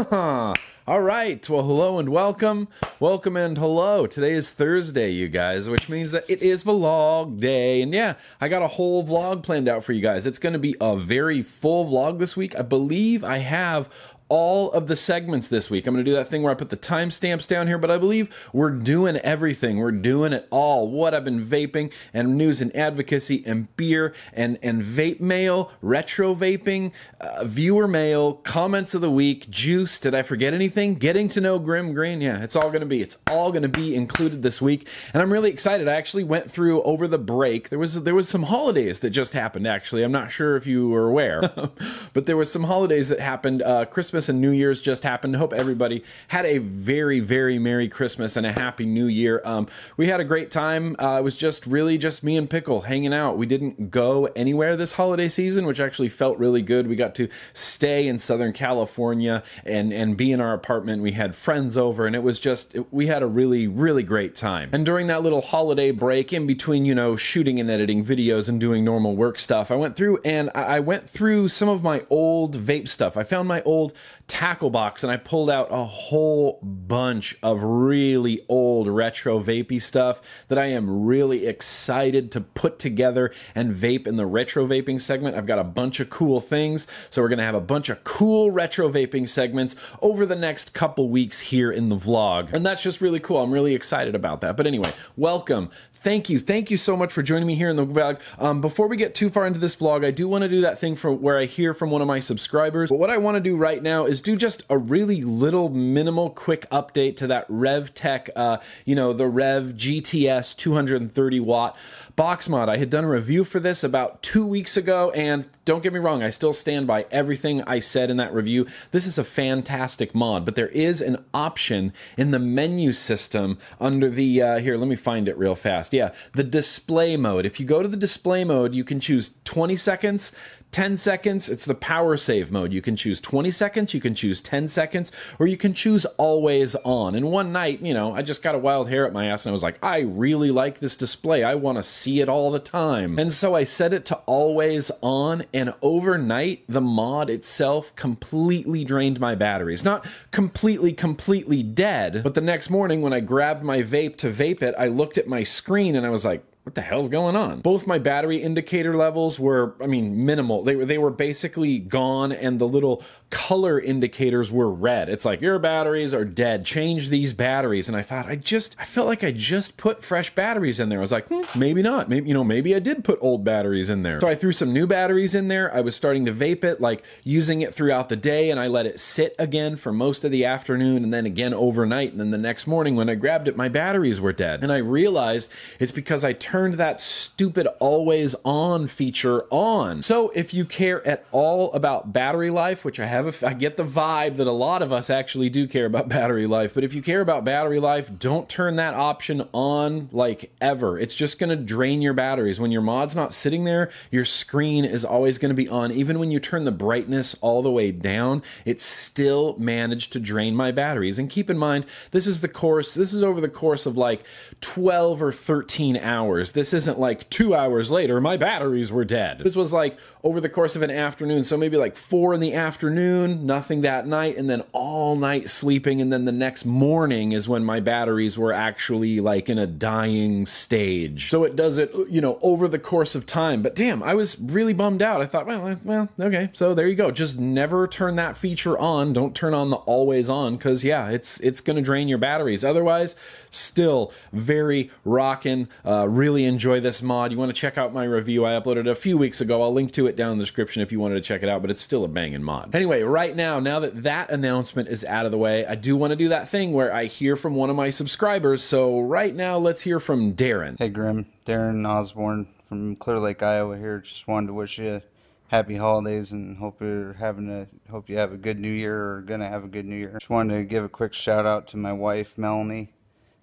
All right. Well, hello and welcome. Welcome and hello. Today is Thursday, you guys, which means that it is vlog day. And yeah, I got a whole vlog planned out for you guys. It's going to be a very full vlog this week. I believe I have all of the segments this week. I'm going to do that thing where I put the timestamps down here, but I believe we're doing everything. We're doing it all. What I've been vaping and news and advocacy and beer and, and vape mail, retro vaping, uh, viewer mail, comments of the week, juice. Did I forget anything? Getting to know Grim Green. Yeah, it's all going to be, it's all going to be included this week. And I'm really excited. I actually went through over the break. There was, there was some holidays that just happened, actually. I'm not sure if you were aware, but there was some holidays that happened. Uh, Christmas Christmas and New Year's just happened. Hope everybody had a very, very Merry Christmas and a Happy New Year. Um, we had a great time. Uh, it was just really just me and Pickle hanging out. We didn't go anywhere this holiday season, which actually felt really good. We got to stay in Southern California and, and be in our apartment. We had friends over, and it was just, we had a really, really great time. And during that little holiday break, in between, you know, shooting and editing videos and doing normal work stuff, I went through and I went through some of my old vape stuff. I found my old tackle box and I pulled out a whole bunch of really old retro vapey stuff that I am really excited to put together and vape in the retro vaping segment. I've got a bunch of cool things. So we're going to have a bunch of cool retro vaping segments over the next couple weeks here in the vlog. And that's just really cool. I'm really excited about that. But anyway, welcome thank you. Thank you so much for joining me here in the vlog. Um, before we get too far into this vlog, I do want to do that thing for where I hear from one of my subscribers. But what I want to do right now is do just a really little minimal quick update to that RevTech, uh, you know, the Rev GTS 230 watt box mod. I had done a review for this about two weeks ago, and don't get me wrong, I still stand by everything I said in that review. This is a fantastic mod, but there is an option in the menu system under the, uh, here, let me find it real fast fast. Yeah, the display mode. If you go to the display mode, you can choose 20 seconds, 10 seconds, it's the power save mode. You can choose 20 seconds, you can choose 10 seconds, or you can choose always on. And one night, you know, I just got a wild hair at my ass and I was like, I really like this display. I want to see it all the time. And so I set it to always on, and overnight, the mod itself completely drained my batteries. Not completely, completely dead, but the next morning when I grabbed my vape to vape it, I looked at my screen and I was like, what the hell's going on? Both my battery indicator levels were, I mean, minimal. They were they were basically gone, and the little color indicators were red. It's like your batteries are dead. Change these batteries. And I thought, I just, I felt like I just put fresh batteries in there. I was like, hmm, maybe not. Maybe you know, maybe I did put old batteries in there. So I threw some new batteries in there. I was starting to vape it, like using it throughout the day, and I let it sit again for most of the afternoon, and then again overnight. And then the next morning, when I grabbed it, my batteries were dead, and I realized it's because I turned that stupid always on feature on. So if you care at all about battery life, which I have, I get the vibe that a lot of us actually do care about battery life, but if you care about battery life, don't turn that option on like ever. It's just going to drain your batteries. When your mod's not sitting there, your screen is always going to be on. Even when you turn the brightness all the way down, it still managed to drain my batteries. And keep in mind, this is the course, this is over the course of like 12 or 13 hours hours. This isn't like two hours later, my batteries were dead. This was like over the course of an afternoon. So maybe like four in the afternoon, nothing that night, and then all night sleeping. And then the next morning is when my batteries were actually like in a dying stage. So it does it, you know, over the course of time. But damn, I was really bummed out. I thought, well, well, okay. So there you go. Just never turn that feature on. Don't turn on the always on because yeah, it's it's gonna drain your batteries. Otherwise, still very rocking, uh, really really enjoy this mod, you want to check out my review. I uploaded a few weeks ago. I'll link to it down in the description if you wanted to check it out, but it's still a banging mod. Anyway, right now, now that that announcement is out of the way, I do want to do that thing where I hear from one of my subscribers. So right now, let's hear from Darren. Hey, Grim. Darren Osborne from Clear Lake, Iowa here. Just wanted to wish you happy holidays and hope you're having a hope you have a good new year or gonna have a good new year. Just wanted to give a quick shout out to my wife Melanie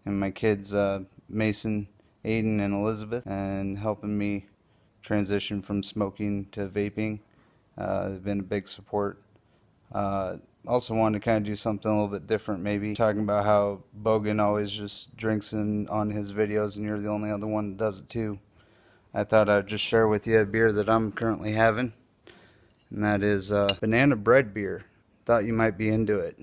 and my kids uh, Mason Aiden and Elizabeth and helping me transition from smoking to vaping. Uh, they've been a big support. Uh, also wanted to kind of do something a little bit different maybe talking about how Bogan always just drinks in on his videos and you're the only other one that does it too. I thought I'd just share with you a beer that I'm currently having and that is uh, banana bread beer. thought you might be into it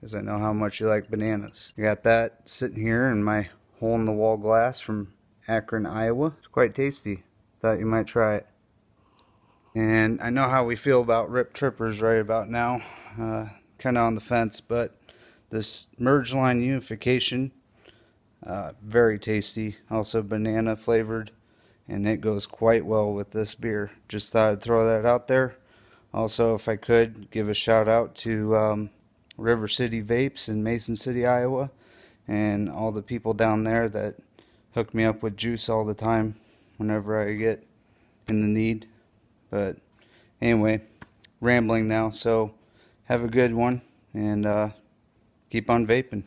because I know how much you like bananas. I got that sitting here in my hole in the wall glass from Akron, Iowa. It's quite tasty. Thought you might try it. And I know how we feel about Rip Trippers right about now. Uh, kind of on the fence, but this merge line unification, uh, very tasty. Also banana flavored, and it goes quite well with this beer. Just thought I'd throw that out there. Also, if I could, give a shout out to um, River City Vapes in Mason City, Iowa, and all the people down there that hook me up with juice all the time whenever I get in the need. But anyway, rambling now. So have a good one and uh, keep on vaping.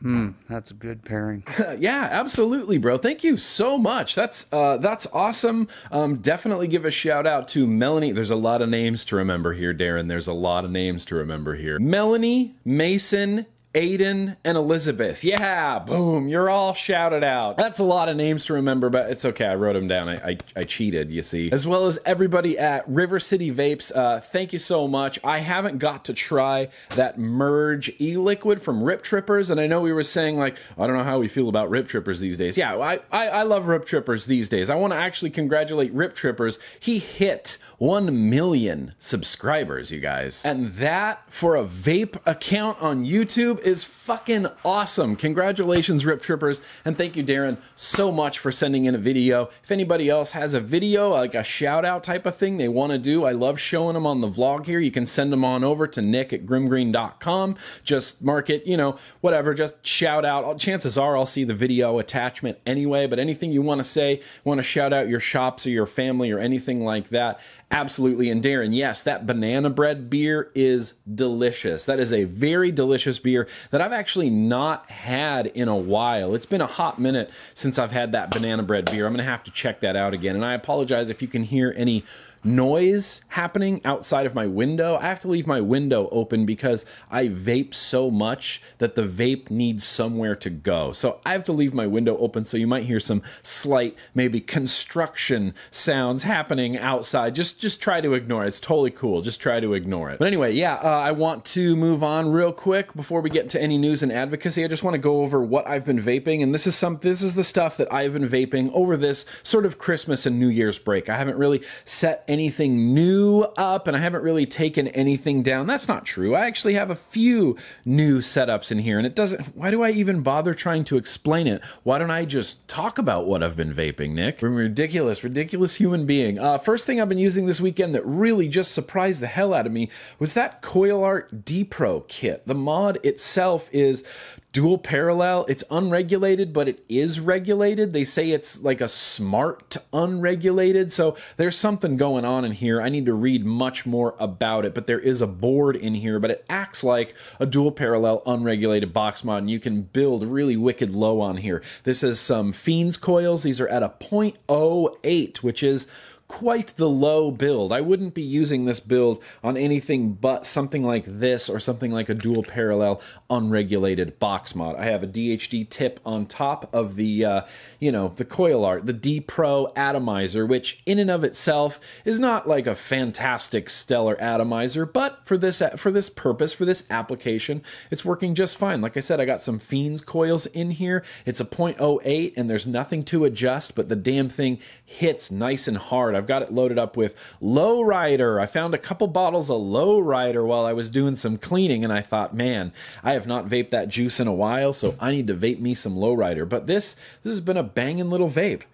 Hmm, that's a good pairing. yeah, absolutely, bro. Thank you so much. That's uh, that's awesome. Um, definitely give a shout out to Melanie. There's a lot of names to remember here, Darren. There's a lot of names to remember here. Melanie, Mason, Aiden, and Elizabeth. Yeah, boom. You're all shouted out. That's a lot of names to remember, but it's okay. I wrote them down. I, I, I cheated, you see. As well as everybody at River City Vapes. Uh, thank you so much. I haven't got to try that Merge e liquid from Rip Trippers, and I know we were saying, like, I don't know how we feel about Rip Trippers these days. Yeah, I, I, I love Rip Trippers these days. I want to actually congratulate Rip Trippers. He hit 1 million subscribers, you guys. And that for a vape account on YouTube is fucking awesome. Congratulations, Rip Trippers. And thank you, Darren, so much for sending in a video. If anybody else has a video, like a shout out type of thing they want to do, I love showing them on the vlog here. You can send them on over to nick at grimgreen.com. Just mark it, you know, whatever, just shout out. Chances are I'll see the video attachment anyway, but anything you want to say, want to shout out your shops or your family or anything like that, absolutely. And Darren, yes, that banana bread beer is delicious. That is a very delicious beer that I've actually not had in a while. It's been a hot minute since I've had that banana bread beer. I'm going to have to check that out again. And I apologize if you can hear any noise happening outside of my window. I have to leave my window open because I vape so much that the vape needs somewhere to go. So I have to leave my window open so you might hear some slight maybe construction sounds happening outside. Just just try to ignore it. It's totally cool. Just try to ignore it. But anyway, yeah, uh, I want to move on real quick before we get to any news and advocacy. I just want to go over what I've been vaping and this is some this is the stuff that I've been vaping over this sort of Christmas and New Year's break. I haven't really set anything new up and I haven't really taken anything down. That's not true. I actually have a few new setups in here and it doesn't why do I even bother trying to explain it? Why don't I just talk about what I've been vaping, Nick? I'm ridiculous, ridiculous human being. Uh, first thing I've been using this weekend that really just surprised the hell out of me was that Coil Art D Pro kit. The mod itself is dual parallel. It's unregulated, but it is regulated. They say it's like a smart unregulated. So there's something going on in here. I need to read much more about it, but there is a board in here, but it acts like a dual parallel unregulated box mod, and you can build really wicked low on here. This is some Fiends coils. These are at a 0.08, which is quite the low build. I wouldn't be using this build on anything but something like this or something like a dual parallel unregulated box mod. I have a DHD tip on top of the, uh, you know, the coil art, the D Pro atomizer, which in and of itself is not like a fantastic stellar atomizer, but for this for this purpose, for this application, it's working just fine. Like I said, I got some Fiends coils in here. It's a 0.08 and there's nothing to adjust, but the damn thing hits nice and hard. I've got it loaded up with Lowrider. I found a couple bottles of Lowrider while I was doing some cleaning, and I thought, man, I have not vaped that juice in a while, so I need to vape me some Lowrider. But this this has been a banging little vape.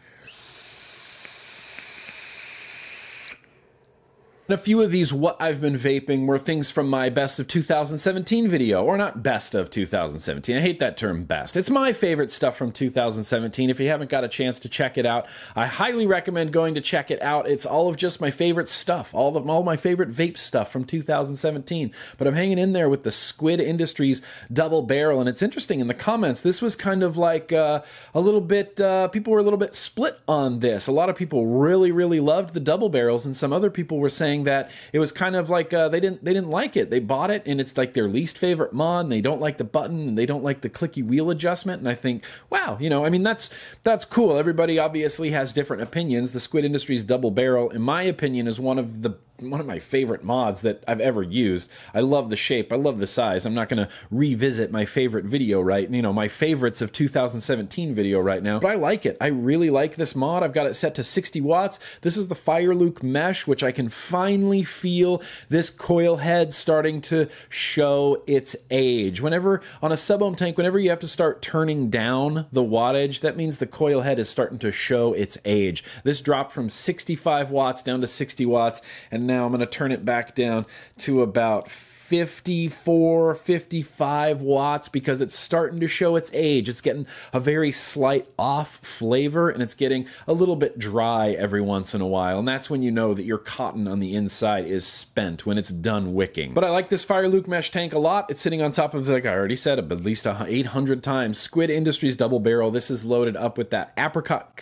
And a few of these what I've been vaping were things from my best of 2017 video, or not best of 2017. I hate that term best. It's my favorite stuff from 2017. If you haven't got a chance to check it out, I highly recommend going to check it out. It's all of just my favorite stuff, all of all my favorite vape stuff from 2017. But I'm hanging in there with the Squid Industries double barrel, and it's interesting in the comments. This was kind of like uh, a little bit. Uh, people were a little bit split on this. A lot of people really, really loved the double barrels, and some other people were saying saying that it was kind of like uh, they didn't they didn't like it. They bought it and it's like their least favorite mod. And they don't like the button and they don't like the clicky wheel adjustment. And I think, wow, you know, I mean that's that's cool. Everybody obviously has different opinions. The Squid Industries Double Barrel, in my opinion, is one of the one of my favorite mods that I've ever used. I love the shape. I love the size. I'm not going to revisit my favorite video right, you know, my favorites of 2017 video right now, but I like it. I really like this mod. I've got it set to 60 watts. This is the Fireluke mesh, which I can finally feel this coil head starting to show its age. Whenever on a sub ohm tank, whenever you have to start turning down the wattage, that means the coil head is starting to show its age. This dropped from 65 watts down to 60 watts, and now I'm going to turn it back down to about 54, 55 watts because it's starting to show its age. It's getting a very slight off flavor and it's getting a little bit dry every once in a while. And that's when you know that your cotton on the inside is spent when it's done wicking. But I like this Fireluke mesh tank a lot. It's sitting on top of, like I already said, at least 800 times Squid Industries double barrel. This is loaded up with that apricot,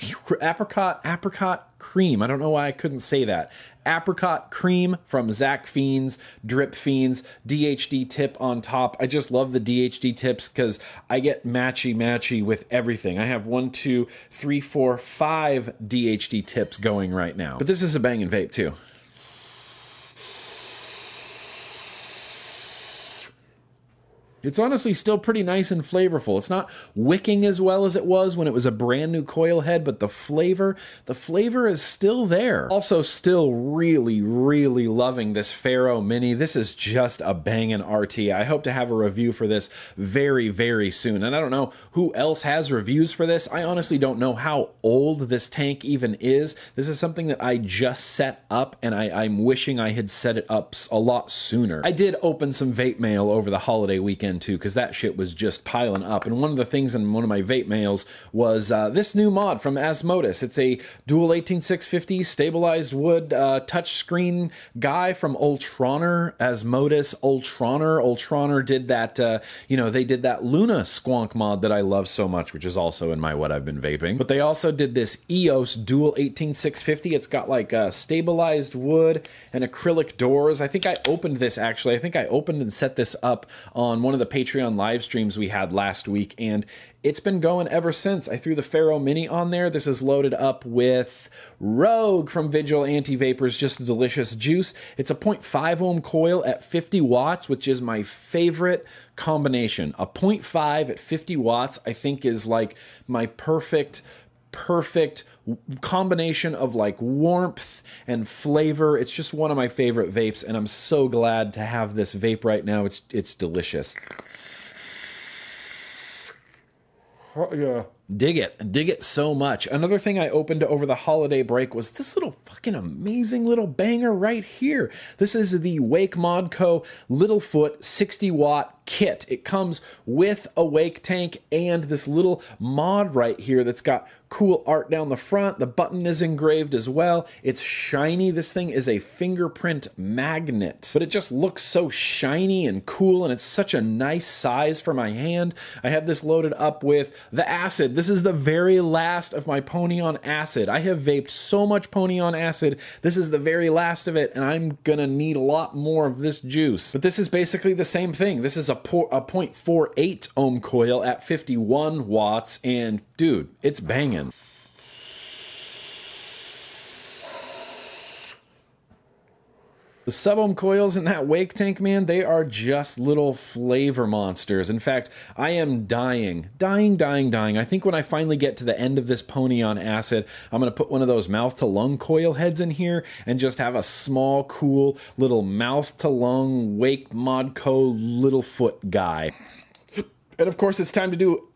apricot, apricot cream. I don't know why I couldn't say that. Apricot cream from Zach Fiends, Drip Fiends, DHD tip on top. I just love the DHD tips because I get matchy matchy with everything. I have one, two, three, four, five DHD tips going right now. But this is a banging vape too. It's honestly still pretty nice and flavorful. It's not wicking as well as it was when it was a brand new coil head, but the flavor, the flavor is still there. Also, still really, really loving this Pharaoh Mini. This is just a banging RT. I hope to have a review for this very, very soon. And I don't know who else has reviews for this. I honestly don't know how old this tank even is. This is something that I just set up, and I, I'm wishing I had set it up a lot sooner. I did open some vape mail over the holiday weekend too, because that shit was just piling up. And one of the things in one of my vape mails was uh, this new mod from Asmodus. It's a dual 18650 stabilized wood uh, touchscreen guy from Ultroner, Asmodus Ultroner. Ultroner did that, uh, you know, they did that Luna Squonk mod that I love so much, which is also in my what I've been vaping. But they also did this EOS dual 18650. It's got like uh, stabilized wood and acrylic doors. I think I opened this actually. I think I opened and set this up on one of the Patreon live streams we had last week, and it's been going ever since. I threw the Pharaoh Mini on there. This is loaded up with Rogue from Vigilante Vapors, just delicious juice. It's a 0.5 ohm coil at 50 watts, which is my favorite combination. A 0.5 at 50 watts, I think, is like my perfect perfect combination of like warmth and flavor. It's just one of my favorite vapes, and I'm so glad to have this vape right now. It's it's delicious. yeah. Dig it. Dig it so much. Another thing I opened over the holiday break was this little fucking amazing little banger right here. This is the Wake Modco Littlefoot 60 watt kit. It comes with a wake tank and this little mod right here that's got cool art down the front. The button is engraved as well. It's shiny. This thing is a fingerprint magnet, but it just looks so shiny and cool and it's such a nice size for my hand. I have this loaded up with the acid. This is the very last of my pony on acid. I have vaped so much pony on acid. This is the very last of it and I'm gonna need a lot more of this juice. But this is basically the same thing. This is a, por- a 0.48 ohm coil at 51 watts, and dude, it's banging. The sub ohm coils in that wake tank, man, they are just little flavor monsters. In fact, I am dying, dying, dying, dying. I think when I finally get to the end of this pony on acid, I'm going to put one of those mouth to lung coil heads in here and just have a small, cool little mouth to lung wake modco little foot guy. And of course, it's time to do.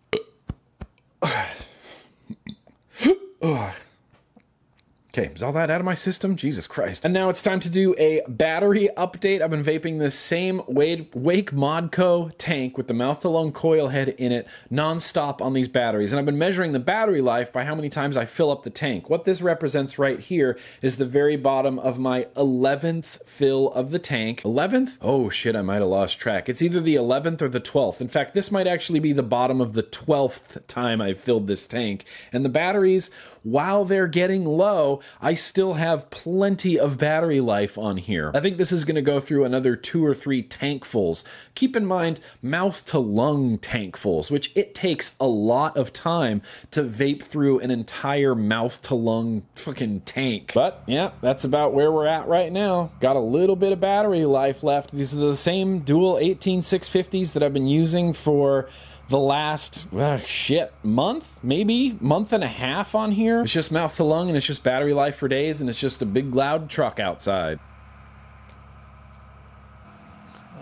Okay, is all that out of my system? Jesus Christ. And now it's time to do a battery update. I've been vaping this same Wake, Wake Modco tank with the mouth to lung coil head in it nonstop on these batteries. And I've been measuring the battery life by how many times I fill up the tank. What this represents right here is the very bottom of my 11th fill of the tank. 11th? Oh shit, I might have lost track. It's either the 11th or the 12th. In fact, this might actually be the bottom of the 12th time I've filled this tank. And the batteries, while they're getting low, I still have plenty of battery life on here. I think this is going to go through another two or three tankfuls. Keep in mind, mouth to lung tankfuls, which it takes a lot of time to vape through an entire mouth to lung fucking tank. But yeah, that's about where we're at right now. Got a little bit of battery life left. These are the same dual 18650s that I've been using for the last uh, shit month, maybe month and a half on here. It's just mouth to lung and it's just battery life for days and it's just a big loud truck outside.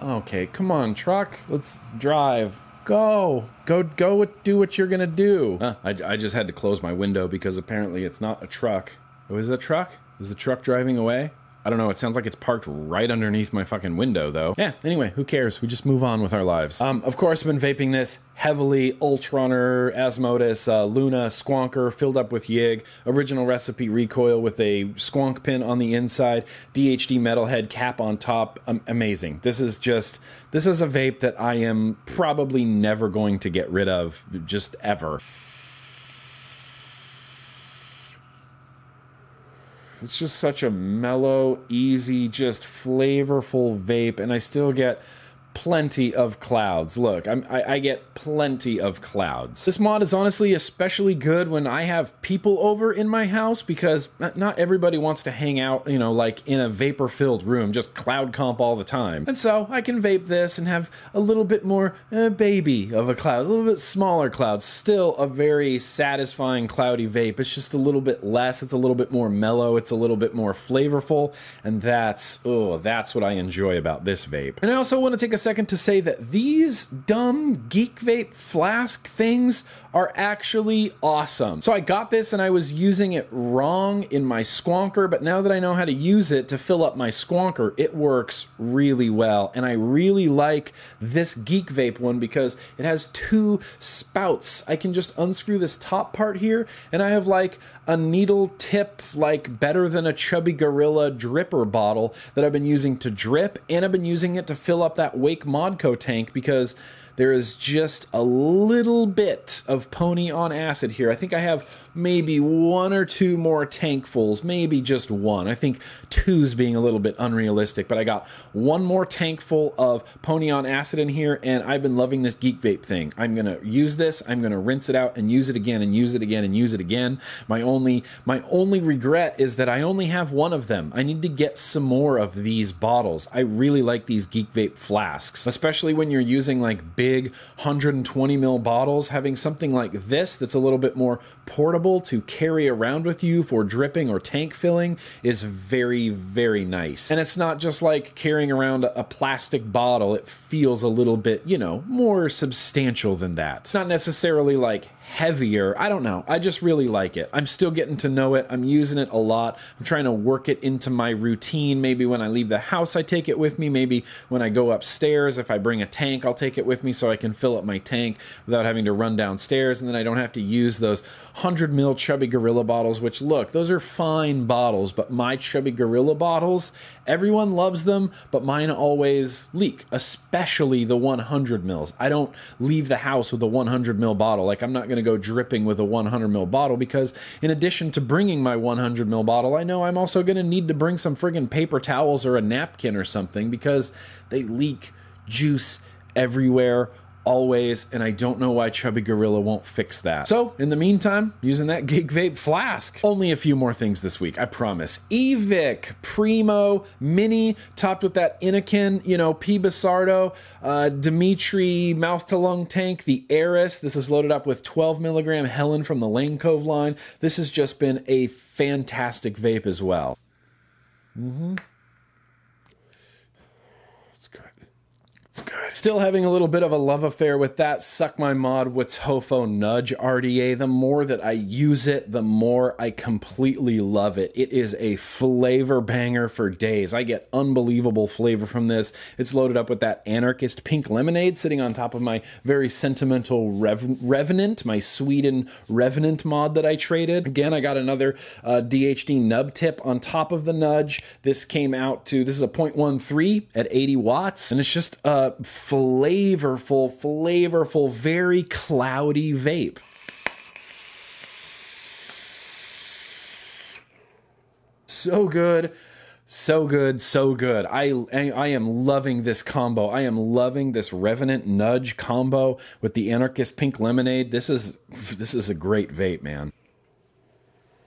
Okay, come on, truck. Let's drive. Go, go, go! Do what you're gonna do. Huh, I, I just had to close my window because apparently it's not a truck. Oh, is it a truck? Is the truck driving away? I don't know. It sounds like it's parked right underneath my fucking window, though. Yeah. Anyway, who cares? We just move on with our lives. Um, of course, I've been vaping this heavily. Ultroner, Asmodus, uh, Luna, Squonker, filled up with Yig. Original recipe recoil with a squonk pin on the inside. DHD metalhead cap on top. Um, amazing. This is just. This is a vape that I am probably never going to get rid of, just ever. It's just such a mellow, easy, just flavorful vape, and I still get plenty of clouds. Look, I, I get plenty of clouds. This mod is honestly especially good when I have people over in my house because not everybody wants to hang out, you know, like in a vapor filled room, just cloud comp all the time. And so I can vape this and have a little bit more uh, baby of a cloud, a little bit smaller cloud. Still a very satisfying cloudy vape. It's just a little bit less, it's a little bit more mellow, it's a little bit more flavorful, and that's, oh, that's what I enjoy about this vape. And I also want to take a second to say that these dumb Geek Vape flask things are actually awesome. So I got this and I was using it wrong in my squonker, but now that I know how to use it to fill up my squonker, it works really well. And I really like this Geek Vape one because it has two spouts. I can just unscrew this top part here and I have like a needle tip, like better than a Chubby Gorilla dripper bottle that I've been using to drip, and I've been using it to fill up that Wake Modco tank because there is just a little bit of pony on acid here. I think I have maybe one or two more tankfuls, maybe just one. I think two's being a little bit unrealistic, but I got one more tankful of pony on acid in here, and I've been loving this Geek Vape thing. I'm gonna use this, I'm gonna rinse it out and use it again and use it again and use it again. My only my only regret is that I only have one of them. I need to get some more of these bottles. I really like these Geek Vape flasks, especially when you're using like big 120 ml bottles. Having something like this that's a little bit more portable to carry around with you for dripping or tank filling is very, very nice. And it's not just like carrying around a plastic bottle, it feels a little bit, you know, more substantial than that. It's not necessarily like heavier. I don't know. I just really like it. I'm still getting to know it. I'm using it a lot. I'm trying to work it into my routine. Maybe when I leave the house, I take it with me. Maybe when I go upstairs, if I bring a tank, I'll take it with me so I can fill up my tank without having to run downstairs. And then I don't have to use those 100 mil Chubby Gorilla bottles, which look, those are fine bottles, but my Chubby Gorilla bottles, everyone loves them, but mine always leak, especially the 100 mils. I don't leave the house with a 100 mil bottle. Like I'm not going to go dripping with a 100 ml bottle because in addition to bringing my 100 ml bottle, I know I'm also going to need to bring some friggin' paper towels or a napkin or something because they leak juice everywhere always, and I don't know why Chubby Gorilla won't fix that. So, in the meantime, using that Geek Vape flask. Only a few more things this week, I promise. Evic, Primo, Mini, topped with that Innokin, you know, P. Busardo, uh, Dimitri, Mouth to Lung Tank, the Eris. This is loaded up with 12 milligram Helen from the Lane Cove line. This has just been a fantastic vape as well. Mm-hmm. It's good. It's good. Still having a little bit of a love affair with that Suck My Mod with Tofo Nudge RDA. The more that I use it, the more I completely love it. It is a flavor banger for days. I get unbelievable flavor from this. It's loaded up with that Anarchist Pink Lemonade sitting on top of my very sentimental Rev- Revenant, my Sweden Revenant mod that I traded. Again, I got another uh, DHD nub tip on top of the Nudge. This came out to, this is a 0.13 at 80 watts, and it's just flavorful, flavorful, very cloudy vape. so good. So good, so good. I, I am loving this combo. I am loving this Revenant Nudge combo with the Anarchist Pink Lemonade. This is this is a great vape, man.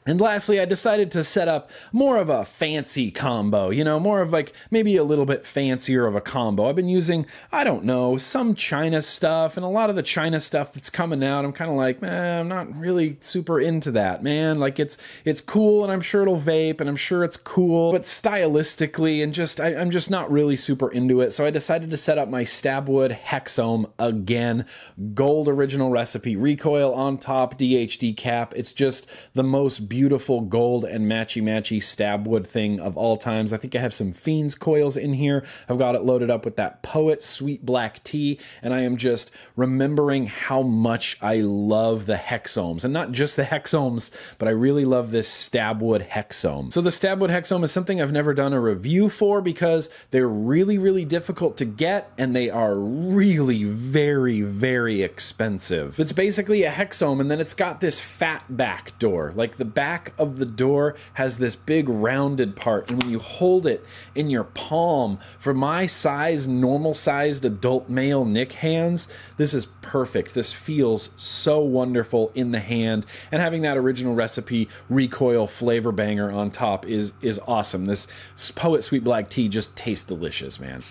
And lastly, I decided to set up more of a fancy combo, you know, more of like maybe a little bit fancier of a combo. I've been using, I don't know, some China stuff, and a lot of the China stuff that's coming out, I'm kind of like, man, I'm not really super into that, man. Like it's it's cool, and I'm sure it'll vape, and I'm sure it's cool, but stylistically, and just I, I'm just not really super into it. So I decided to set up my Stabwood Hexohm again, gold original recipe, recoil on top, DHD cap. It's just the most beautiful beautiful gold and matchy matchy stab wood thing of all times. I think I have some Fiends coils in here. I've got it loaded up with that Poet Sweet Black Tea, and I am just remembering how much I love the hexohms, and not just the hexohms, but I really love this stabwood hexohm. So the stabwood hexohm is something I've never done a review for because they're really, really difficult to get, and they are really very, very expensive. It's basically a hexohm, and then it's got this fat back door, like the back back of the door has this big rounded part. And when you hold it in your palm, for my size, normal sized adult male Nick hands, this is perfect. This feels so wonderful in the hand. And having that original recipe recoil flavor banger on top is, is awesome. This Poet Sweet Black Tea just tastes delicious, man.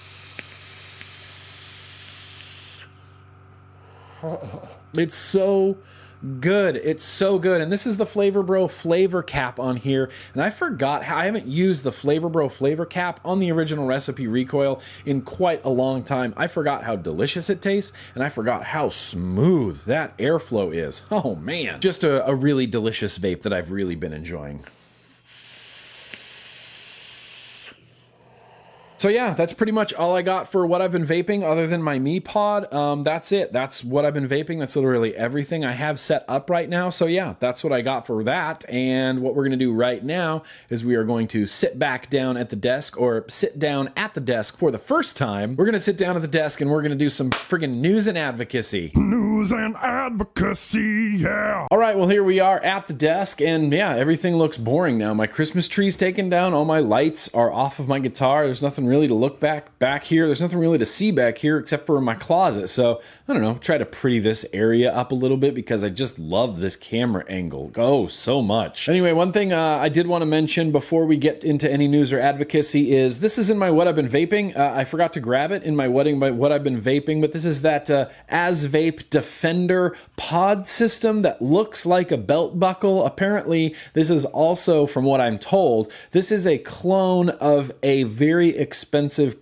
It's so good. It's so good. And this is the Flavor Bro flavor cap on here. And I forgot how I haven't used the Flavor Bro flavor cap on the original recipe recoil in quite a long time. I forgot how delicious it tastes and I forgot how smooth that airflow is. Oh man. Just a, a really delicious vape that I've really been enjoying. So yeah, that's pretty much all I got for what I've been vaping other than my Mi Pod. Um, that's it. That's what I've been vaping. That's literally everything I have set up right now. So yeah, that's what I got for that. And what we're going to do right now is we are going to sit back down at the desk or sit down at the desk for the first time. We're going to sit down at the desk and we're going to do some friggin' news and advocacy. News and advocacy, yeah. All right, well, here we are at the desk, and yeah, everything looks boring now. My Christmas tree's taken down, all my lights are off of my guitar. There's nothing nothing really to look back back here. There's nothing really to see back here except for my closet. So I don't know, try to pretty this area up a little bit because I just love this camera angle. Oh, so much. Anyway, one thing uh, I did want to mention before we get into any news or advocacy is this is in my what I've been vaping. Uh, I forgot to grab it in my wedding by what I've been vaping, but this is that uh, ASVAPE Defender pod system that looks like a belt buckle. Apparently, this is also, from what I'm told, this is a clone of a very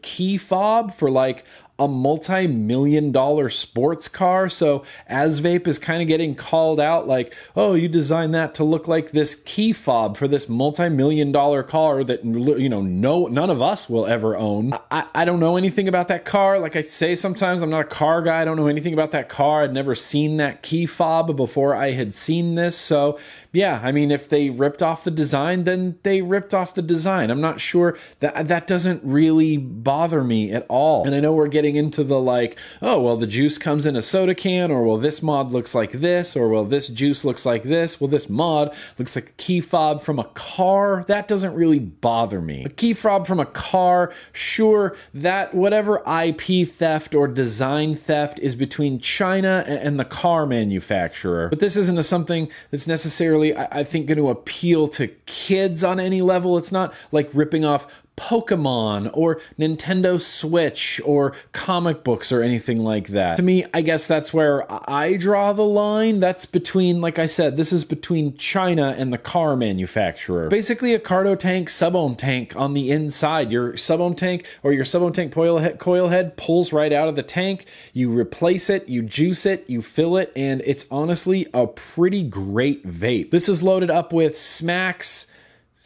key fob for like a multi-million dollar sports car. So ASVAPE is kind of getting called out like, oh, you designed that to look like this key fob for this multi-million dollar car that you know no none of us will ever own. I, I don't know anything about that car. Like I say sometimes I'm not a car guy. I don't know anything about that car. I'd never seen that key fob before I had seen this. So yeah, I mean if they ripped off the design, then they ripped off the design. I'm not sure that that doesn't really bother me at all. And I know we're getting getting into the like, oh, well, the juice comes in a soda can, or well, this mod looks like this, or well, this juice looks like this. Well, this mod looks like a key fob from a car. That doesn't really bother me. A key fob from a car, sure, that whatever IP theft or design theft is between China and the car manufacturer. But this isn't a something that's necessarily, I think, going to appeal to kids on any level. It's not like ripping off Pokemon or Nintendo Switch or comic books or anything like that. To me, I guess that's where I draw the line. That's between, like I said, this is between China and the car manufacturer. Basically, a cardo tank, sub-ohm tank on the inside. Your sub-ohm tank or your sub-ohm tank coil head, coil head pulls right out of the tank. You replace it, you juice it, you fill it, and it's honestly a pretty great vape. This is loaded up with Smacks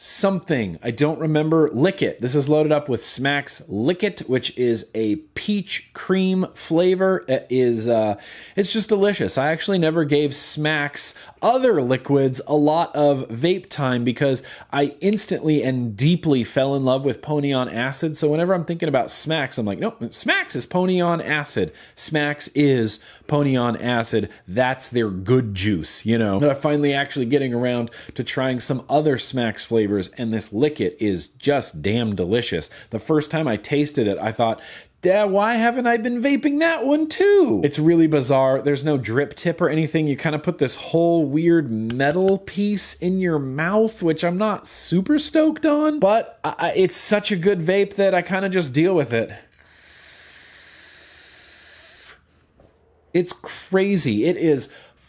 something. I don't remember. Lick It. This is loaded up with Smacks Lick It, which is a peach cream flavor. It is uh, it's just delicious. I actually never gave Smacks other liquids a lot of vape time because I instantly and deeply fell in love with Pony on Acid. So whenever I'm thinking about Smacks, I'm like, no, Smacks is Pony on Acid. Smacks is Pony on Acid. That's their good juice, you know. But I'm finally actually getting around to trying some other Smacks flavors flavors, and this Lick is just damn delicious. The first time I tasted it, I thought, Dad, why haven't I been vaping that one too? It's really bizarre. There's no drip tip or anything. You kind of put this whole weird metal piece in your mouth, which I'm not super stoked on, but I, it's such a good vape that I kind of just deal with it. It's crazy. It is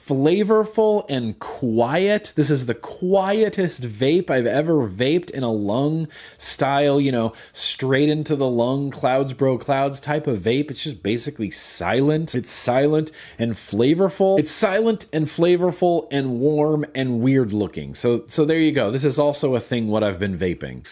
flavorful and quiet. This is the quietest vape I've ever vaped in a lung style, you know, straight into the lung, clouds bro clouds type of vape. It's just basically silent. It's silent and flavorful. It's silent and flavorful and warm and weird looking. So so there you go. This is also a thing what I've been vaping.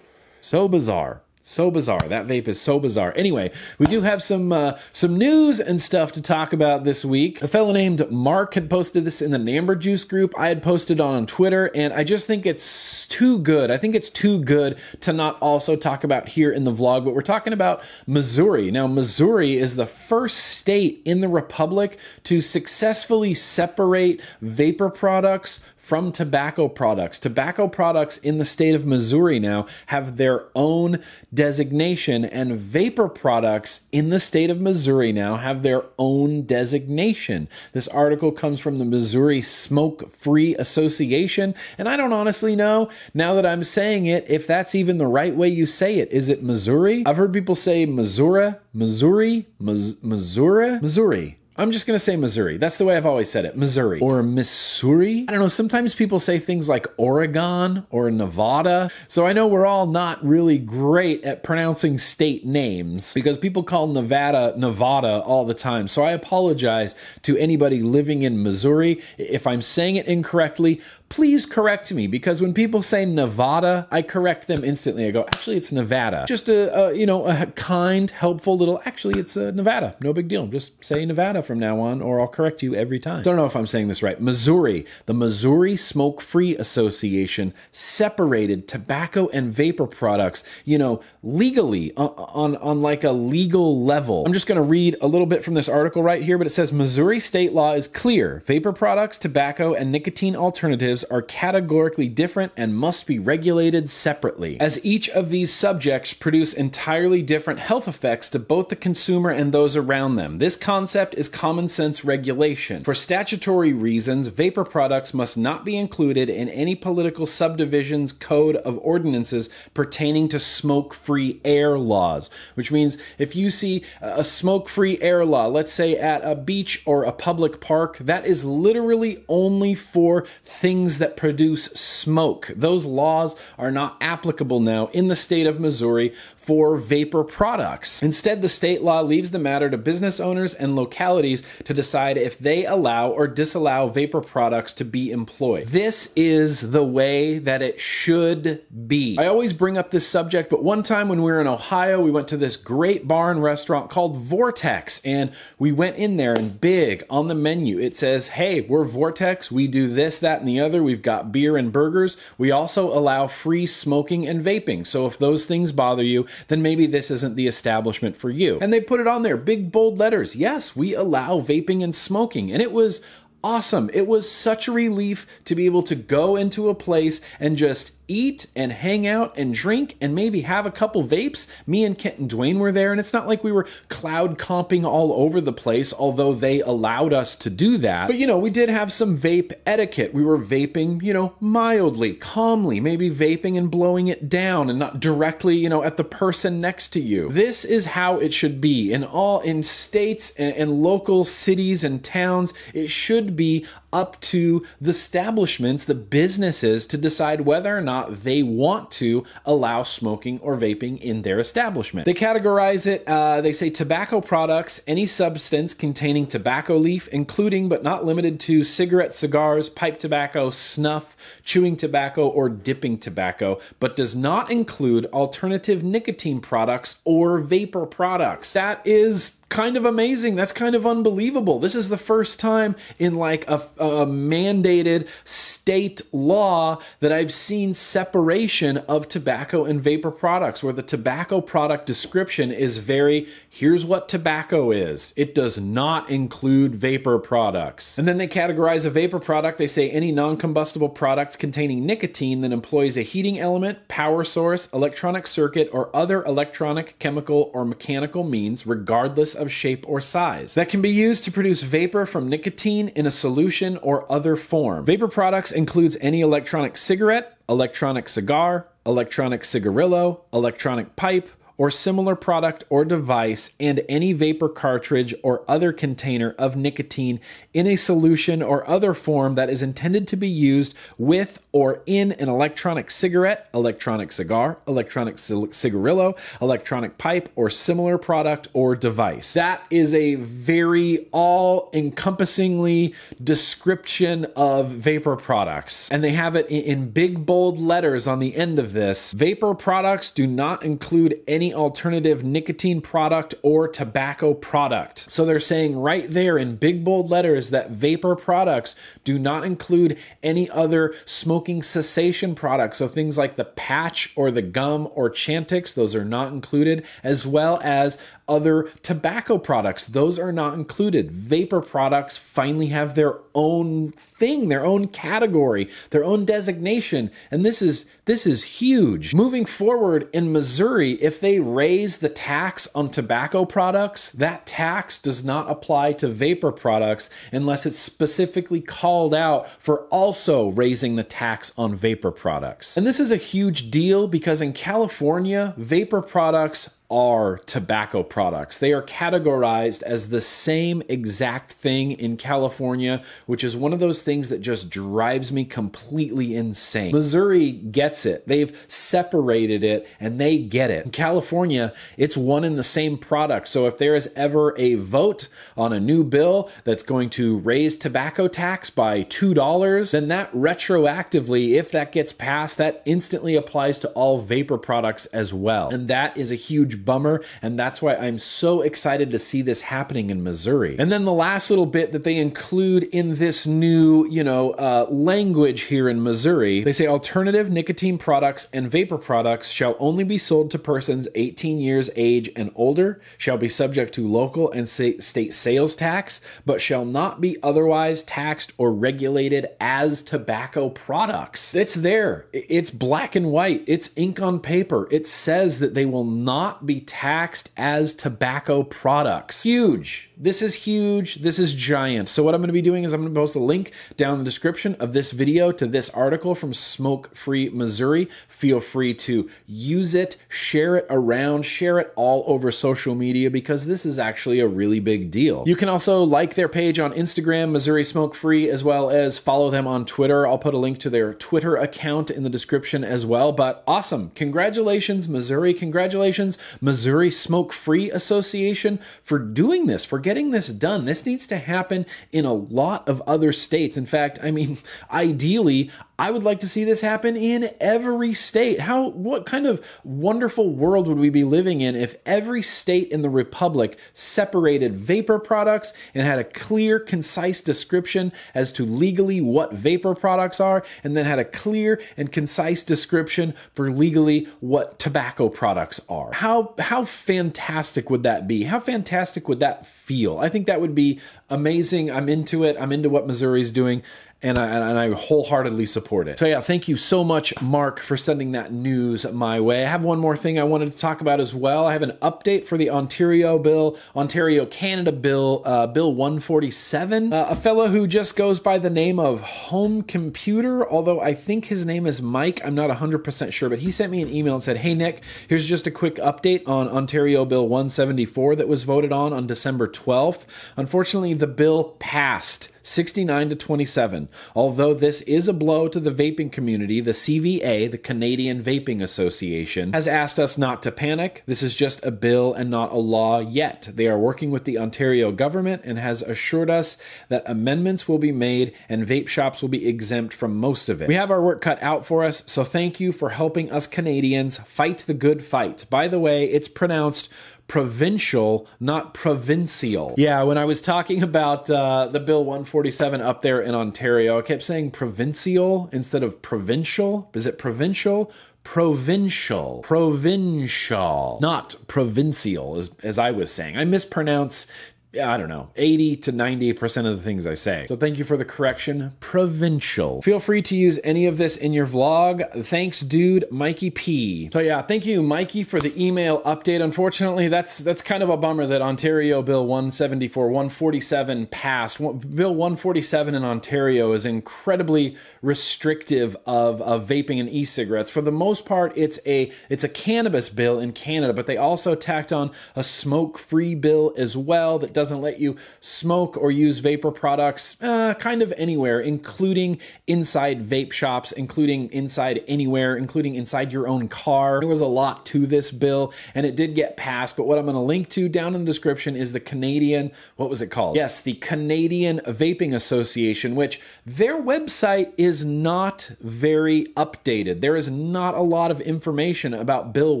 So bizarre. So bizarre. That vape is so bizarre. Anyway, we do have some uh, some news and stuff to talk about this week. A fellow named Mark had posted this in the Namber Juice group. I had posted on on Twitter, and I just think it's too good. I think it's too good to not also talk about here in the vlog. But we're talking about Missouri. Now, Missouri is the first state in the republic to successfully separate vapor products from tobacco products. Tobacco products in the state of Missouri now have their own designation, and vapor products in the state of Missouri now have their own designation. This article comes from the Missouri Smoke Free Association, and I don't honestly know, now that I'm saying it, if that's even the right way you say it. Is it Missouri? I've heard people say Missouri, Missouri, Missouri, Missouri. I'm just going to say Missouri. That's the way I've always said it. Missouri or Missouri. I don't know. Sometimes people say things like Oregon or Nevada. So I know we're all not really great at pronouncing state names because people call Nevada Nevada all the time. So I apologize to anybody living in Missouri if I'm saying it incorrectly please correct me because when people say Nevada, I correct them instantly. I go, actually, it's Nevada. Just a, a you know a kind, helpful little. Actually, it's uh, Nevada. No big deal. Just say Nevada from now on, or I'll correct you every time. I Don't know if I'm saying this right. Missouri, the Missouri Smoke Free Association separated tobacco and vapor products. You know, legally on on, on like a legal level. I'm just going to read a little bit from this article right here, but it says Missouri state law is clear: vapor products, tobacco, and nicotine alternatives are categorically different and must be regulated separately, as each of these subjects produce entirely different health effects to both the consumer and those around them. This concept is common sense regulation. For statutory reasons, vapor products must not be included in any political subdivision's code of ordinances pertaining to smoke free air laws, which means if you see a smoke free air law, let's say at a beach or a public park, that is literally only for things things that produce smoke. Those laws are not applicable now in the state of Missouri for vapor products. Instead, the state law leaves the matter to business owners and localities to decide if they allow or disallow vapor products to be employed. This is the way that it should be. I always bring up this subject, but one time when we were in Ohio, we went to this great bar and restaurant called Vortex, and we went in there and big on the menu it says, Hey, we're Vortex, we do this, that, and the other. We've got beer and burgers. We also allow free smoking and vaping. So if those things bother you, then maybe this isn't the establishment for you. And they put it on there, big bold letters. Yes, we allow vaping and smoking. And it was awesome. It was such a relief to be able to go into a place and just eat and hang out and drink and maybe have a couple vapes. Me and Kent and Dwayne were there, and it's not like we were cloud comping all over the place, although they allowed us to do that. But you know, we did have some vape etiquette. We were vaping, you know, mildly, calmly, maybe vaping and blowing it down and not directly, you know, at the person next to you. This is how it should be in all in states and, and local cities and towns. It should be up to the establishments, the businesses to decide whether or not they want to allow smoking or vaping in their establishment. They categorize it, uh, they say tobacco products, any substance containing tobacco leaf, including but not limited to cigarette, cigars, pipe tobacco, snuff, chewing tobacco, or dipping tobacco, but does not include alternative nicotine products or vapor products. That is kind of amazing. That's kind of unbelievable. This is the first time in like a, a mandated state law that I've seen separation of tobacco and vapor products, where the tobacco product description is very here's what tobacco is. It does not include vapor products. And then they categorize a vapor product. They say any non combustible product containing nicotine that employs a heating element, power source, electronic circuit, or other electronic, chemical, or mechanical means, regardless of shape or size, that can be used to produce vapor from nicotine in a solution or other form. Vapor products includes any electronic cigarette, electronic cigar, electronic cigarillo, electronic pipe, or similar product or device and any vapor cartridge or other container of nicotine in a solution or other form that is intended to be used with or in an electronic cigarette, electronic cigar, electronic cigarillo, electronic pipe, or similar product or device. That is a very all encompassingly description of vapor products. And they have it in big bold letters on the end of this. Vapor products do not include any alternative nicotine product or tobacco product. So they're saying right there in big bold letters that vapor products do not include any other smoking cessation products. So things like the patch or the gum or Chantix, those are not included, as well as other tobacco products. Those are not included. Vapor products finally have their own thing, their own category, their own designation. And this is this is huge. Moving forward in Missouri, if they raise the tax on tobacco products, that tax does not apply to vapor products unless it's specifically called out for also raising the tax on vapor products. And this is a huge deal because in California, vapor products are tobacco products. They are categorized as the same exact thing in California, which is one of those things that just drives me completely insane. Missouri gets it. They've separated it and they get it. In California, it's one and the same product. So if there is ever a vote on a new bill that's going to raise tobacco tax by $2, then that retroactively, if that gets passed, that instantly applies to all vapor products as well. And that is a huge bummer. And that's why I'm so excited to see this happening in Missouri. And then the last little bit that they include in this new, you know, uh, language here in Missouri, they say alternative nicotine products and vapor products shall only be sold to persons 18 years age and older, shall be subject to local and state sales tax, but shall not be otherwise taxed or regulated as tobacco products. It's there. It's black and white. It's ink on paper. It says that they will not be taxed as tobacco products. Huge. This is huge. This is giant. So, what I'm going to be doing is I'm going to post a link down in the description of this video to this article from Smoke Free Missouri. Feel free to use it, share it around, share it all over social media because this is actually a really big deal. You can also like their page on Instagram, Missouri Smoke Free, as well as follow them on Twitter. I'll put a link to their Twitter account in the description as well. But awesome. Congratulations, Missouri. Congratulations, Missouri Smoke Free Association for doing this, for getting this done. This needs to happen in a lot of other states. In fact, I mean, ideally, I would like to see this happen in every state. How what kind of wonderful world would we be living in if every state in the republic separated vapor products and had a clear, concise description as to legally what vapor products are and then had a clear and concise description for legally what tobacco products are. How how fantastic would that be? How fantastic would that feel? I think that would be amazing. I'm into it. I'm into what Missouri's doing and I, and I wholeheartedly support it. So yeah, thank you so much, Mark, for sending that news my way. I have one more thing I wanted to talk about as well. I have an update for the Ontario bill, Ontario Canada bill, uh, Bill 147. Uh, a fellow who just goes by the name of Home Computer, although I think his name is Mike. I'm not 100% sure, but he sent me an email and said, "Hey Nick, here's just a quick update on Ontario Bill 174 that was voted on on December 12th. Unfortunately, the bill passed." 69 to 27. Although this is a blow to the vaping community, the CVA, the Canadian Vaping Association, has asked us not to panic. This is just a bill and not a law yet. They are working with the Ontario government and has assured us that amendments will be made and vape shops will be exempt from most of it. We have our work cut out for us, so thank you for helping us Canadians fight the good fight. By the way, it's pronounced provincial, not provincial. Yeah, when I was talking about uh, the Bill 147 up there in Ontario, I kept saying provincial instead of provincial. Is it provincial? Provincial. Provincial. Not provincial, as, as I was saying. I mispronounce I don't know, 80 to 90% of the things I say. So thank you for the correction. Provincial. Feel free to use any of this in your vlog. Thanks, dude, Mikey P. So yeah, thank you, Mikey, for the email update. Unfortunately, that's that's kind of a bummer that Ontario Bill 174, 147 passed. Bill 147 in Ontario is incredibly restrictive of, of vaping and e-cigarettes. For the most part, it's a it's a cannabis bill in Canada, but they also tacked on a smoke-free bill as well that doesn't let you smoke or use vapor products uh, kind of anywhere, including inside vape shops, including inside anywhere, including inside your own car. There was a lot to this bill and it did get passed, but what I'm going to link to down in the description is the Canadian, what was it called? Yes, the Canadian Vaping Association, which their website is not very updated. There is not a lot of information about Bill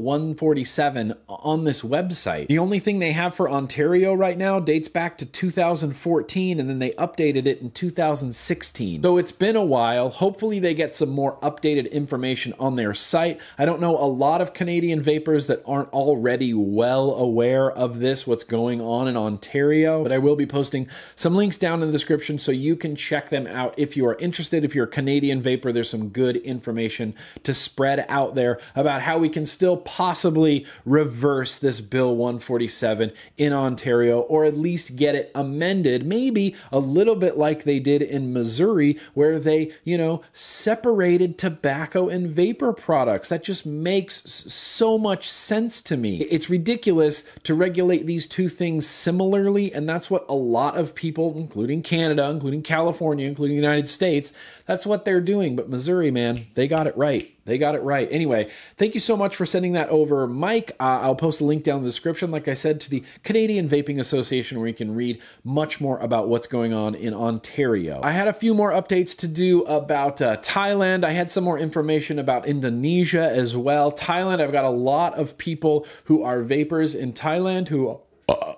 147 on this website. The only thing they have for Ontario right now dates back to 2014 and then they updated it in 2016. So it's been a while. Hopefully, they get some more updated information on their site. I don't know a lot of Canadian vapers that aren't already well aware of this, what's going on in Ontario, but I will be posting some links down in the description so you can check them out if you are interested. If you're a Canadian vaper, there's some good information to spread out there about how we can still possibly reverse this Bill 147 in Ontario or at least get it amended, maybe a little bit like they did in Missouri, where they, you know, separated tobacco and vapor products. That just makes so much sense to me. It's ridiculous to regulate these two things similarly, and that's what a lot of people, including Canada, including California, including the United States, that's what they're doing. But Missouri, man, they got it right. They got it right. Anyway, thank you so much for sending that over, Mike. Uh, I'll post a link down in the description, like I said, to the Canadian Vaping Association, where you can read much more about what's going on in Ontario. I had a few more updates to do about uh, Thailand. I had some more information about Indonesia as well. Thailand, I've got a lot of people who are vapers in Thailand who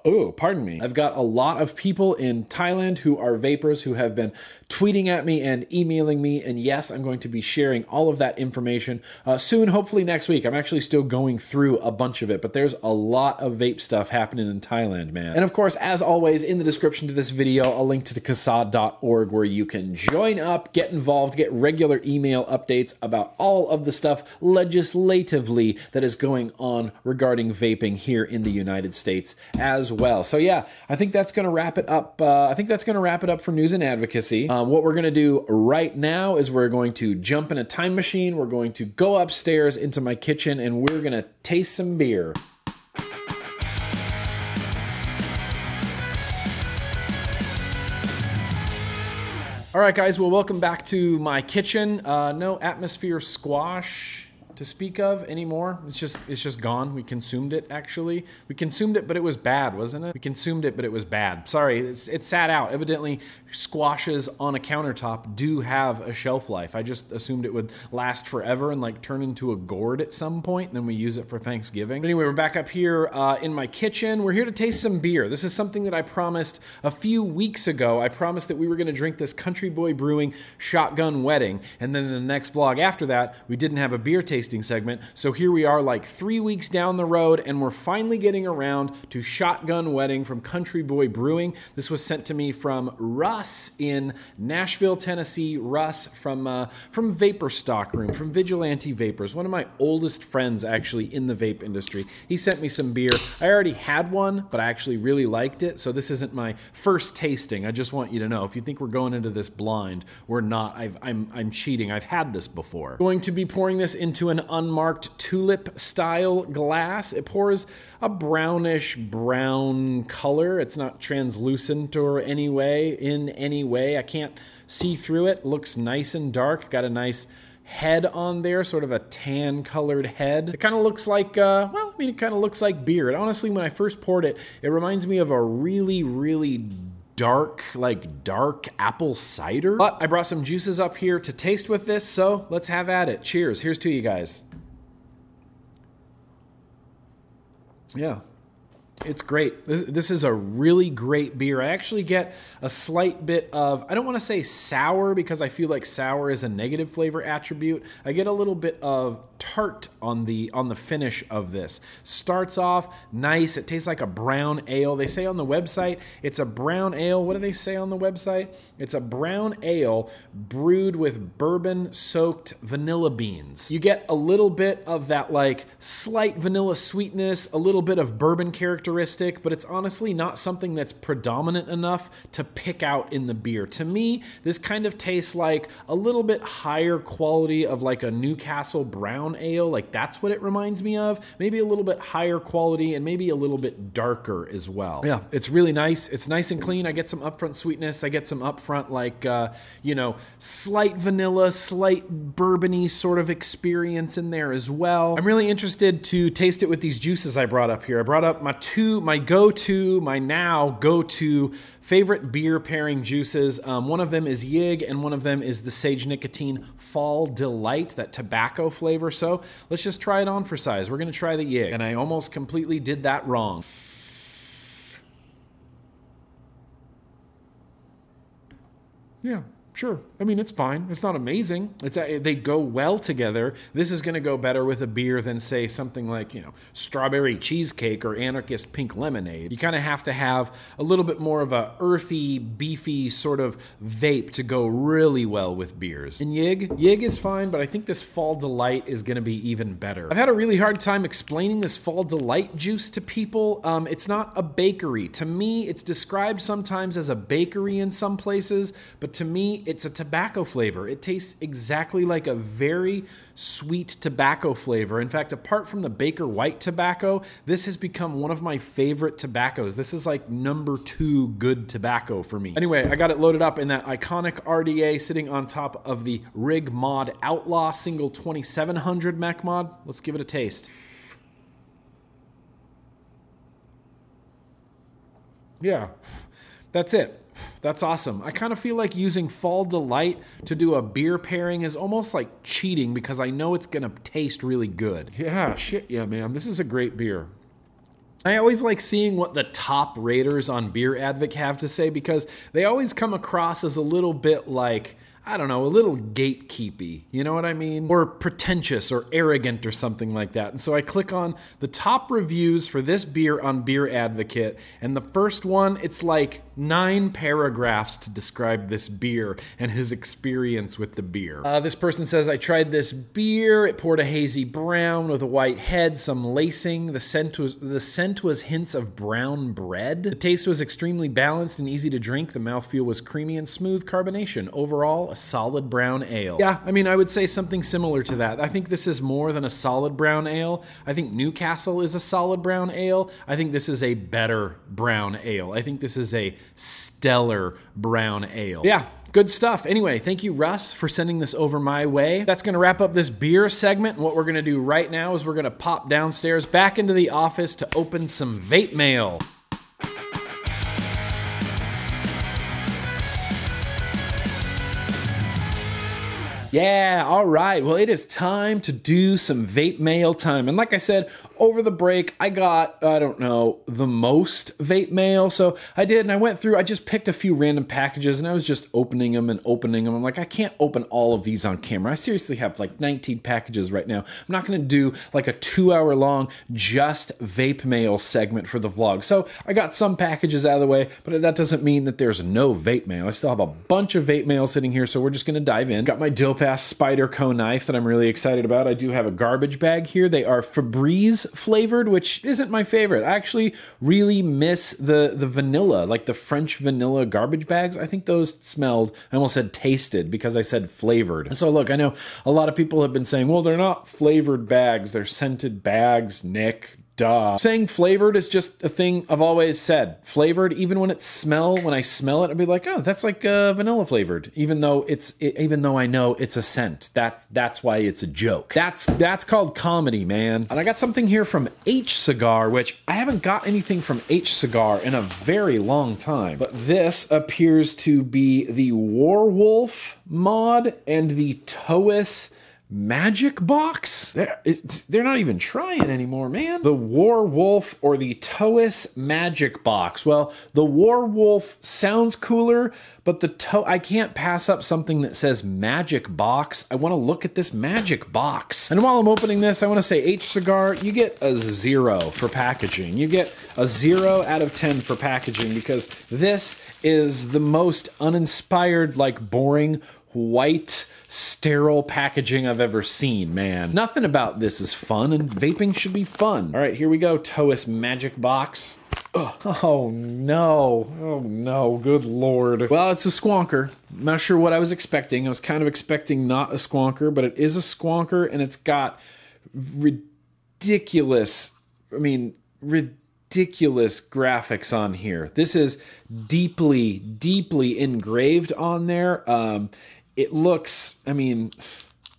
oh, pardon me. I've got a lot of people in Thailand who are vapers who have been tweeting at me and emailing me. And yes, I'm going to be sharing all of that information uh, soon, hopefully next week. I'm actually still going through a bunch of it, but there's a lot of vape stuff happening in Thailand, man. And of course, as always, in the description to this video, a link to the CASAA.org where you can join up, get involved, get regular email updates about all of the stuff legislatively that is going on regarding vaping here in the United States as well. So yeah, I think that's going to wrap it up. Uh, I think that's going to wrap it up for news and advocacy. Um, what we're going to do right now is we're going to jump in a time machine. We're going to go upstairs into my kitchen and we're going to taste some beer. All right, guys. Well, welcome back to my kitchen. Uh, no atmosphere squash to speak of anymore. It's just it's just gone. We consumed it actually. We consumed it, but it was bad, wasn't it? We consumed it, but it was bad. Sorry, it's, it sat out. Evidently, squashes on a countertop do have a shelf life. I just assumed it would last forever and like turn into a gourd at some point. And then we use it for Thanksgiving. But anyway, we're back up here uh, in my kitchen. We're here to taste some beer. This is something that I promised a few weeks ago. I promised that we were going to drink this Country Boy Brewing Shotgun Wedding, and then in the next vlog after that, we didn't have a beer tasting tasting segment. So here we are, like three weeks down the road, and we're finally getting around to Shotgun Wedding from Country Boy Brewing. This was sent to me from Russ in Nashville, Tennessee. Russ from uh, from Vapor Stock Room, from Vigilante Vapors, one of my oldest friends actually in the vape industry. He sent me some beer. I already had one, but I actually really liked it. So this isn't my first tasting. I just want you to know if you think we're going into this blind, we're not. i am I'm, I'm cheating. I've had this before. Going to be pouring this into an unmarked tulip style glass. It pours a brownish brown color. It's not translucent or any way in any way. I can't see through it. Looks nice and dark. Got a nice head on there, sort of a tan colored head. It kind of looks like, uh, well, I mean, it kind of looks like beer. And honestly, when I first poured it, it reminds me of a really, really dark, like dark apple cider. But I brought some juices up here to taste with this, so let's have at it. Cheers. Here's to you guys. Yeah. It's great. This, this is a really great beer. I actually get a slight bit of, I don't want to say sour because I feel like sour is a negative flavor attribute. I get a little bit of tart on the on the finish of this. Starts off nice. It tastes like a brown ale. They say on the website it's a brown ale. What do they say on the website? It's a brown ale brewed with bourbon soaked vanilla beans. You get a little bit of that like slight vanilla sweetness, a little bit of bourbon characteristic, but it's honestly not something that's predominant enough to pick out in the beer. To me, this kind of tastes like a little bit higher quality of like a Newcastle brown ale. Like that's what it reminds me of. Maybe a little bit higher quality and maybe a little bit darker as well. Yeah, it's really nice. It's nice and clean. I get some upfront sweetness. I get some upfront like uh, you know slight vanilla, slight bourbony sort of experience in there as well. I'm really interested to taste it with these juices I brought up here. I brought up my two, my go-to, my now go-to favorite beer pairing juices. Um, one of them is Yig, and one of them is the Sage Nicotine Fall Delight, that tobacco flavor. So let's just try it on for size. We're gonna try the Yig, and I almost completely did that wrong. Yeah, sure. I mean, it's fine. It's not amazing. It's a, they go well together. This is going to go better with a beer than say something like, you know, strawberry cheesecake or anarchist pink lemonade. You kind of have to have a little bit more of a earthy, beefy sort of vape to go really well with beers. And Yig, Yig is fine, but I think this Fall Delight is going to be even better. I've had a really hard time explaining this Fall Delight juice to people. Um, it's not a bakery. To me, it's described sometimes as a bakery in some places, but to me, it's a tobacco flavor. It tastes exactly like a very sweet tobacco flavor. In fact, apart from the Baker White tobacco, this has become one of my favorite tobaccos. This is like number two good tobacco for me. Anyway, I got it loaded up in that iconic RDA sitting on top of the Rig Mod Outlaw single 2700 Mech Mod. Let's give it a taste. Yeah, that's it. That's awesome. I kind of feel like using Fall Delight to do a beer pairing is almost like cheating because I know it's going to taste really good. Yeah, shit, yeah, man. This is a great beer. I always like seeing what the top raters on Beer Advocate have to say because they always come across as a little bit like, I don't know, a little gatekeepy. You know what I mean? Or pretentious or arrogant or something like that. And so I click on the top reviews for this beer on Beer Advocate, and the first one, it's like nine paragraphs to describe this beer and his experience with the beer. Uh, this person says, I tried this beer. It poured a hazy brown with a white head, some lacing. The scent was the scent was hints of brown bread. The taste was extremely balanced and easy to drink. The mouthfeel was creamy and smooth carbonation. Overall, a solid brown ale. Yeah, I mean, I would say something similar to that. I think this is more than a solid brown ale. I think Newcastle is a solid brown ale. I think this is a better brown ale. I think this is a stellar brown ale. Yeah, Good stuff. Anyway, thank you, Russ, for sending this over my way. That's going to wrap up this beer segment. What we're going to do right now is we're going to pop downstairs back into the office to open some vape mail. Yeah, all right. Well, it is time to do some vape mail time. And like I said, over the break, I got, I don't know, the most vape mail. So I did, and I went through, I just picked a few random packages and I was just opening them and opening them. I'm like, I can't open all of these on camera. I seriously have like 19 packages right now. I'm not going to do like a two hour long just vape mail segment for the vlog. So I got some packages out of the way, but that doesn't mean that there's no vape mail. I still have a bunch of vape mail sitting here. So we're just going to dive in. Got my Dill Spyderco knife that I'm really excited about. I do have a garbage bag here. They are Febreze flavored, which isn't my favorite. I actually really miss the the vanilla, like the French vanilla garbage bags. I think those smelled. I almost said tasted because I said flavored. So look, I know a lot of people have been saying, well, they're not flavored bags; they're scented bags. Nick, Duh. Saying flavored is just a thing I've always said. Flavored, even when it smell, when I smell it, I'd be like, oh, that's like uh, vanilla flavored. Even though it's, it, even though I know it's a scent. That's that's why it's a joke. That's that's called comedy, man. And I got something here from H Cigar, which I haven't got anything from H Cigar in a very long time. But this appears to be the Warwolf mod and the Toas Magic Box? They're, they're not even trying anymore, man. The War Wolf or the Toas Magic Box. Well, the War Wolf sounds cooler, but the to I can't pass up something that says Magic Box. I want to look at this Magic Box. And while I'm opening this, I want to say H Cigar, you get a zero for packaging. You get a zero out of 10 for packaging because this is the most uninspired, like boring white sterile packaging I've ever seen, man. Nothing about this is fun, and vaping should be fun. All right, here we go. Toas Magic Box. Ugh. Oh no. Oh no. Good lord. Well, it's a squonker. I'm not sure what I was expecting. I was kind of expecting not a squonker, but it is a squonker and it's got ridiculous, I mean, ridiculous graphics on here. This is deeply, deeply engraved on there. Um, it looks, I mean,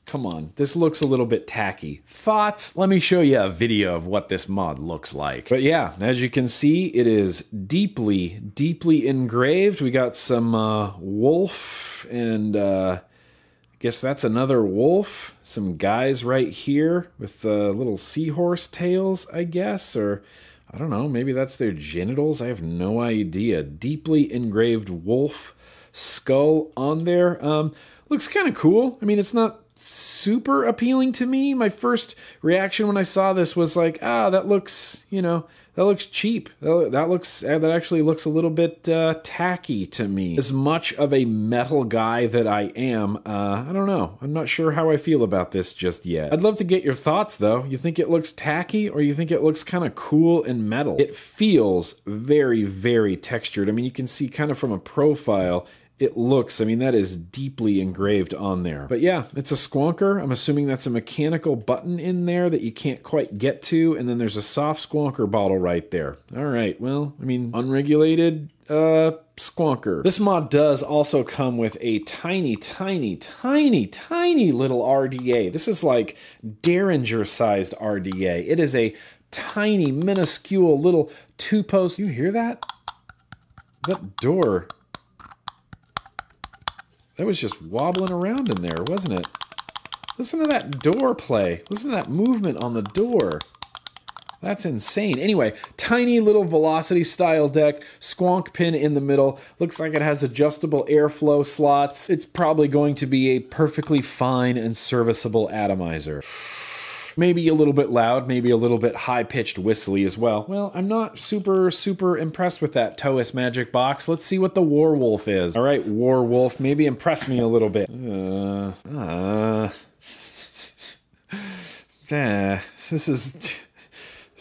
come on, this looks a little bit tacky. Thoughts? Let me show you a video of what this mod looks like. But yeah, as you can see, it is deeply, deeply engraved. We got some uh, wolf and uh, I guess that's another wolf. Some guys right here with uh, little seahorse tails, I guess, or I don't know, maybe that's their genitals. I have no idea. Deeply engraved wolf skull on there. Um, looks kind of cool. I mean, it's not super appealing to me. My first reaction when I saw this was like, ah, that looks, you know, that looks cheap. That looks that actually looks a little bit uh, tacky to me. As much of a metal guy that I am, uh, I don't know. I'm not sure how I feel about this just yet. I'd love to get your thoughts though. You think it looks tacky, or you think it looks kind of cool and metal? It feels very, very textured. I mean, you can see kind of from a profile it looks, I mean, that is deeply engraved on there. But yeah, it's a squonker. I'm assuming that's a mechanical button in there that you can't quite get to. And then there's a soft squonker bottle right there. All right, well, I mean, unregulated uh, squonker. This mod does also come with a tiny, tiny, tiny, tiny little RDA. This is like Derringer sized RDA. It is a tiny, minuscule little two post. You hear that? That door that was just wobbling around in there, wasn't it? Listen to that door play. Listen to that movement on the door. That's insane. Anyway, tiny little velocity style deck, squonk pin in the middle. Looks like it has adjustable airflow slots. It's probably going to be a perfectly fine and serviceable atomizer maybe a little bit loud, maybe a little bit high pitched whistly as well. Well, I'm not super, super impressed with that Toas Magic Box. Let's see what the Warwolf is. All right, Warwolf, maybe impress me a little bit. Uh, uh, uh, this is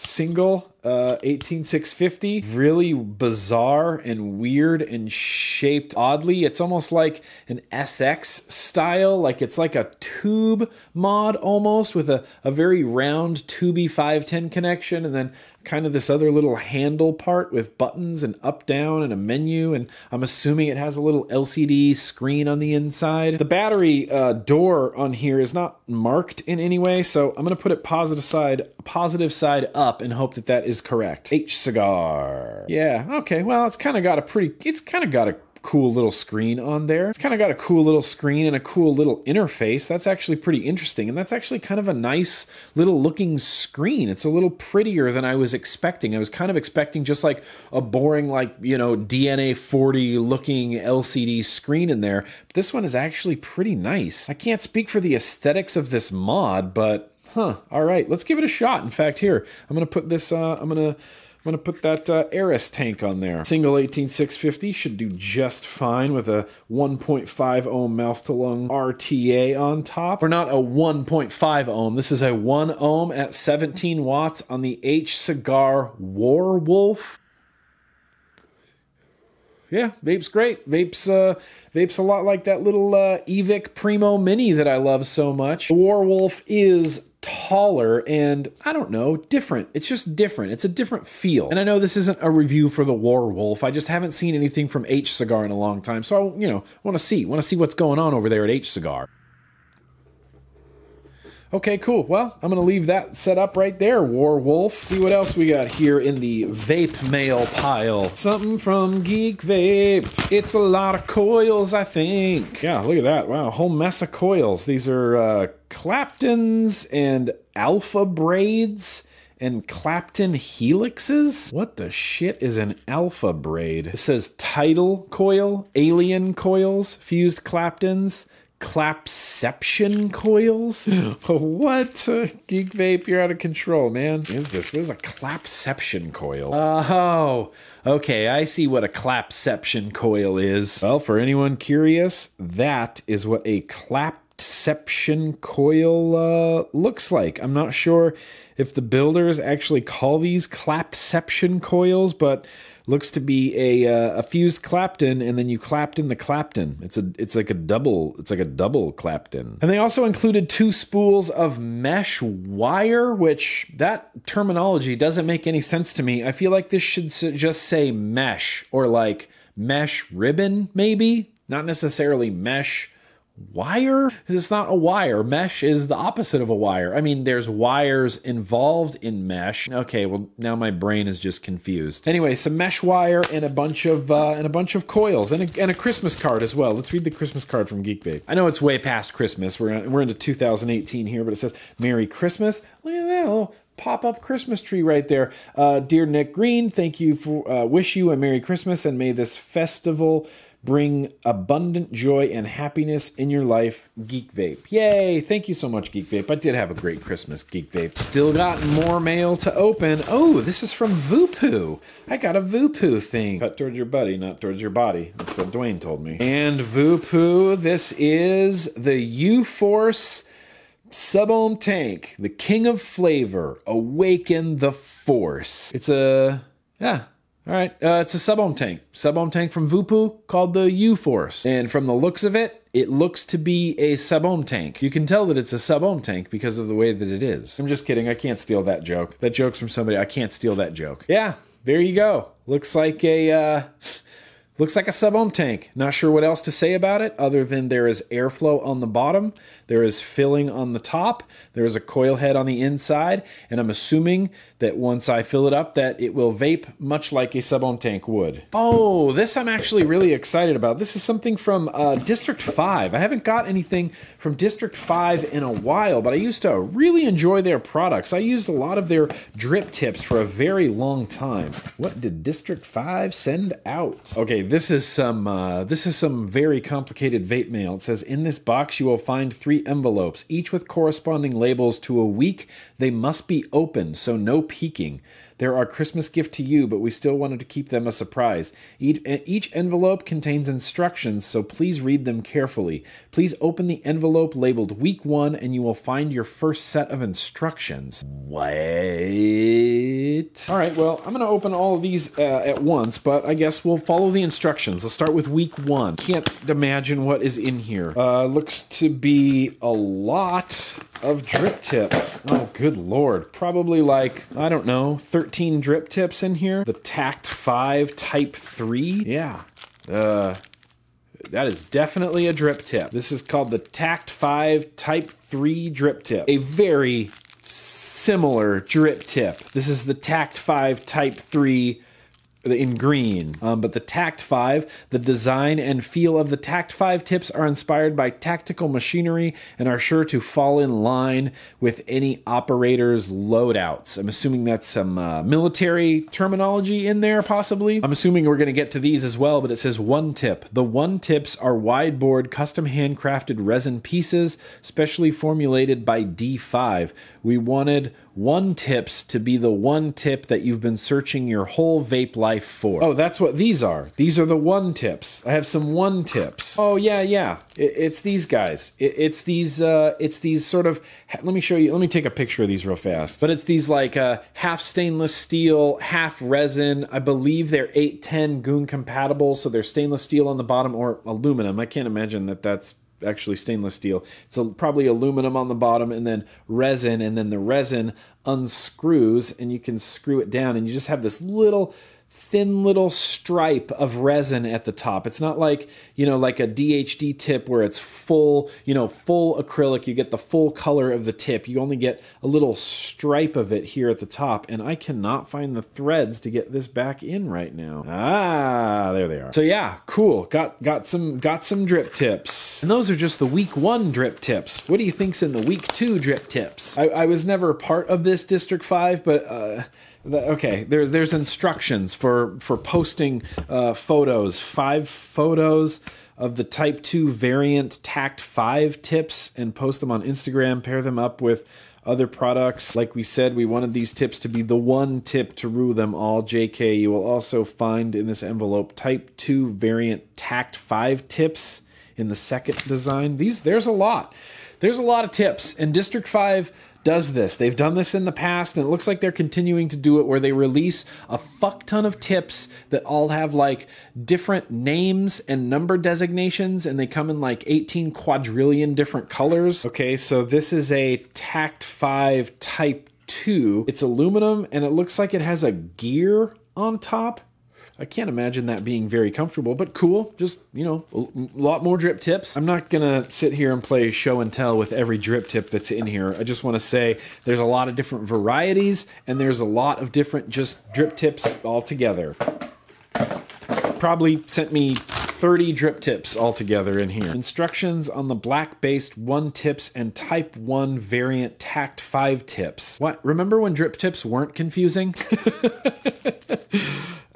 single uh 18650 really bizarre and weird and shaped oddly. It's almost like an sx style like it's like a tube mod almost with a, a very round tubey 510 connection and then kind of this other little handle part with buttons and up down and a menu and i'm assuming it has a little lcd screen on the inside. The battery uh, door on here is not marked in any way so i'm going to put it positive side positive side up and hope that that is correct. H cigar. Yeah okay well it's kind of got a pretty it's kind of got a cool little screen on there. It's kind of got a cool little screen and a cool little interface. That's actually pretty interesting. And that's actually kind of a nice little looking screen. It's a little prettier than I was expecting. I was kind of expecting just like a boring, like, you know, DNA 40 looking LCD screen in there. But this one is actually pretty nice. I can't speak for the aesthetics of this mod, but huh, all right, let's give it a shot. In fact, here, I'm going to put this, uh, I'm going to I'm going to put that uh, Ares tank on there. Single 18650 should do just fine with a 1.5 ohm mouth to lung RTA on top. We're not a 1.5 ohm. This is a 1 ohm at 17 watts on the H Cigar Warwolf yeah, vape's great. Vape's uh, vape's a lot like that little uh, Evic Primo Mini that I love so much. The Warwolf is taller and I don't know, different. It's just different. It's a different feel. And I know this isn't a review for the Warwolf. I just haven't seen anything from H Cigar in a long time. So I, you know, want to see, want to see what's going on over there at H Cigar. Okay, cool. Well, I'm going to leave that set up right there, War Wolf. See what else we got here in the vape mail pile. Something from Geek Vape. It's a lot of coils, I think. Yeah, look at that. Wow, whole mess of coils. These are uh, Claptons and Alpha Braids and Clapton helixes? What the shit is an alpha braid? It says tidal coil, alien coils, fused Claptons, clapception coils. what? Uh, Geek Vape, you're out of control, man. What is this? What is a clapception coil? Oh, okay. I see what a clapception coil is. Well, for anyone curious, that is what a clapception coil uh, looks like. I'm not sure if the builders actually call these clapception coils, but looks to be a uh, a fused Clapton, and then you Clapton the Clapton. It's a it's like a double it's like a double Clapton. And they also included two spools of mesh wire, which that terminology doesn't make any sense to me. I feel like this should just say mesh or like mesh ribbon, maybe not necessarily mesh wire? It's not a wire. Mesh is the opposite of a wire. I mean there's wires involved in mesh. Okay well now my brain is just confused. Anyway some mesh wire and a bunch of uh, and a bunch of coils and a, and a christmas card as well. Let's read the christmas card from geek Vape. i know it's way past christmas. We're, we're into 2018 here but it says merry christmas. Look at that little pop-up christmas tree right there. Uh, dear nick green thank you for uh, wish you a merry christmas and may this festival bring abundant joy and happiness in your life, Geek Vape. Yay! Thank you so much, Geek Vape. I did have a great Christmas, Geek Vape. Still got more mail to open. Oh, this is from Voopoo. I got a Voopoo thing. Cut towards your buddy, not towards your body. That's what Dwayne told me. And Voopoo, this is the U Force. Subohm Tank, the king of flavor, awaken the force. It's a yeah, all right. Uh, it's a Subohm tank. Subohm tank from Voopoo called the U Force. And from the looks of it, it looks to be a Subohm tank. You can tell that it's a Subohm tank because of the way that it is. I'm just kidding. I can't steal that joke. That joke's from somebody. I can't steal that joke. Yeah, there you go. Looks like a. Uh, Looks like a sub-ohm tank. Not sure what else to say about it other than there is airflow on the bottom, there is filling on the top, there is a coil head on the inside, and I'm assuming that once I fill it up that it will vape much like a sub-ohm tank would. Oh, this I'm actually really excited about. This is something from uh, District 5. I haven't got anything from District 5 in a while, but I used to really enjoy their products. I used a lot of their drip tips for a very long time. What did District 5 send out? Okay, this is some uh, this is some very complicated vape mail. It says in this box you will find three envelopes, each with corresponding labels to a week. They must be open, so no peeking. They're our Christmas gift to you, but we still wanted to keep them a surprise. Each, envelope contains instructions, so please read them carefully. Please open the envelope labeled Week 1 and you will find your first set of instructions. What? All right, well, I'm going to open all of these uh, at once, but I guess we'll follow the instructions. Let's start with Week 1. Can't imagine what is in here. Uh, looks to be a lot of drip tips. Oh, good lord. Probably like, I don't know, 13 drip tips in here. The Tact 5 Type 3. Yeah. Uh, that is definitely a drip tip. This is called the Tact 5 Type 3 drip tip. A very similar drip tip. This is the Tact 5 Type 3 in green. Um, but the Tact 5, the design and feel of the Tact 5 tips are inspired by tactical machinery and are sure to fall in line with any operator's loadouts. I'm assuming that's some uh, military terminology in there, possibly. I'm assuming we're going to get to these as well, but it says one tip. The one tips are wide board, custom handcrafted resin pieces, specially formulated by D5. We wanted one tips to be the one tip that you've been searching your whole vape life for. Oh, that's what these are. These are the one tips. I have some one tips. Oh yeah, yeah. It, it's these guys. It, it's these. Uh, it's these sort of. Let me show you. Let me take a picture of these real fast. But it's these like uh, half stainless steel, half resin. I believe they're 810 goon compatible, so they're stainless steel on the bottom or aluminum. I can't imagine that that's actually stainless steel. It's a, probably aluminum on the bottom and then resin, and then the resin unscrews and you can screw it down, and you just have this little thin little stripe of resin at the top. It's not like, you know, like a DHD tip where it's full, you know, full acrylic. You get the full color of the tip. You only get a little stripe of it here at the top. And I cannot find the threads to get this back in right now. Ah, there they are. So yeah, cool. Got got some got some drip tips. And those are just the week one drip tips. What do you think's in the week two drip tips? I, I was never part of this District 5, but uh okay, there's there's instructions for for posting uh, photos. Five photos of the Type Two variant Tact Five tips, and post them on Instagram. Pair them up with other products. Like we said, we wanted these tips to be the one tip to rule them all. JK, you will also find in this envelope Type 2 variant Tact 5 tips in the second design. These there's a lot. There's a lot of tips and District 5 does this. They've done this in the past, and it looks like they're continuing to do it where they release a fuck ton of tips that all have like different names and number designations, and they come in like 18 quadrillion different colors. Okay, so this is a Tact 5 Type 2. It's aluminum, and it looks like it has a gear on top. I can't imagine that being very comfortable, but cool. Just, you know, a lot more drip tips. I'm not going to sit here and play show and tell with every drip tip that's in here. I just want to say there's a lot of different varieties and there's a lot of different just drip tips altogether. Probably sent me 30 drip tips altogether in here. Instructions on the black based 1 tips and type 1 variant tact 5 tips. What? Remember when drip tips weren't confusing?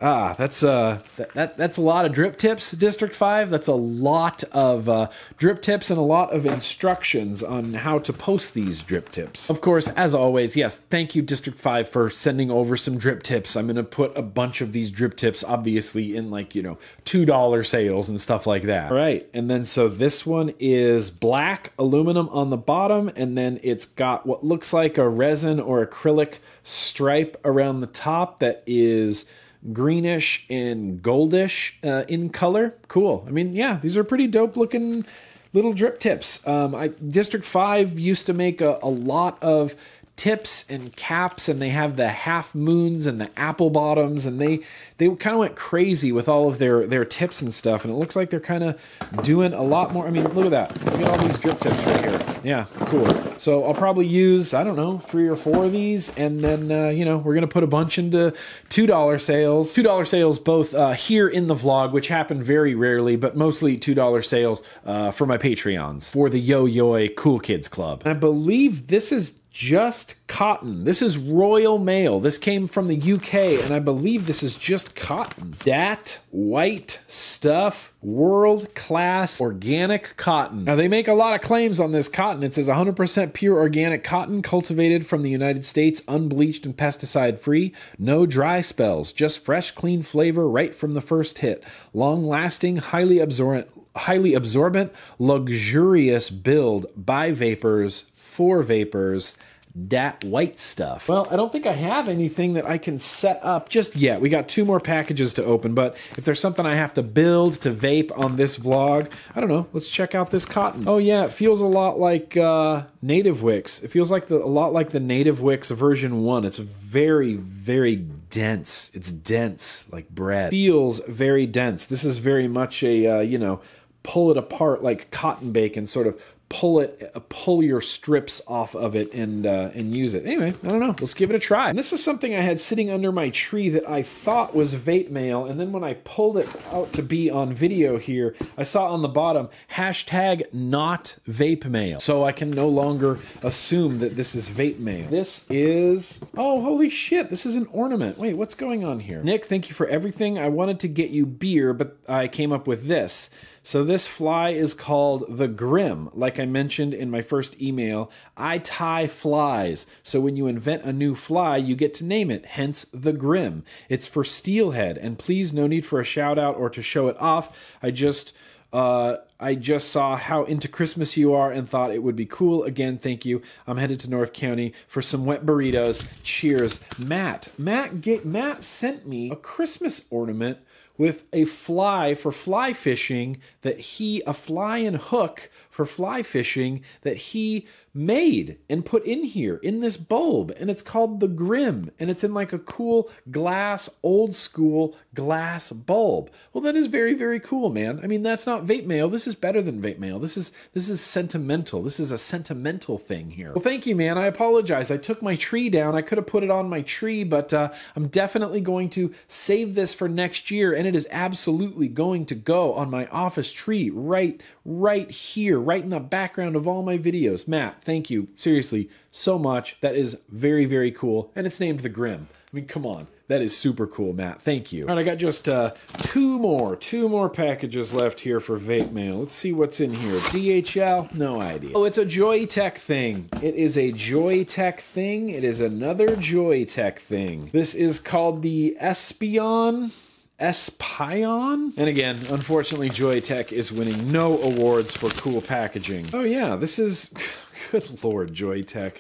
Ah, that's uh that, that that's a lot of drip tips, District 5. That's a lot of uh, drip tips and a lot of instructions on how to post these drip tips. Of course, as always, yes, thank you District 5 for sending over some drip tips. I'm to put a bunch of these drip tips obviously in like, you know, $2 sales and stuff like that. All right. And then so this one is black aluminum on the bottom and then it's got what looks like a resin or acrylic stripe around the top that is greenish and goldish uh, in color. Cool. I mean, yeah, these are pretty dope looking little drip tips. Um, I, District 5 used to make a, a lot of tips and caps and they have the half moons and the apple bottoms and they they kind of went crazy with all of their their tips and stuff and it looks like they're kind of doing a lot more i mean look at that. Look at all these drip tips right here. Yeah cool. So i'll probably use i don't know three or four of these and then uh, you know we're gonna put a bunch into two dollar sales. two dollar sales both uh, here in the vlog which happen very rarely but mostly two dollar sales uh, for my patreons for the yo yo cool kids club. And i believe this is just cotton. This is Royal Mail. This came from the UK, and I believe this is just cotton. That white stuff, world class organic cotton. Now, they make a lot of claims on this cotton. It says 100% pure organic cotton cultivated from the United States, unbleached and pesticide free. No dry spells, just fresh, clean flavor right from the first hit. Long lasting, highly absorbent. Highly absorbent, luxurious build by vapers for vapers dat white stuff. Well, I don't think I have anything that I can set up just yet. We got two more packages to open, but if there's something I have to build to vape on this vlog, I don't know. Let's check out this cotton. Oh yeah, it feels a lot like uh, Native Wicks. It feels like the, a lot like the Native Wicks version one. It's very, very dense. It's dense like bread. Feels very dense. This is very much a uh, you know pull it apart like cotton bacon, sort of pull it pull your strips off of it and uh, and use it. Anyway i don't know. Let's give it a try. And this is something i had sitting under my tree that i thought was vape mail and then when i pulled it out to be on video here i saw on the bottom hashtag not vape mail. So i can no longer assume that this is vape mail. This is oh holy shit this is an ornament. Wait what's going on here? Nick thank you for everything. I wanted to get you beer but i came up with this so this fly is called the Grim. Like I mentioned in my first email, I tie flies. So when you invent a new fly, you get to name it, hence the Grim. It's for steelhead, and please no need for a shout out or to show it off. I just uh, I just saw how into Christmas you are and thought it would be cool. Again, thank you. I'm headed to North County for some wet burritos. Cheers, Matt. Matt, get, Matt sent me a Christmas ornament with a fly for fly fishing that he a fly and hook for fly fishing that he made and put in here in this bulb and it's called the grim and it's in like a cool glass old school glass bulb. Well that is very very cool man. I mean that's not vape mail. This is better than vape mail. This is this is sentimental. This is a sentimental thing here. Well thank you man. I apologize. I took my tree down. I could have put it on my tree but uh, i'm definitely going to save this for next year and it is absolutely going to go on my office tree right right here right in the background of all my videos matt thank you seriously so much. That is very, very cool. And it's named the Grim. I mean, come on. That is super cool, Matt. Thank you. All right, I got just uh, two more, two more packages left here for vape mail. Let's see what's in here. DHL? No idea. Oh, it's a Joyetech thing. It is a Joyetech thing. It is another Joyetech thing. This is called the Espion. Espion? And again, unfortunately, Joyetech is winning no awards for cool packaging. Oh, yeah, this is. Good lord, Joyetech.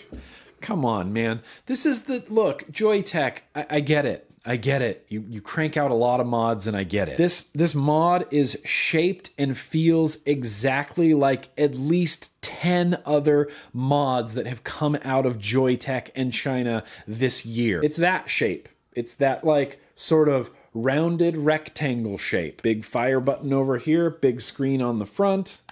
Come on, man. This is the look, Joyetech. I, I get it. I get it. You you crank out a lot of mods and I get it. This this mod is shaped and feels exactly like at least 10 other mods that have come out of Joyetech and China this year. It's that shape. It's that like sort of rounded rectangle shape. Big fire button over here, big screen on the front,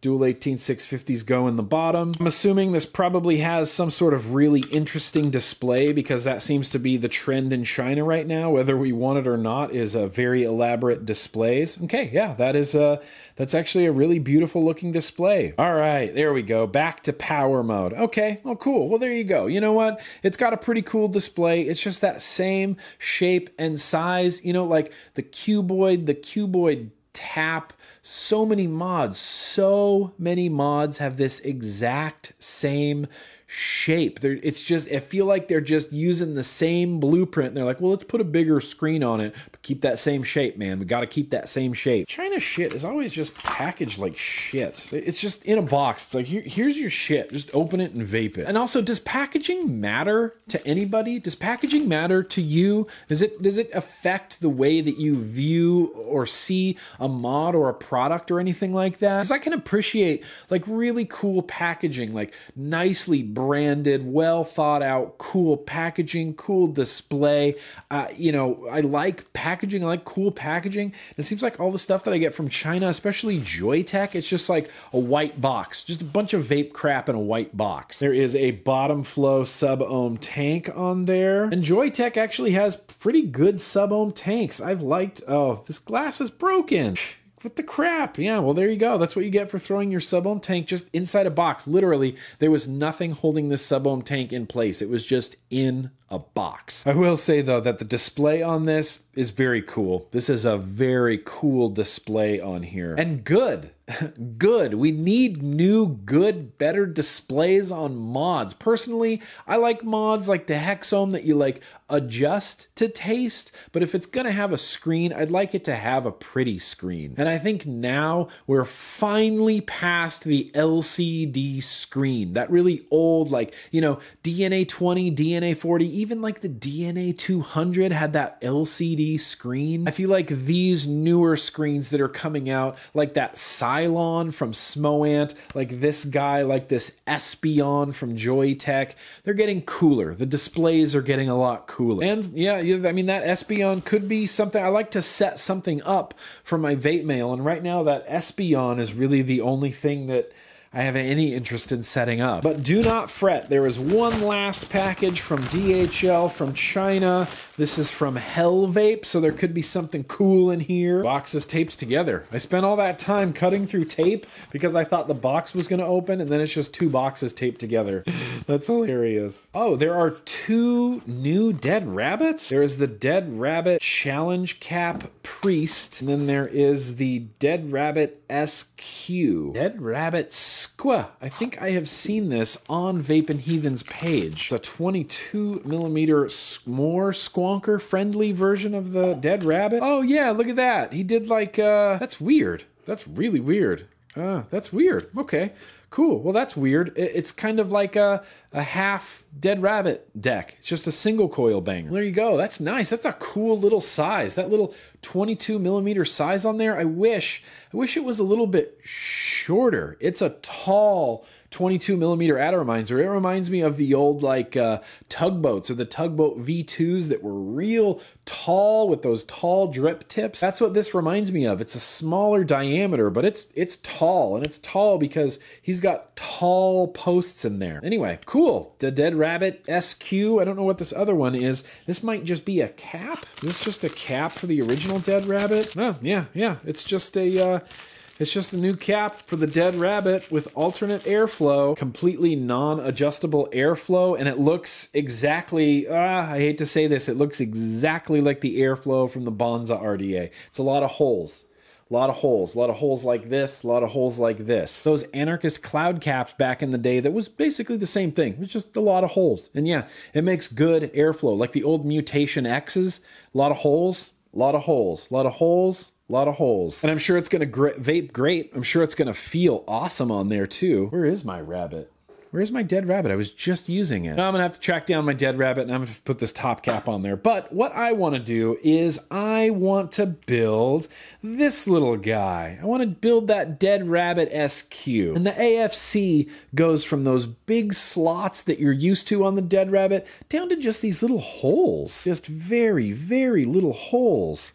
Dual 18650s go in the bottom. I'm assuming this probably has some sort of really interesting display because that seems to be the trend in China right now, whether we want it or not, is a very elaborate displays. Okay, yeah, that is a that's actually a really beautiful looking display. All right, there we go. Back to power mode. Okay, well cool. Well there you go. You know what? It's got a pretty cool display. It's just that same shape and size, you know, like the cuboid, the cuboid tap so many mods so many mods have this exact same shape. They're, it's just, I feel like they're just using the same blueprint. They're like, well, let's put a bigger screen on it, keep that same shape, man. We got to keep that same shape. China shit is always just packaged like shit. It's just in a box. It's like, Here, here's your shit. Just open it and vape it. And also, does packaging matter to anybody? Does packaging matter to you? Does it, does it affect the way that you view or see a mod or a product or anything like that? Because I can appreciate like really cool packaging, like nicely branded, well thought out, cool packaging, cool display. Uh, you know, I like packaging. I like cool packaging. It seems like all the stuff that I get from China, especially Joyetech, it's just like a white box, just a bunch of vape crap in a white box. There is a bottom flow sub ohm tank on there, and Joyetech actually has pretty good sub ohm tanks. I've liked. Oh, this glass is broken. What the crap? Yeah, well, there you go. That's what you get for throwing your sub ohm tank just inside a box. Literally, there was nothing holding this sub ohm tank in place. It was just in a box. I will say though that the display on this is very cool. This is a very cool display on here. And good. good. We need new, good, better displays on mods. Personally, I like mods like the Hexohm that you like adjust to taste, but if it's gonna have a screen, I'd like it to have a pretty screen. And I think now we're finally past the LCD screen. That really old, like, you know, DNA 20, DNA 40, even like the DNA 200 had that LCD screen. I feel like these newer screens that are coming out, like that Cylon from Smoant, like this guy, like this Espion from Joyetech, they're getting cooler. The displays are getting a lot cooler. And yeah, I mean, that Espion could be something I like to set something up for my vape mail. And right now, that Espion is really the only thing that I have any interest in setting up. But do not fret, there is one last package from DHL from China. This is from Hell Vape, so there could be something cool in here. Boxes taped together. I spent all that time cutting through tape because I thought the box was going to open, and then it's just two boxes taped together. That's hilarious. Oh, there are two new dead rabbits? There is the Dead Rabbit Challenge Cap Priest, and then there is the Dead Rabbit SQ. Dead Rabbit I think I have seen this on Vape and Heathen's page. It's a 22 millimeter more squonker friendly version of the Dead Rabbit. Oh yeah, look at that. He did like uh that's weird. That's really weird. Uh, that's weird. Okay. Cool. Well, that's weird. It's kind of like a a half dead rabbit deck. It's just a single coil banger. There you go. That's nice. That's a cool little size. That little 22 millimeter size on there. I wish, I wish it was a little bit shorter. It's a tall 22 millimeter atomizer. It reminds me of the old like uh, tugboats or the tugboat V2s that were real tall with those tall drip tips. That's what this reminds me of. It's a smaller diameter, but it's it's tall and it's tall because he's got tall posts in there. Anyway, cool. The Dead Rabbit SQ. I don't know what this other one is. This might just be a cap. Is this just a cap for the original Dead Rabbit? Oh, yeah, yeah. It's just a uh, it's just a new cap for the Dead Rabbit with alternate airflow, completely non adjustable airflow, and it looks exactly, ah, I hate to say this, it looks exactly like the airflow from the Bonza RDA. It's a lot of holes. A lot of holes, a lot of holes like this, a lot of holes like this. Those anarchist cloud caps back in the day, that was basically the same thing. It was just a lot of holes. And yeah, it makes good airflow. Like the old Mutation X's, a lot of holes, a lot of holes, a lot of holes, a lot of holes. And I'm sure it's going to gr- vape great. I'm sure it's going to feel awesome on there too. Where is my rabbit? Where's my dead rabbit? I was just using it. Now I'm gonna have to track down my dead rabbit and I'm gonna put this top cap on there. But what I wanna do is I want to build this little guy. I wanna build that dead rabbit SQ. And the AFC goes from those big slots that you're used to on the dead rabbit down to just these little holes. Just very, very little holes.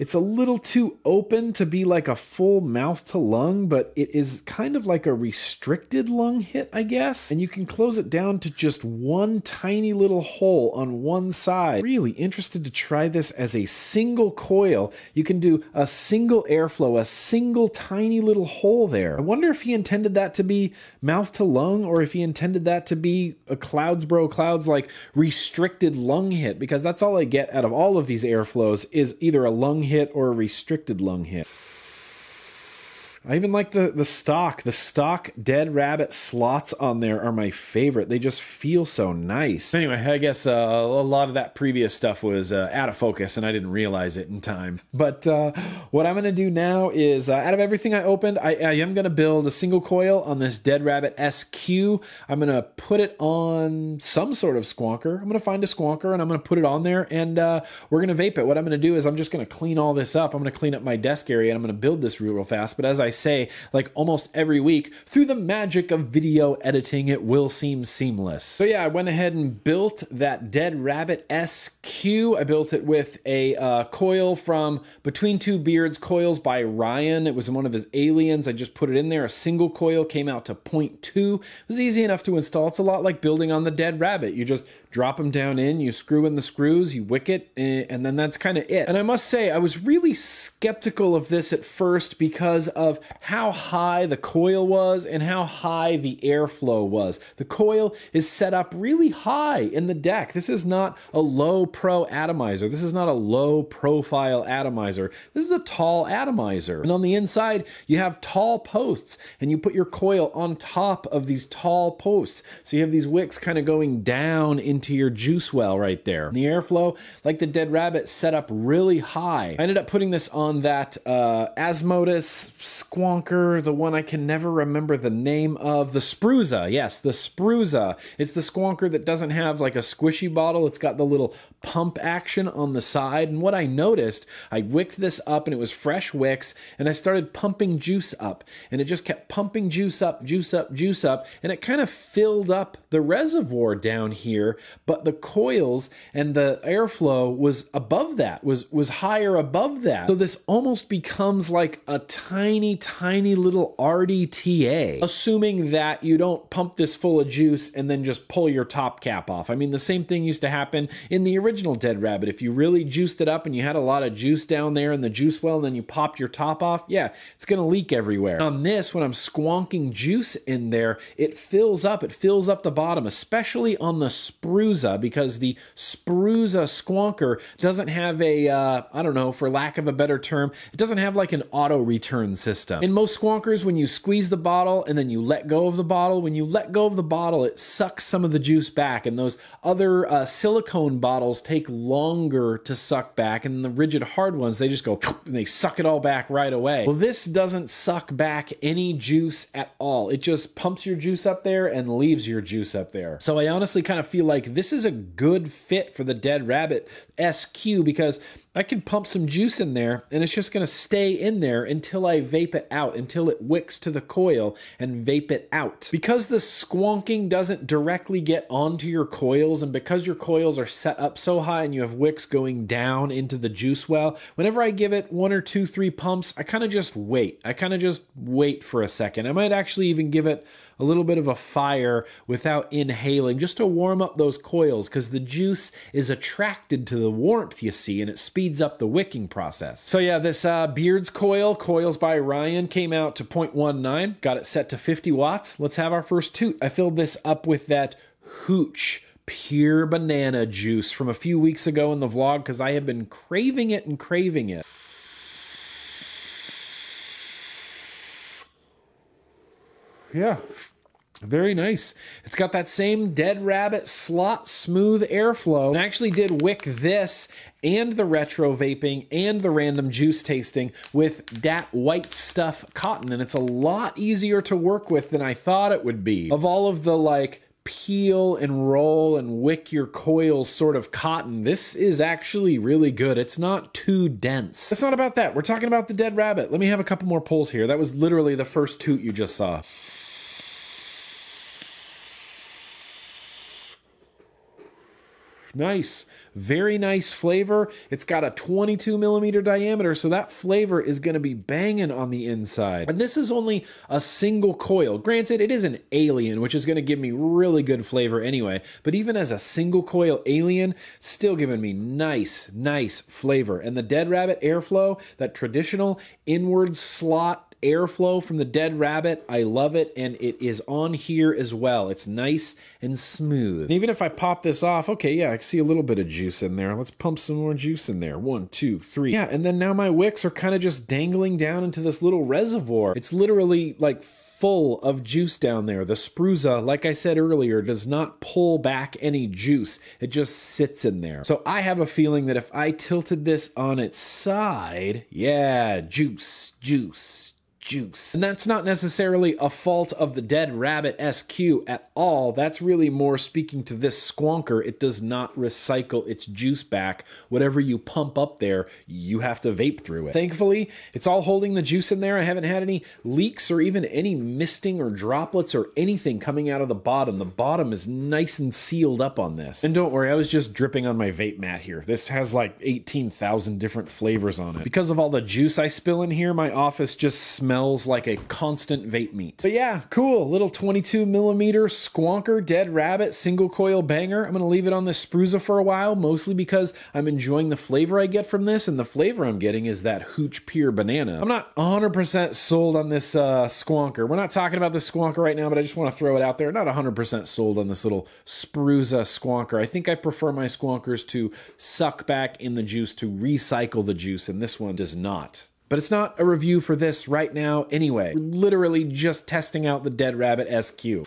It's a little too open to be like a full mouth to lung, but it is kind of like a restricted lung hit, I guess. And you can close it down to just one tiny little hole on one side. Really interested to try this as a single coil. You can do a single airflow, a single tiny little hole there. I wonder if he intended that to be mouth to lung or if he intended that to be a Clouds Bro Clouds like restricted lung hit, because that's all I get out of all of these airflows is either a lung hit or a restricted lung hit. I even like the the stock. The stock dead rabbit slots on there are my favorite. They just feel so nice. Anyway, I guess uh, a lot of that previous stuff was uh, out of focus, and I didn't realize it in time. But uh, what I'm to do now is, uh, out of everything I opened, I, I am to build a single coil on this dead rabbit SQ. I'm to put it on some sort of squonker. I'm to find a squonker and I'm to put it on there, and uh, we're to vape it. What I'm to do is I'm just to clean all this up. I'm to clean up my desk area, and I'm to build this real, real fast. But as I say, like almost every week, through the magic of video editing, it will seem seamless. So yeah, I went ahead and built that Dead Rabbit SQ. I built it with a uh, coil from Between Two Beards coils by Ryan. It was one of his aliens. I just put it in there. A single coil came out to 0.2. It was easy enough to install. It's a lot like building on the Dead Rabbit. You just drop them down in, you screw in the screws, you wick it, eh, and then that's kind of it. And I must say, I was really skeptical of this at first because of how high the coil was and how high the airflow was. The coil is set up really high in the deck. This is not a low pro atomizer. This is not a low profile atomizer. This is a tall atomizer. And on the inside, you have tall posts and you put your coil on top of these tall posts. So you have these wicks kind of going down into your juice well right there. The airflow, like the Dead Rabbit, set up really high. I ended up putting this on that uh, Asmodus Squonker, the one I can never remember the name of. The Spruzza, yes, the Spruzza. It's the Squonker that doesn't have like a squishy bottle. It's got the little pump action on the side. And what I noticed, I wicked this up and it was fresh wicks, and I started pumping juice up. And it just kept pumping juice up, juice up, juice up. And it kind of filled up the reservoir down here, but the coils and the airflow was above that, was was higher above that. So this almost becomes like a tiny, tiny little RDTA, assuming that you don't pump this full of juice and then just pull your top cap off. I mean, the same thing used to happen in the original Dead Rabbit. If you really juiced it up and you had a lot of juice down there in the juice well, and then you pop your top off, yeah, it's gonna leak everywhere. On this, when I'm squonking juice in there, it fills up, it fills up the bottom, especially on the Spruzza, because the Spruzza squonker doesn't have a, uh, I don't know, for lack of a better term, it doesn't have like an auto return system. In most squonkers, when you squeeze the bottle and then you let go of the bottle, when you let go of the bottle, it sucks some of the juice back, and those other uh, silicone bottles take longer to suck back, and the rigid hard ones, they just go and they suck it all back right away. Well, this doesn't suck back any juice at all. It just pumps your juice up there and leaves your juice up there. So I honestly kind of feel like this is a good fit for the Dead Rabbit SQ because I can pump some juice in there and it's just going to stay in there until I vape it out, until it wicks to the coil and vape it out. Because the squonking doesn't directly get onto your coils and because your coils are set up so high and you have wicks going down into the juice well, whenever I give it one or two, three pumps, I kind of just wait. I kind of just wait for a second. I might actually even give it a little bit of a fire without inhaling just to warm up those coils because the juice is attracted to the warmth you see and it speeds up the wicking process. So yeah, this uh, Beards coil, Coils by Ryan, came out to 0.19, got it set to 50 watts. Let's have our first toot. I filled this up with that Hooch pure banana juice from a few weeks ago in the vlog because I have been craving it and craving it. Yeah, very nice. It's got that same Dead Rabbit slot smooth airflow. And I actually did wick this and the retro vaping and the random juice tasting with that white stuff cotton. And it's a lot easier to work with than I thought it would be. Of all of the like peel and roll and wick your coils sort of cotton. This is actually really good. It's not too dense. It's not about that. We're talking about the dead rabbit. Let me have a couple more pulls here. That was literally the first toot you just saw. Nice. Very nice flavor. It's got a 22 millimeter diameter, so that flavor is going to be banging on the inside. And this is only a single coil. Granted, it is an alien, which is going to give me really good flavor anyway, but even as a single coil alien, still giving me nice, nice flavor. And the Dead Rabbit airflow, that traditional inward slot airflow from the dead rabbit. I love it, and it is on here as well. It's nice and smooth. And even if I pop this off, okay, yeah, I see a little bit of juice in there. Let's pump some more juice in there. One, two, three. Yeah, and then now my wicks are kind of just dangling down into this little reservoir. It's literally like full of juice down there. The spruzza, like I said earlier, does not pull back any juice. It just sits in there. So I have a feeling that if I tilted this on its side, yeah, juice, juice, juice. And that's not necessarily a fault of the Dead Rabbit SQ at all. That's really more speaking to this squonker. It does not recycle its juice back. Whatever you pump up there, you have to vape through it. Thankfully, it's all holding the juice in there. I haven't had any leaks or even any misting or droplets or anything coming out of the bottom. The bottom is nice and sealed up on this. And don't worry, I was just dripping on my vape mat here. This has like 18,000 different flavors on it. Because of all the juice I spill in here, my office just smells smells like a constant vape meat. But yeah, cool. Little 22 millimeter squonker dead rabbit single coil banger. I'm gonna leave it on the spruzza for a while, mostly because I'm enjoying the flavor I get from this, and the flavor I'm getting is that hooch pure banana. I'm not 100% sold on this uh, squonker. We're not talking about this squonker right now, but I just want to throw it out there. Not 100% sold on this little spruzza squonker. I think I prefer my squonkers to suck back in the juice to recycle the juice, and this one does not. But it's not a review for this right now anyway. We're literally just testing out the Dead Rabbit SQ.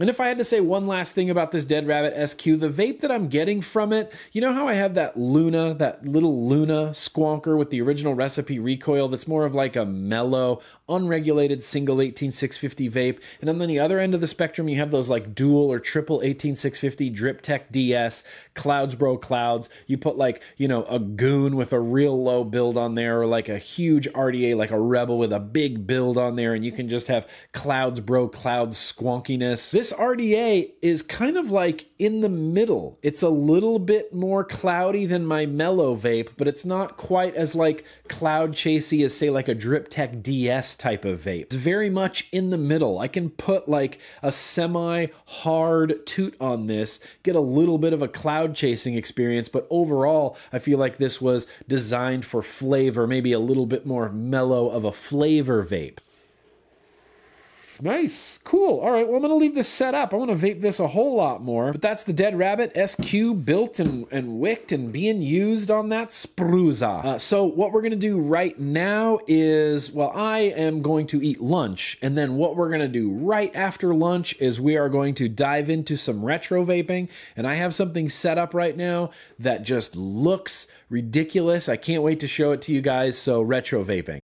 And if I had to say one last thing about this Dead Rabbit SQ, the vape that I'm getting from it, you know how I have that Luna, that little Luna squonker with the original recipe recoil that's more of like a mellow, unregulated single 18650 vape. And then on the other end of the spectrum, you have those like dual or triple 18650 Drip Tech DS, Clouds Bro Clouds. You put like, you know, a goon with a real low build on there, or like a huge RDA, like a Rebel with a big build on there, and you can just have Clouds Bro Clouds squonkiness. This RDA is kind of like in the middle. It's a little bit more cloudy than my mellow vape, but it's not quite as like cloud chasey as say like a Drip Tech DS type of vape. It's very much in the middle. I can put like a semi hard toot on this, get a little bit of a cloud chasing experience, but overall, I feel like this was designed for flavor, maybe a little bit more mellow of a flavor vape. Nice. Cool. All right. Well, I'm going to leave this set up. I want to vape this a whole lot more. But that's the Dead Rabbit SQ built and, and wicked and being used on that Spruzza. Uh, so, what we're going to do right now is, well, I am going to eat lunch. And then what we're going to do right after lunch is we are going to dive into some retro vaping. And I have something set up right now that just looks ridiculous. I can't wait to show it to you guys. So, retro vaping.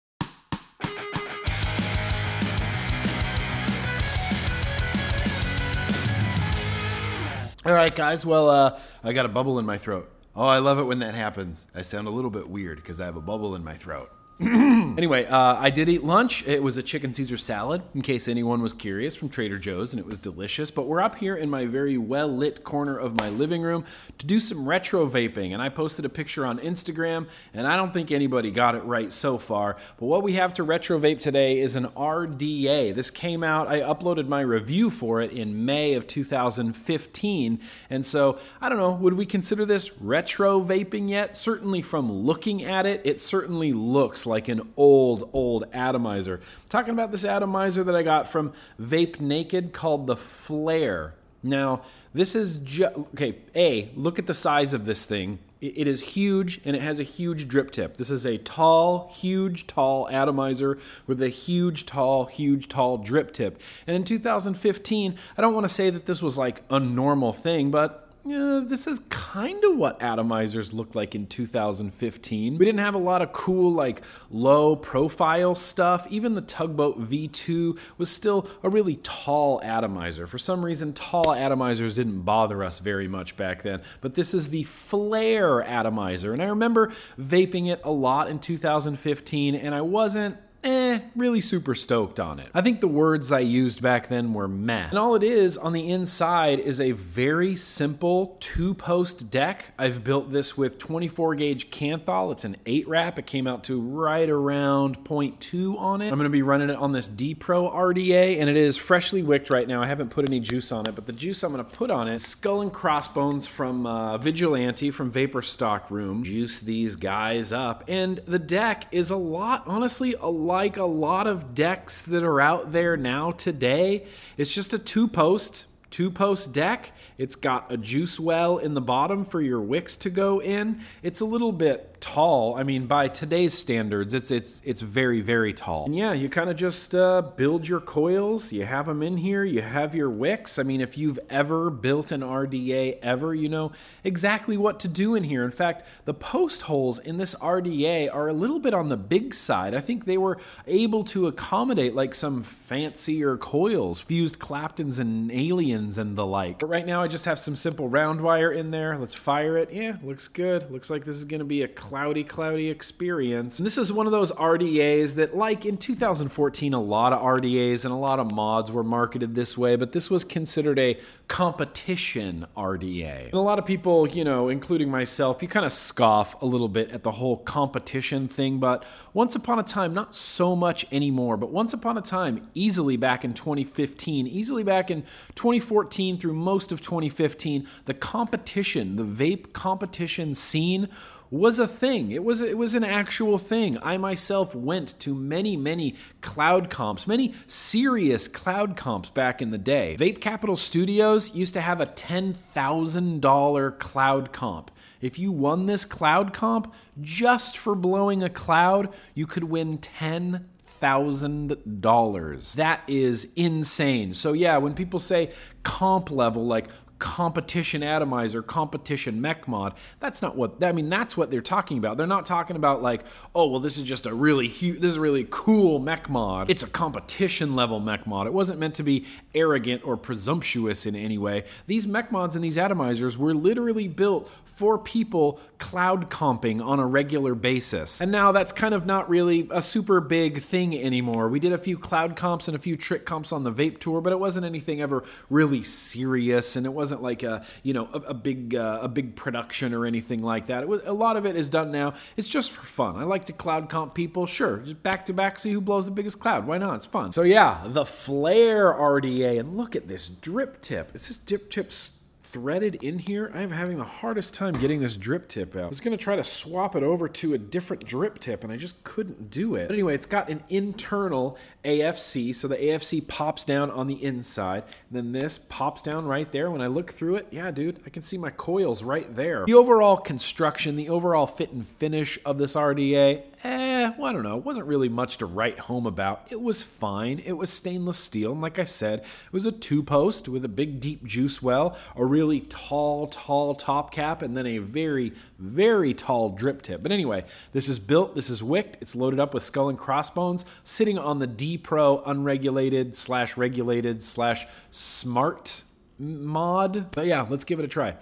All right, guys. Well, uh, I got a bubble in my throat. Oh, I love it when that happens. I sound a little bit weird because I have a bubble in my throat. anyway, uh, I did eat lunch. It was a chicken Caesar salad, in case anyone was curious, from Trader Joe's, and it was delicious. But we're up here in my very well lit corner of my living room to do some retro vaping. And I posted a picture on Instagram, and I don't think anybody got it right so far. But what we have to retro vape today is an RDA. This came out, I uploaded my review for it in May of 2015. And so, I don't know, would we consider this retro vaping yet? Certainly from looking at it, it certainly looks like an old, old atomizer. talking about this atomizer that I got from Vape Naked called the Flare. Now, this is just, okay, A, look at the size of this thing. It is huge and it has a huge drip tip. This is a tall, huge, tall atomizer with a huge, tall, huge, tall drip tip. And in 2015, I don't want to say that this was like a normal thing, but yeah, this is kind of what atomizers looked like in 2015. We didn't have a lot of cool, like low profile stuff. Even the Tugboat V2 was still a really tall atomizer. For some reason, tall atomizers didn't bother us very much back then. But this is the Flare atomizer. And I remember vaping it a lot in 2015, and I wasn't eh, really super stoked on it. I think the words I used back then were meh. And all it is on the inside is a very simple two post deck. I've built this with 24 gauge Kanthal. It's an 8 wrap. It came out to right around 0.2 on it. I'm going to be running it on this D Pro RDA, and it is freshly wicked right now. I haven't put any juice on it, but the juice I'm going to put on it Skull and Crossbones from uh, Vigilante from Vapor Stock Room. Juice these guys up. And the deck is a lot, honestly, a lot like a lot of decks that are out there now today. It's just a two post two post deck. It's got a juice well in the bottom for your wicks to go in. It's a little bit tall. I mean, by today's standards, it's it's it's very very tall. And yeah, you kind of just uh, build your coils. You have them in here. You have your wicks. I mean, if you've ever built an RDA ever, you know exactly what to do in here. In fact, the post holes in this RDA are a little bit on the big side. I think they were able to accommodate like some fancier coils, fused Claptons and aliens and the like. But right now, I just have some simple round wire in there. Let's fire it. Yeah, looks good. Looks like this is going to be a cloudy, cloudy experience. And this is one of those RDAs that, like in 2014, a lot of RDAs and a lot of mods were marketed this way, but this was considered a competition RDA. And a lot of people, you know, including myself, you kind of scoff a little bit at the whole competition thing, but once upon a time, not so much anymore, but once upon a time, easily back in 2015, easily back in 2014 through most of 2015, the competition, the vape competition scene was a thing. It was it was an actual thing. I myself went to many many cloud comps, many serious cloud comps back in the day. Vape Capital Studios used to have a $10,000 cloud comp. If you won this cloud comp just for blowing a cloud, you could win 10 thousand dollars. That is insane. So yeah, when people say comp level, like competition atomizer, competition mech mod. That's not what I mean. That's what they're talking about. They're not talking about like, oh well, this is just a really huge, this is a really cool mech mod. It's a competition level mech mod. It wasn't meant to be arrogant or presumptuous in any way. These mech mods and these atomizers were literally built for people cloud comping on a regular basis. And now that's kind of not really a super big thing anymore. We did a few cloud comps and a few trick comps on the vape tour, but it wasn't anything ever really serious and it wasn't like a, you know, a, a big uh, a big production or anything like that. It was a lot of it is done now. It's just for fun. I like to cloud comp people. Sure, just back to back see who blows the biggest cloud. Why not? It's fun. So yeah, the Flare RDA and look at this drip tip. Is this drip tip's threaded in here. I'm having the hardest time getting this drip tip out. I was gonna try to swap it over to a different drip tip and I just couldn't do it. But anyway, it's got an internal AFC, so the AFC pops down on the inside. Then this pops down right there. When I look through it, yeah, dude, I can see my coils right there. The overall construction, the overall fit and finish of this RDA, eh, well, I don't know. It wasn't really much to write home about. It was fine. It was stainless steel. And like I said, it was a two post with a big deep juice well, a really tall, tall top cap, and then a very, very tall drip tip. But anyway, this is built, this is wicked, it's loaded up with skull and crossbones, sitting on the D Pro unregulated slash regulated slash smart mod. But yeah, let's give it a try.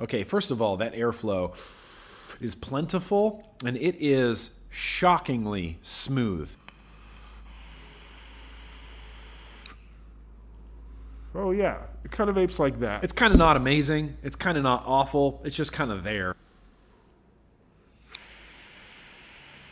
Okay, first of all, that airflow is plentiful and it is shockingly smooth. Oh yeah, it kind of apes like that. It's kind of not amazing. It's kind of not awful. It's just kind of there.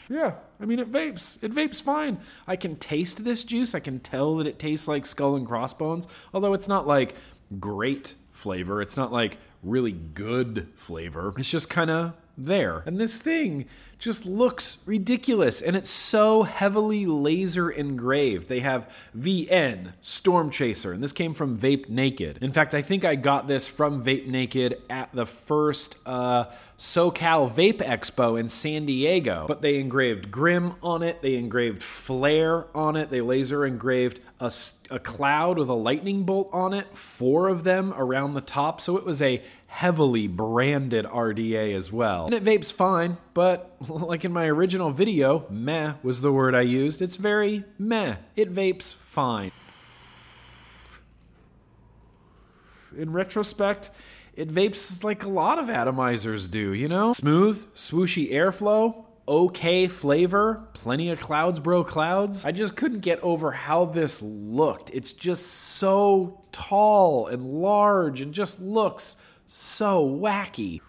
yeah, I mean it vapes. It vapes fine. I can taste this juice. I can tell that it tastes like skull and crossbones, although it's not like great flavor. It's not like really good flavor. It's just kind of there. And this thing just looks ridiculous and it's so heavily laser engraved. They have VN Storm Chaser and this came from Vape Naked. In fact, I think I got this from Vape Naked at the first uh, SoCal Vape Expo in San Diego. But they engraved Grim on it, they engraved Flare on it, they laser engraved a cloud with a lightning bolt on it, four of them around the top. So it was a heavily branded RDA as well. And it vapes fine, but like in my original video, meh was the word I used. It's very meh. It vapes fine. In retrospect, it vapes like a lot of atomizers do, you know? Smooth, swooshy airflow, okay flavor, plenty of clouds, bro, clouds. I just couldn't get over how this looked. It's just so tall and large and just looks so wacky.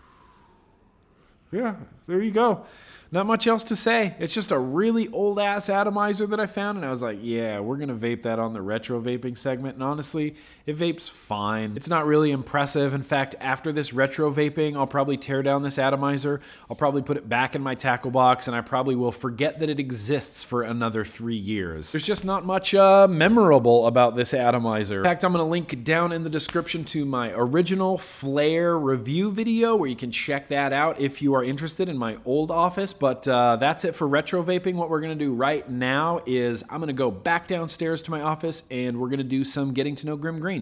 Yeah, there you go. Not much else to say. It's just a really old ass atomizer that I found, and I was like, yeah, we're gonna vape that on the retro vaping segment. And honestly, it vapes fine. It's not really impressive. In fact, after this retro vaping, I'll probably tear down this atomizer. I'll probably put it back in my tackle box, and I probably will forget that it exists for another three years. There's just not much uh, memorable about this atomizer. In fact, I'm gonna link down in the description to my original Flare review video where you can check that out if you are interested in my old office. But uh, that's it for retro vaping. What we're gonna do right now is I'm gonna go back downstairs to my office and we're gonna do some getting to know Grim Green.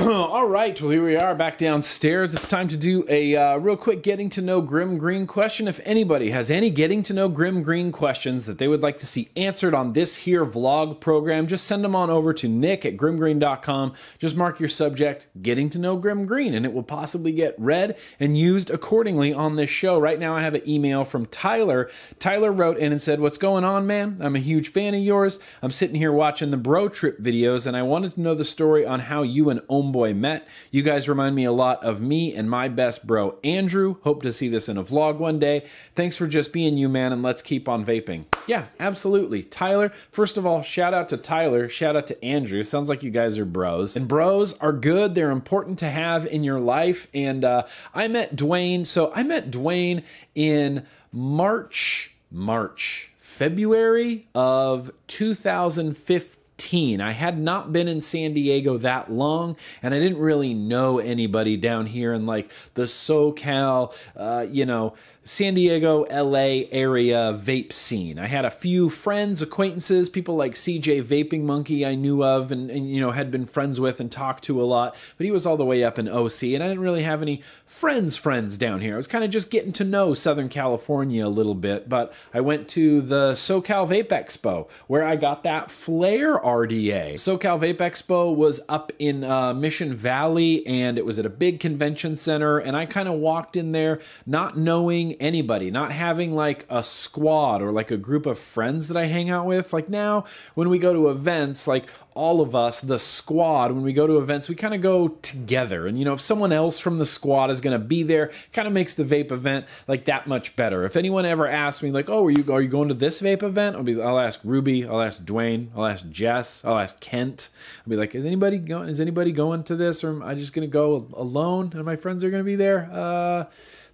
All right, well, here we are back downstairs. It's time to do a uh, real quick getting to know Grim Green question. If anybody has any getting to know Grim Green questions that they would like to see answered on this here vlog program, just send them on over to nick at grimgreen.com. Just mark your subject, getting to know Grim Green, and it will possibly get read and used accordingly on this show. Right now, I have an email from Tyler. Tyler wrote in and said, What's going on, man? I'm a huge fan of yours. I'm sitting here watching the Bro Trip videos, and I wanted to know the story on how you and Homeboy met. You guys remind me a lot of me and my best bro, Andrew. Hope to see this in a vlog one day. Thanks for just being you, man, and let's keep on vaping. Yeah, absolutely. Tyler, first of all, shout out to Tyler. Shout out to Andrew. Sounds like you guys are bros. And bros are good. They're important to have in your life. And uh, I met Dwayne. So I met Dwayne in March, March, February of 2015. I had not been in San Diego that long, and I didn't really know anybody down here in like the SoCal, uh, you know, San Diego, LA area vape scene. I had a few friends, acquaintances, people like CJ Vaping Monkey I knew of and, and, you know had been friends with and talked to a lot, but he was all the way up in OC, and I didn't really have any friends friends down here. I was kind of just getting to know Southern California a little bit, but I went to the SoCal Vape Expo where I got that Flare RDA. SoCal Vape Expo was up in uh, Mission Valley and it was at a big convention center, and I kind of walked in there not knowing anybody, not having like a squad or like a group of friends that I hang out with. Like now, when we go to events, like all of us, the squad, when we go to events, we kind of go together. And you know, if someone else from the squad is is going to be there. Kind of makes the vape event like that much better. If anyone ever asks me like, "Oh, are you are you going to this vape event?" I'll be I'll ask Ruby, I'll ask Dwayne, I'll ask Jess, I'll ask Kent. I'll be like, "Is anybody going is anybody going to this or am I just going to go alone and my friends are going to be there?" Uh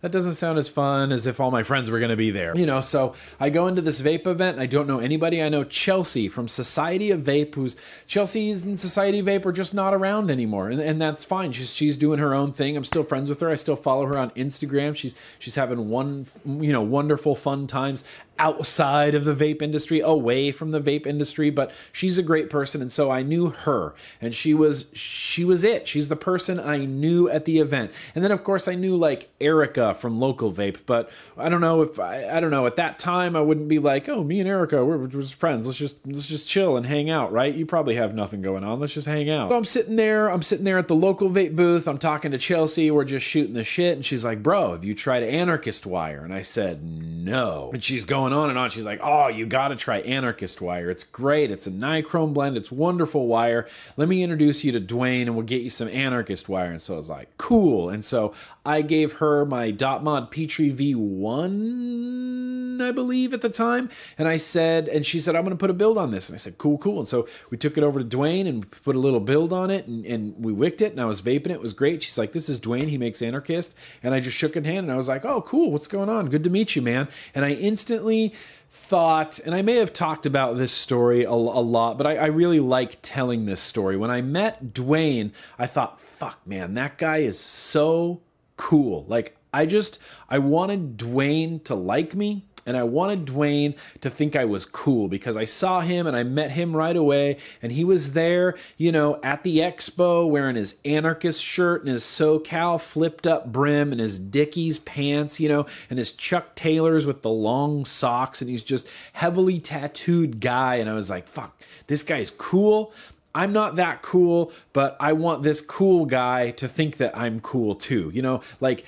that doesn't sound as fun as if all my friends were going to be there. You know, so I go into this vape event. I don't know anybody. I know Chelsea from Society of Vape, who's Chelsea's and Society of Vape are just not around anymore, and, and that's fine. She's she's doing her own thing. I'm still friends with her. I still follow her on Instagram. She's she's having one you know wonderful fun times outside of the vape industry, away from the vape industry, but she's a great person and so I knew her and she was she was it. She's the person I knew at the event. And then of course I knew like Erica from local vape, but I don't know if I, I don't know at that time I wouldn't be like, "Oh, me and Erica, we're, we're just friends. Let's just let's just chill and hang out, right? You probably have nothing going on. Let's just hang out." So I'm sitting there, I'm sitting there at the local vape booth. I'm talking to Chelsea, we're just shooting the shit and she's like, "Bro, have you tried anarchist wire?" And I said, "No." And she's going on and on. She's like, "Oh, you got to try Anarchist wire. It's great. It's a nichrome blend. It's wonderful wire. Let me introduce you to Dwayne, and we'll get you some Anarchist wire." And so I was like, "Cool." And so I gave her my Dot Mod Petri V1, I believe, at the time, and I said, and she said, "I'm going to put a build on this." And I said, "Cool, cool." And so we took it over to Dwayne and put a little build on it, and, and we wicked it, and I was vaping it. It was great. She's like, "This is Dwayne. He makes Anarchist," and I just shook her hand, and I was like, "Oh, cool. What's going on? Good to meet you, man." And I instantly thought, and I may have talked about this story a, a lot, but I, I, really like telling this story. When I met Dwayne, I thought, fuck, man, that guy is so cool. Like, I just, I wanted Dwayne to like me and I wanted Dwayne to think I was cool because I saw him and I met him right away, and he was there, you know, at the expo wearing his anarchist shirt and his SoCal flipped up brim and his Dickies pants, you know, and his Chuck Taylors with the long socks, and he's just heavily tattooed guy, and I was like, fuck, this guy's cool. I'm not that cool, but I want this cool guy to think that I'm cool too. You know, like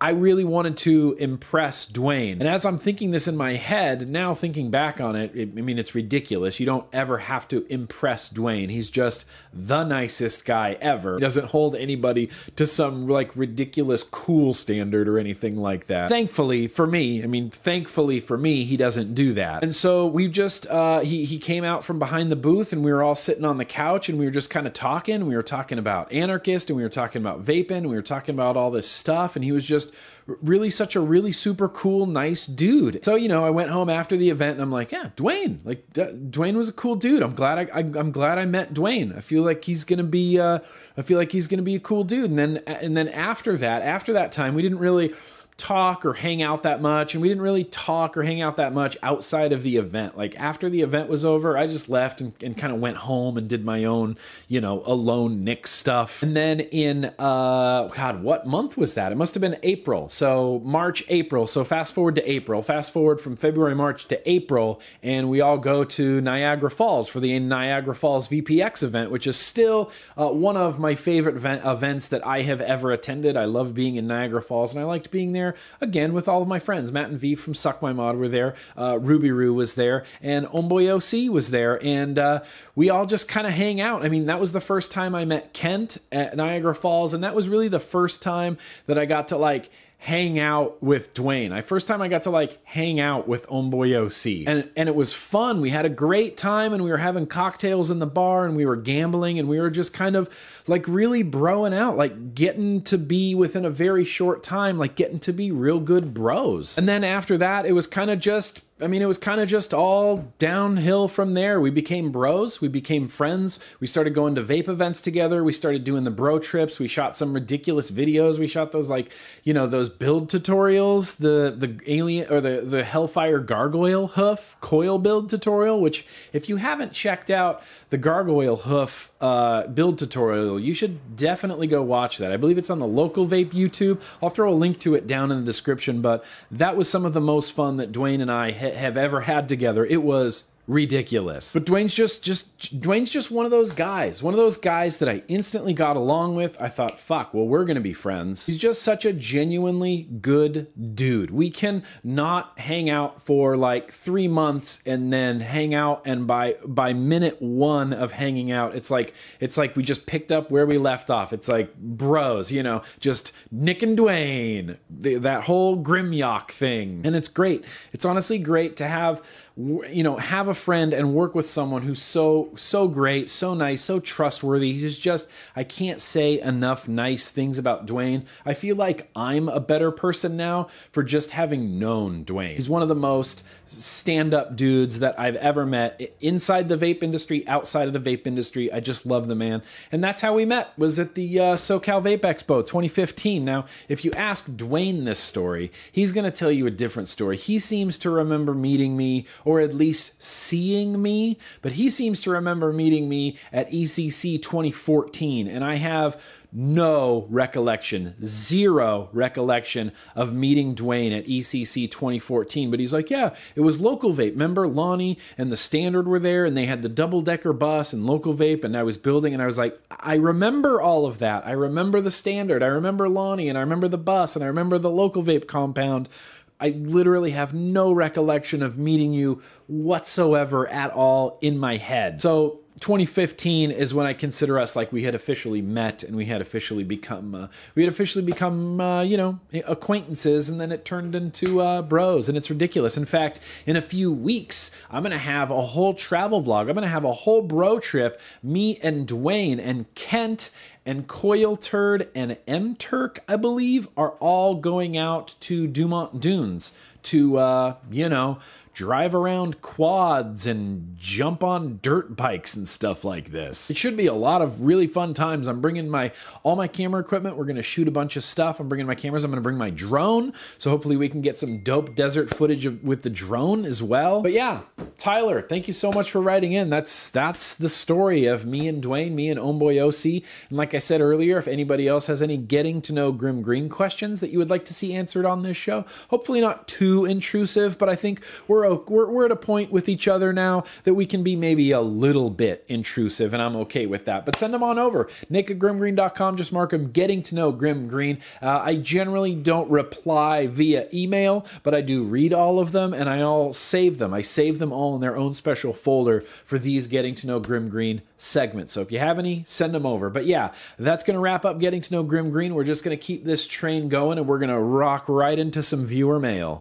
I really wanted to impress Dwayne. And as I'm thinking this in my head, now thinking back on it, it, I mean, it's ridiculous. You don't ever have to impress Dwayne. He's just the nicest guy ever. He doesn't hold anybody to some like ridiculous cool standard or anything like that. Thankfully for me, I mean, thankfully for me, he doesn't do that. And so we just, uh, he, he came out from behind the booth and we were all sitting on the couch and we were just kind of talking. We were talking about anarchist and we were talking about vaping. And we were talking about all this stuff. And he was just, just really such a really super cool, nice dude. So, you know, I went home after the event and I'm like, yeah, Dwayne, like D- Dwayne was a cool dude. I'm glad I, I, am glad I met Dwayne. I feel like he's going to be, uh, I feel like he's going to be a cool dude. And then, and then after that, after that time, we didn't really, talk or hang out that much and we didn't really talk or hang out that much outside of the event. Like after the event was over i just left and, and kind of went home and did my own you know alone nick stuff. And then in uh god what month was that? It must have been april. So march april. So fast forward to april. Fast forward from february march to april and we all go to niagara falls for the niagara falls vpx event which is still uh, one of my favorite event- events that i have ever attended. I love being in niagara falls and i liked being there there again with all of my friends. Matt and V from Suck My Mod were there. Uh, Ruby Roo was there, and Homeboy OC was there, and uh, we all just kind of hang out. I mean, that was the first time I met Kent at Niagara Falls, and that was really the first time that I got to like hang out with Dwayne. I first time I got to like hang out with Homeboy OC. And and it was fun. We had a great time and we were having cocktails in the bar and we were gambling and we were just kind of like really broing out, like getting to be within a very short time, like getting to be real good bros. And then after that, it was kind of just I mean, it was kind of just all downhill from there. We became bros. We became friends. We started going to vape events together. We started doing the bro trips. We shot some ridiculous videos. We shot those like, you know, those build tutorials, the the alien or the the Hellfire gargoyle hoof coil build tutorial. Which, if you haven't checked out the gargoyle hoof uh, build tutorial, you should definitely go watch that. I believe it's on the local vape YouTube. I'll throw a link to it down in the description. But that was some of the most fun that Dwayne and I had have ever had together. It was ridiculous. But Dwayne's just just Dwayne's just one of those guys, one of those guys that I instantly got along with. I thought, fuck, well, we're gonna be friends. He's just such a genuinely good dude. We can not hang out for like three months and then hang out, and by by minute one of hanging out, it's like it's like we just picked up where we left off. It's like bros, you know, just Nick and Dwayne, the, that whole Grimyock thing, and it's great. It's honestly great to have you know have a friend and work with someone who's so so great so nice so trustworthy. He's just i can't say enough nice things about dwayne. I feel like i'm a better person now for just having known dwayne. He's one of the most stand-up dudes that i've ever met. Inside the vape industry outside of the vape industry i just love the man. And that's how we met was at the uh, socal vape expo 2015 now if you ask dwayne this story he's going to tell you a different story. He seems to remember meeting me or at least seeing me, but he seems to remember meeting me at ECC 2014, and I have no recollection, zero recollection of meeting Dwayne at ECC 2014. But he's like, yeah, it was local vape. Remember Lonnie and the Standard were there, and they had the double decker bus and local vape, and I was building, and I was like, I remember all of that. I remember the Standard, I remember Lonnie, and I remember the bus, and I remember the local vape compound. I literally have no recollection of meeting you whatsoever at all in my head. So 2015 is when I consider us like we had officially met and we had officially become uh, we had officially become uh, you know acquaintances and then it turned into uh, bros and it's ridiculous. In fact, in a few weeks I'm gonna have a whole travel vlog. I'm gonna have a whole bro trip. Me and Dwayne and Kent and Coil Turd and M Turk I believe are all going out to Dumont Dunes to uh, you know drive around quads and jump on dirt bikes and stuff like this. It should be a lot of really fun times. I'm bringing my all my camera equipment. We're going to shoot a bunch of stuff. I'm bringing my cameras. I'm going to bring my drone. So hopefully we can get some dope desert footage of, with the drone as well. But yeah, Tyler, thank you so much for writing in. That's that's the story of me and Dwayne, me and Homeboy OC. And like I said earlier, if anybody else has any getting to know Grim Green questions that you would like to see answered on this show, hopefully not too intrusive, but I think we're we're, we're at a point with each other now that we can be maybe a little bit intrusive, and I'm okay with that. But send them on over. Nick at grimmgreen.com. Just mark them getting to know Grimm Green. Uh, I generally don't reply via email, but I do read all of them and I all save them. I save them all in their own special folder for these getting to know Grimm Green segments. So if you have any, send them over. But yeah, that's going to wrap up getting to know Grimm Green. We're just going to keep this train going and we're going to rock right into some viewer mail.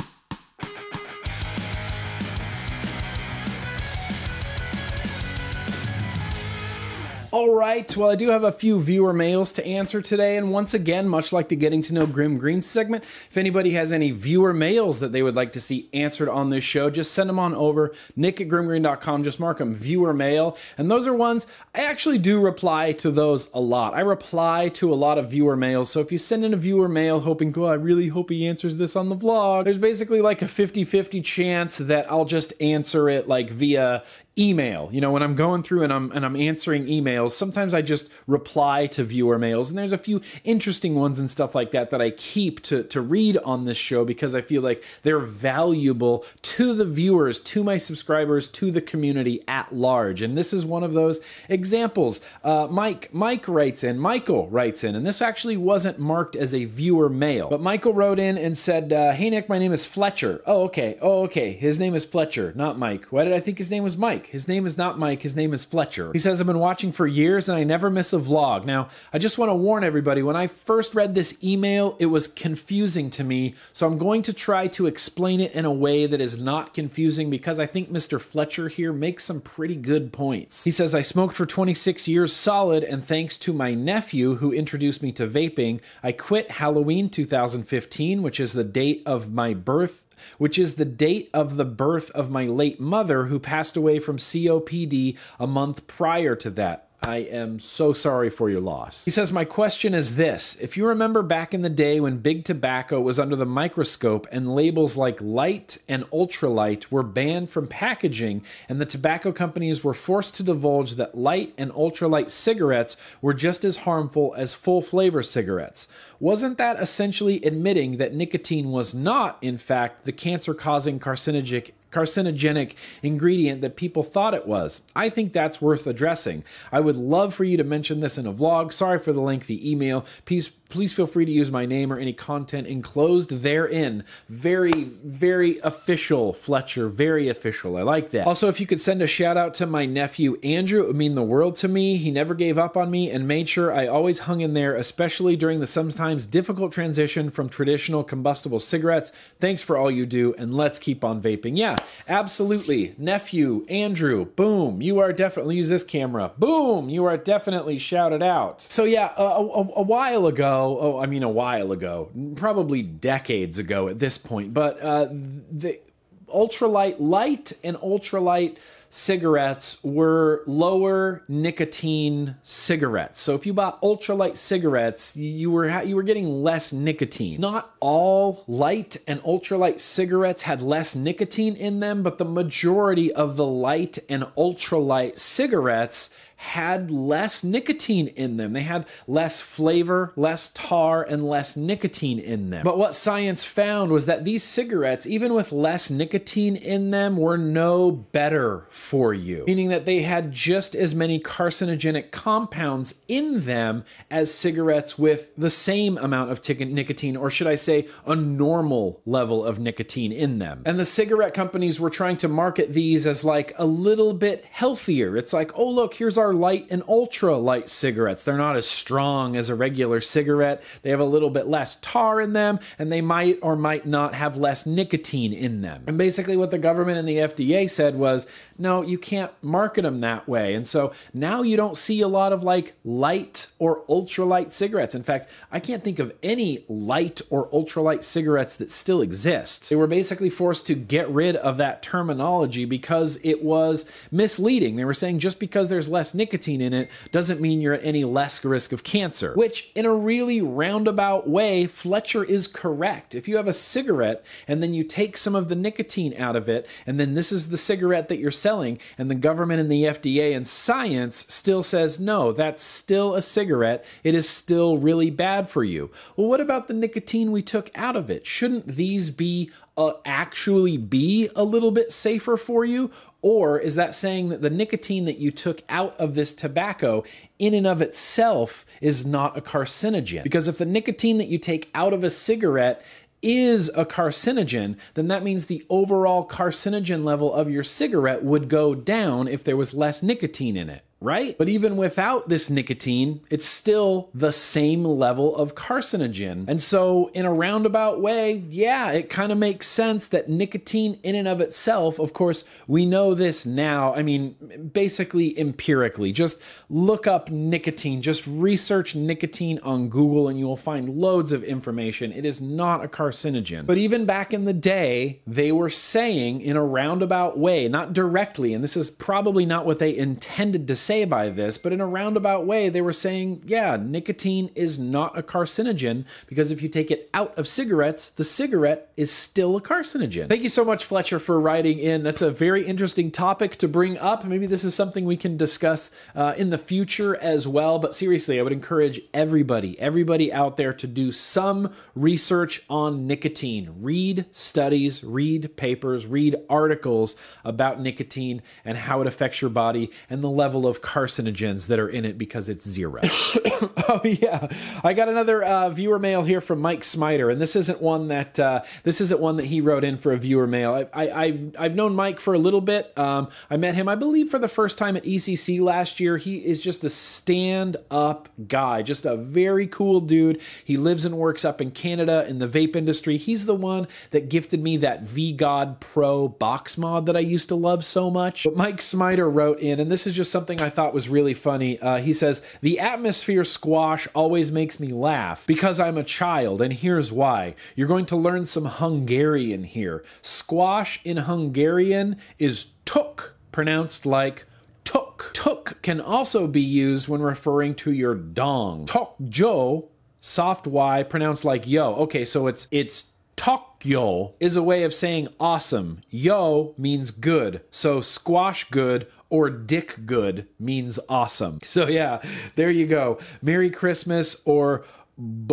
All right. Well, I do have a few viewer mails to answer today. And once again, much like the Getting to Know Grimm Green segment, if anybody has any viewer mails that they would like to see answered on this show, just send them on over. Nick at grimmgreen.com. Just mark them viewer mail. And those are ones I actually do reply to those a lot. I reply to a lot of viewer mails. So if you send in a viewer mail hoping, oh, I really hope he answers this on the vlog, there's basically like a 50 50 chance that I'll just answer it like via email. You know, when I'm going through and I'm and I'm answering emails, sometimes I just reply to viewer mails and there's a few interesting ones and stuff like that that I keep to to read on this show because I feel like they're valuable to the viewers, to my subscribers, to the community at large. And this is one of those examples. Uh, Mike Mike writes in, Michael writes in, and this actually wasn't marked as a viewer mail, but Michael wrote in and said, uh, "Hey Nick, my name is Fletcher." Oh, okay. Oh, okay. His name is Fletcher, not Mike. Why did I think his name was Mike? His name is not Mike, his name is Fletcher. He says, I've been watching for years and I never miss a vlog. Now, I just want to warn everybody when I first read this email, it was confusing to me. So I'm going to try to explain it in a way that is not confusing because I think Mr. Fletcher here makes some pretty good points. He says, I smoked for 26 years solid, and thanks to my nephew who introduced me to vaping, I quit Halloween 2015, which is the date of my birth which is the date of the birth of my late mother, who passed away from COPD a month prior to that. I am so sorry for your loss. He says, My question is this If you remember back in the day when big tobacco was under the microscope and labels like light and ultralight were banned from packaging, and the tobacco companies were forced to divulge that light and ultralight cigarettes were just as harmful as full flavor cigarettes, wasn't that essentially admitting that nicotine was not, in fact, the cancer causing carcinogenic carcinogenic ingredient that people thought it was. I think that's worth addressing. I would love for you to mention this in a vlog. Sorry for the lengthy email. Please please feel free to use my name or any content enclosed therein. Very, very official, Fletcher. Very official. I like that. Also, if you could send a shout out to my nephew Andrew, it would mean the world to me. He never gave up on me and made sure I always hung in there, especially during the sometimes difficult transition from traditional combustible cigarettes. Thanks for all you do, and let's keep on vaping. Yeah, absolutely. Nephew Andrew, boom. You are definitely use this camera. Boom. You are definitely shouted out. So yeah, a, a, a while ago oh, I mean, a while ago, probably decades ago at this point, but uh, the ultralight light and ultralight cigarettes were lower nicotine cigarettes. So if you bought ultralight cigarettes, you were you were getting less nicotine. Not all light and ultralight cigarettes had less nicotine in them, but the majority of the light and ultralight cigarettes had less nicotine in them. They had less flavor, less tar, and less nicotine in them. But what science found was that these cigarettes, even with less nicotine in them, were no better for you, meaning that they had just as many carcinogenic compounds in them as cigarettes with the same amount of nicotine, or should I say, a normal level of nicotine in them. And the cigarette companies were trying to market these as like a little bit healthier. It's like, oh, look, here's our light and ultra light cigarettes. They're not as strong as a regular cigarette. They have a little bit less tar in them, and they might or might not have less nicotine in them. And basically, what the government and the FDA said was, no, you can't market them that way. And so now you don't see a lot of like light or ultra light cigarettes. In fact, I can't think of any light or ultra light cigarettes that still exist. They were basically forced to get rid of that terminology because it was misleading. They were saying just because there's less nicotine in it doesn't mean you're at any less risk of cancer, which in a really roundabout way, Fletcher is correct. If you have a cigarette and then you take some of the nicotine out of it, and then this is the cigarette that you're selling, and the government and the FDA and science still says, no, that's still a cigarette. It is still really bad for you. Well, what about the nicotine we took out of it? Shouldn't these be uh, actually be a little bit safer for you? Or is that saying that the nicotine that you took out of this tobacco in and of itself is not a carcinogen? Because if the nicotine that you take out of a cigarette is a carcinogen, then that means the overall carcinogen level of your cigarette would go down if there was less nicotine in it right? But even without this nicotine, it's still the same level of carcinogen. And so, in a roundabout way, yeah, it kind of makes sense that nicotine, in and of itself, of course, we know this now. I mean, basically empirically, just look up nicotine, just research nicotine on Google, and you will find loads of information. It is not a carcinogen. But even back in the day, they were saying in a roundabout way, not directly, and this is probably not what they intended to say by this, but in a roundabout way, they were saying, yeah, nicotine is not a carcinogen because if you take it out of cigarettes, the cigarette is still a carcinogen. Thank you so much, Fletcher, for writing in. That's a very interesting topic to bring up. Maybe this is something we can discuss uh, in the future as well. But seriously, I would encourage everybody, everybody out there to do some research on nicotine. Read studies, read papers, read articles about nicotine and how it affects your body and the level of carcinogens that are in it because it's zero. oh yeah, I got another uh, viewer mail here from Mike Smiter, and this isn't one that uh, this isn't one that he wrote in for a viewer mail. I, have I've known Mike for a little bit. Um, I met him, I believe, for the first time at ECC last year. He is just a stand up guy, just a very cool dude. He lives and works up in Canada in the vape industry. He's the one that gifted me that V God Pro box mod that I used to love so much. But Mike Smiter wrote in, and this is just something I thought was really funny. Uh, he says, The atmosphere squash always makes me laugh because I'm a child, and here's why. You're going to learn some Hungarian here. Squash in Hungarian is tuk, pronounced like tuk. Tuk can also be used when referring to your dong. Tok jo, soft Y, pronounced like yo. Okay, so it's it's Tokyo is a way of saying awesome. Yo means good. So squash good or dick good means awesome. So yeah, there you go. Merry Christmas or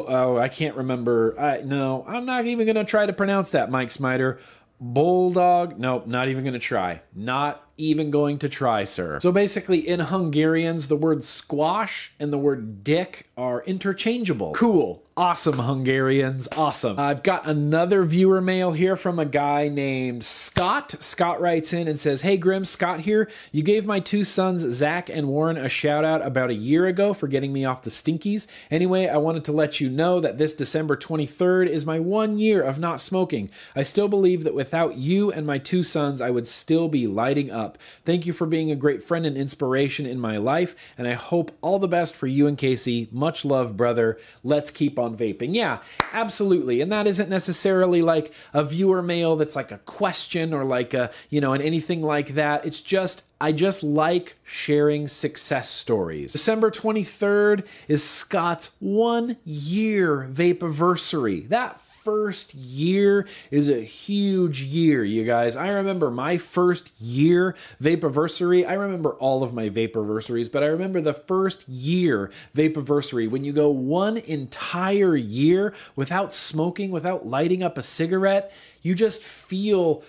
oh, I can't remember. I no, I'm not even going to try to pronounce that, Mike Smiter. Bulldog. Nope, not even going to try. Not even going to try, sir. So basically, in Hungarians, the word squash and the word dick are interchangeable. Cool. Awesome, Hungarians. Awesome. I've got another viewer mail here from a guy named Scott. Scott writes in and says, Hey, Grim, Scott here. You gave my two sons, Zach and Warren, a shout out about a year ago for getting me off the stinkies. Anyway, I wanted to let you know that this December 23rd is my one year of not smoking. I still believe that without you and my two sons, I would still be lighting up. Thank you for being a great friend and inspiration in my life, and I hope all the best for you and Casey. Much love, brother. Let's keep on vaping. Yeah, absolutely. And that isn't necessarily like a viewer mail that's like a question or like a, you know, and anything like that. It's just I just like sharing success stories. December 23rd is Scott's one year vapiversary. That first year is a huge year, you guys. I remember my first year vapiversary. I remember all of my vapiversaries, but I remember the first year vapiversary when you go one entire year without smoking, without lighting up a cigarette, you just feel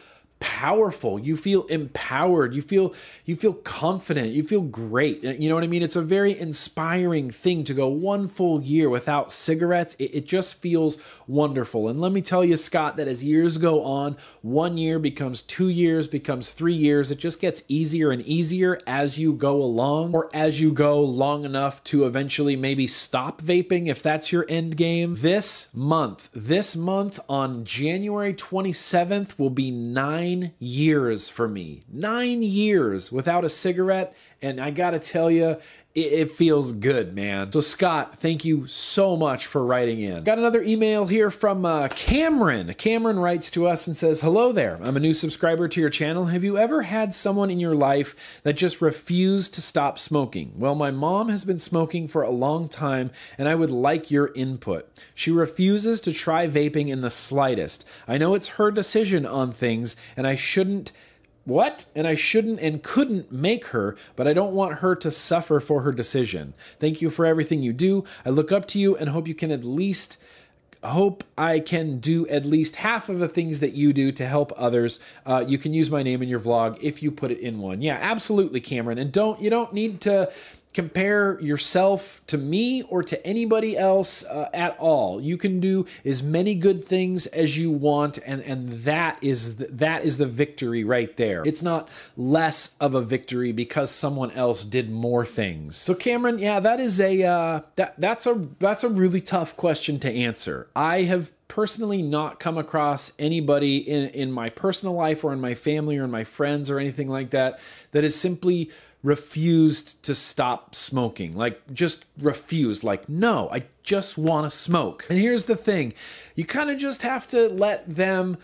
powerful. You feel empowered. You feel you feel confident. You feel great. Uh, you know what i mean? It's a very inspiring thing to go one full year without cigarettes. It, it, just feels wonderful. And let me tell you scott that as years go on one year becomes two years becomes three years. It just gets easier and easier as you go along or as you go long enough to eventually maybe stop vaping if that's your end game. This month this month on january 27th will be nine nine years for me. Nine years without a cigarette. And I gotta tell you, it, it feels good, man. So, Scott, thank you so much for writing in. Got another email here from uh, Cameron. Cameron writes to us and says, Hello there. I'm a new subscriber to your channel. Have you ever had someone in your life that just refused to stop smoking? Well, my mom has been smoking for a long time, and I would like your input. She refuses to try vaping in the slightest. I know it's her decision on things, and I shouldn't what? And I shouldn't and couldn't make her, but I don't want her to suffer for her decision. Thank you for everything you do. I look up to you and hope you can at least hope I can do at least half of the things that you do to help others. Uh, you can use my name in your vlog if you put it in one. Yeah, absolutely, Cameron. And don't you don't need to compare yourself to me or to anybody else uh, at all. You can do as many good things as you want, and and that is the, that is the victory right there. It's not less of a victory because someone else did more things. So Cameron, yeah, that is a uh, that that's a that's a really tough question to answer. I have personally not come across anybody in in my personal life or in my family or in my friends or anything like that that is simply refused to stop smoking. Like, just refused. Like, no, I just want to smoke. And here's the thing you kind of just have to let them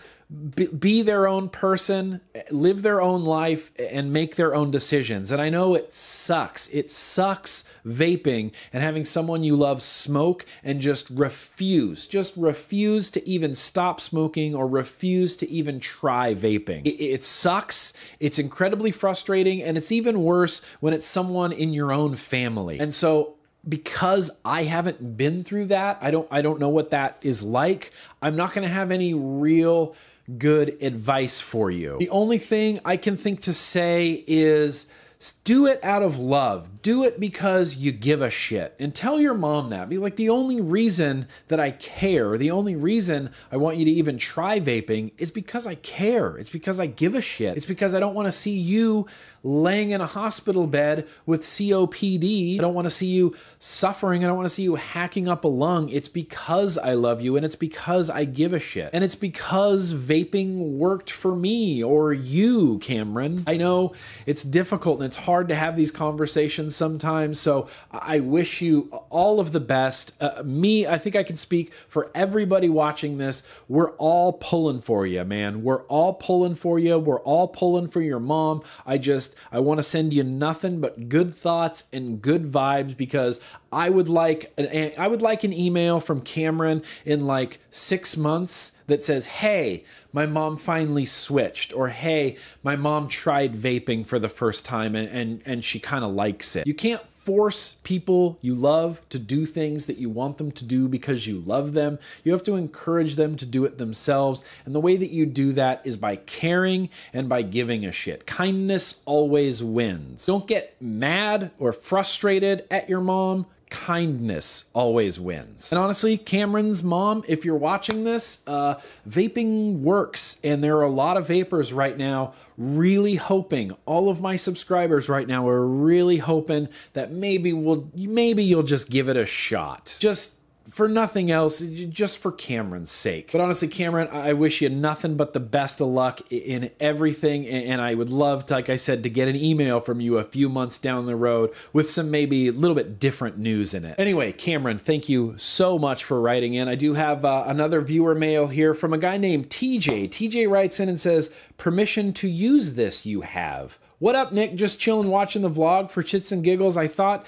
be their own person, live their own life, and make their own decisions. And I know it sucks. It sucks vaping and having someone you love smoke and just refuse, just refuse to even stop smoking or refuse to even try vaping. It, it sucks. It's incredibly frustrating. And it's even worse when it's someone in your own family. And so because I haven't been through that, I don't I don't know what that is like. I'm not going to have any real good advice for you. The only thing I can think to say is do it out of love. Do it because you give a shit. And tell your mom that. Be like, the only reason that I care, the only reason I want you to even try vaping is because I care. It's because I give a shit. It's because I don't want to see you laying in a hospital bed with COPD. I don't want to see you suffering. I don't want to see you hacking up a lung. It's because I love you and it's because I give a shit. And it's because vaping worked for me or you, Cameron. I know it's difficult and it's hard to have these conversations sometimes. So I wish you all of the best. Uh, me, I think I can speak for everybody watching this. We're all pulling for you, man. We're all pulling for you. We're all pulling for your mom. I just, I want to send you nothing but good thoughts and good vibes because I would like an, I would like an email from Cameron in like 6 months that says, "Hey, my mom finally switched," or "Hey, my mom tried vaping for the first time and and, and she kind of likes it." You can't force people you love to do things that you want them to do because you love them. You have to encourage them to do it themselves. And the way that you do that is by caring and by giving a shit. Kindness always wins. Don't get mad or frustrated at your mom kindness always wins. And honestly, Cameron's mom, if you're watching this, uh, vaping works. And there are a lot of vapers right now really hoping, all of my subscribers right now are really hoping that maybe we'll, maybe you'll just give it a shot. Just for nothing else, just for Cameron's sake. But honestly, Cameron, I wish you nothing but the best of luck in everything. And I would love, to, like I said, to get an email from you a few months down the road with some maybe a little bit different news in it. Anyway, Cameron, thank you so much for writing in. I do have uh, another viewer mail here from a guy named TJ. TJ writes in and says, Permission to use this you have. What up, Nick? Just chilling watching the vlog for chits and giggles. I thought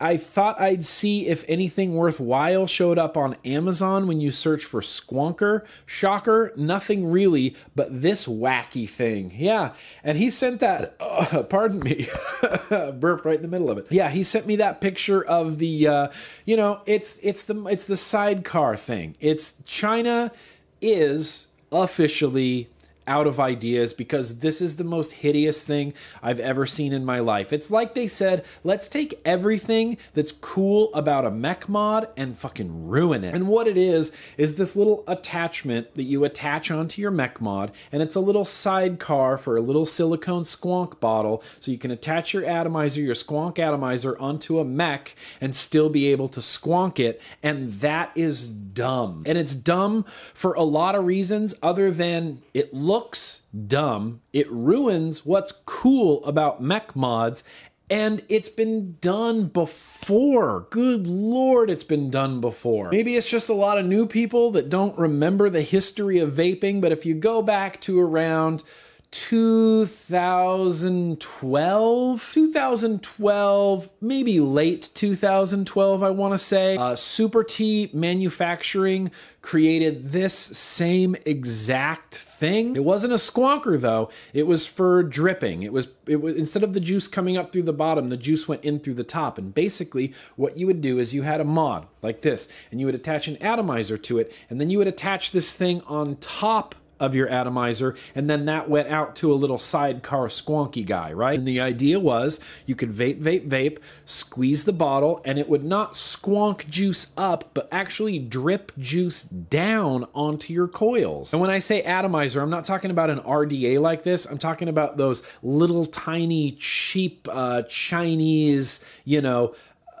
I thought I'd see if anything worthwhile showed up on Amazon when you search for Squonker. Shocker, nothing really, but this wacky thing. Yeah, and he sent that, uh, pardon me, burp right in the middle of it. Yeah, he sent me that picture of the, uh, you know, it's it's the it's the sidecar thing. It's China is officially out of ideas because this is the most hideous thing I've ever seen in my life. It's like they said, let's take everything that's cool about a mech mod and fucking ruin it. And what it is, is this little attachment that you attach onto your mech mod, and it's a little sidecar for a little silicone squonk bottle, so you can attach your atomizer, your squonk atomizer, onto a mech and still be able to squonk it. And that is dumb. And it's dumb for a lot of reasons other than it looks looks dumb, it ruins what's cool about mech mods, and it's been done before. Good lord, it's been done before. Maybe it's just a lot of new people that don't remember the history of vaping, but if you go back to around 2012 2012 maybe late 2012 i want to say uh, super t manufacturing created this same exact thing. It wasn't a squonker though. It was for dripping. It was it was instead of the juice coming up through the bottom, the juice went in through the top. And basically what you would do is you had a mod like this and you would attach an atomizer to it and then you would attach this thing on top of your atomizer, and then that went out to a little sidecar squonky guy, right? And the idea was you could vape, vape, vape, squeeze the bottle, and it would not squonk juice up, but actually drip juice down onto your coils. And when I say atomizer, I'm not talking about an RDA like this, I'm talking about those little tiny, cheap uh, Chinese, you know,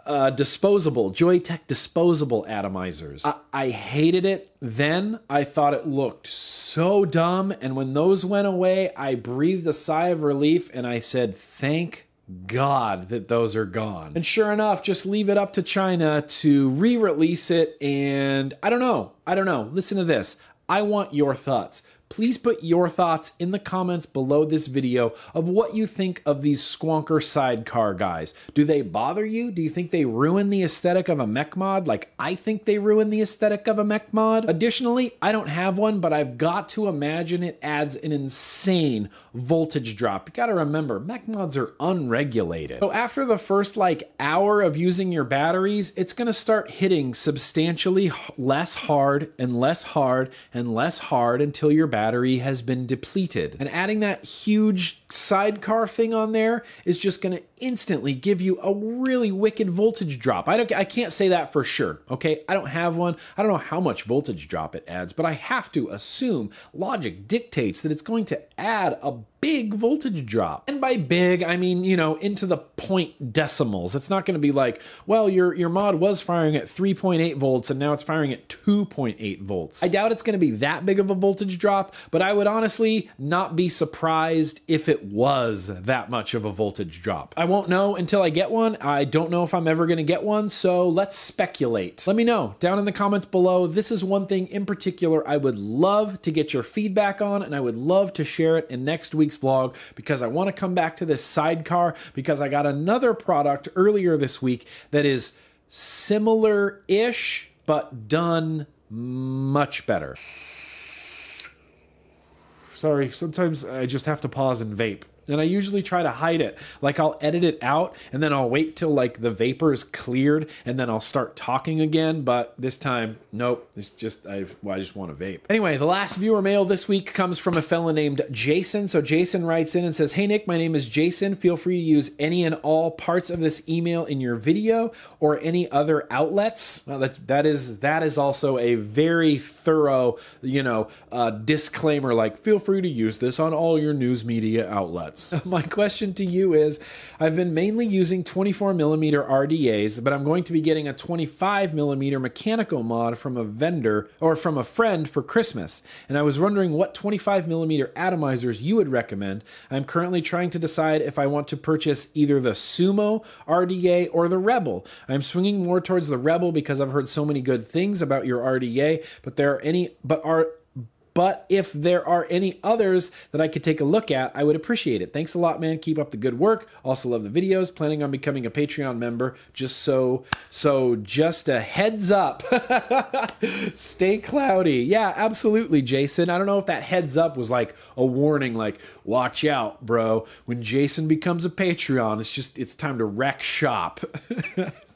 uh, disposable Joyetech disposable atomizers. I, I hated it then. I thought it looked so dumb, and when those went away, I breathed a sigh of relief and I said, "Thank." God that those are gone. And sure enough, just leave it up to China to re release it. And I don't know. I don't know. Listen to this. I want your thoughts please put your thoughts in the comments below this video of what you think of these squonker sidecar guys. Do they bother you? Do you think they ruin the aesthetic of a mech mod like I think they ruin the aesthetic of a mech mod? Additionally, I don't have one, but I've got to imagine it adds an insane voltage drop. You gotta remember, mech mods are unregulated. So after the first like hour of using your batteries, it's gonna start hitting substantially less hard and less hard and less hard until your battery has been depleted. And adding that huge sidecar thing on there is just going to instantly give you a really wicked voltage drop. I don't I can't say that for sure, okay? I don't have one. I don't know how much voltage drop it adds, but I have to assume logic dictates that it's going to add a big voltage drop. And by big, I mean, you know, into the point decimals. It's not going to be like, well, your your mod was firing at 3.8 volts and now it's firing at 2.8 volts. I doubt it's going to be that big of a voltage drop, but I would honestly not be surprised if it was that much of a voltage drop. I won't know until I get one. I don't know if I'm ever going to get one, so let's speculate. Let me know down in the comments below. This is one thing in particular I would love to get your feedback on and I would love to share it in next week's week's vlog because I want to come back to this sidecar because I got another product earlier this week that is similar ish, but done much better. Sorry, sometimes I just have to pause and vape. And I usually try to hide it. Like I'll edit it out and then I'll wait till like the vapor is cleared and then I'll start talking again. But this time, nope. It's just I, well, I just want to vape. Anyway, the last viewer mail this week comes from a fella named Jason. So Jason writes in and says, "Hey Nick, my name is Jason. Feel free to use any and all parts of this email in your video or any other outlets." Well, that's that is that is also a very thorough, you know, uh, disclaimer. Like, feel free to use this on all your news media outlets. So my question to you is I've been mainly using 24 millimeter RDAs, but I'm going to be getting a 25 millimeter mechanical mod from a vendor or from a friend for Christmas. And I was wondering what 25 millimeter atomizers you would recommend. I'm currently trying to decide if I want to purchase either the Sumo RDA or the Rebel. I'm swinging more towards the Rebel because I've heard so many good things about your RDA, but there are any but are but if there are any others that I could take a look at, I would appreciate it. Thanks a lot, man. Keep up the good work. Also love the videos. Planning on becoming a Patreon member. Just so so just a heads up. Stay cloudy. Yeah, absolutely, Jason. I don't know if that heads up was like a warning like watch out, bro. When Jason becomes a Patreon, it's just it's time to wreck shop.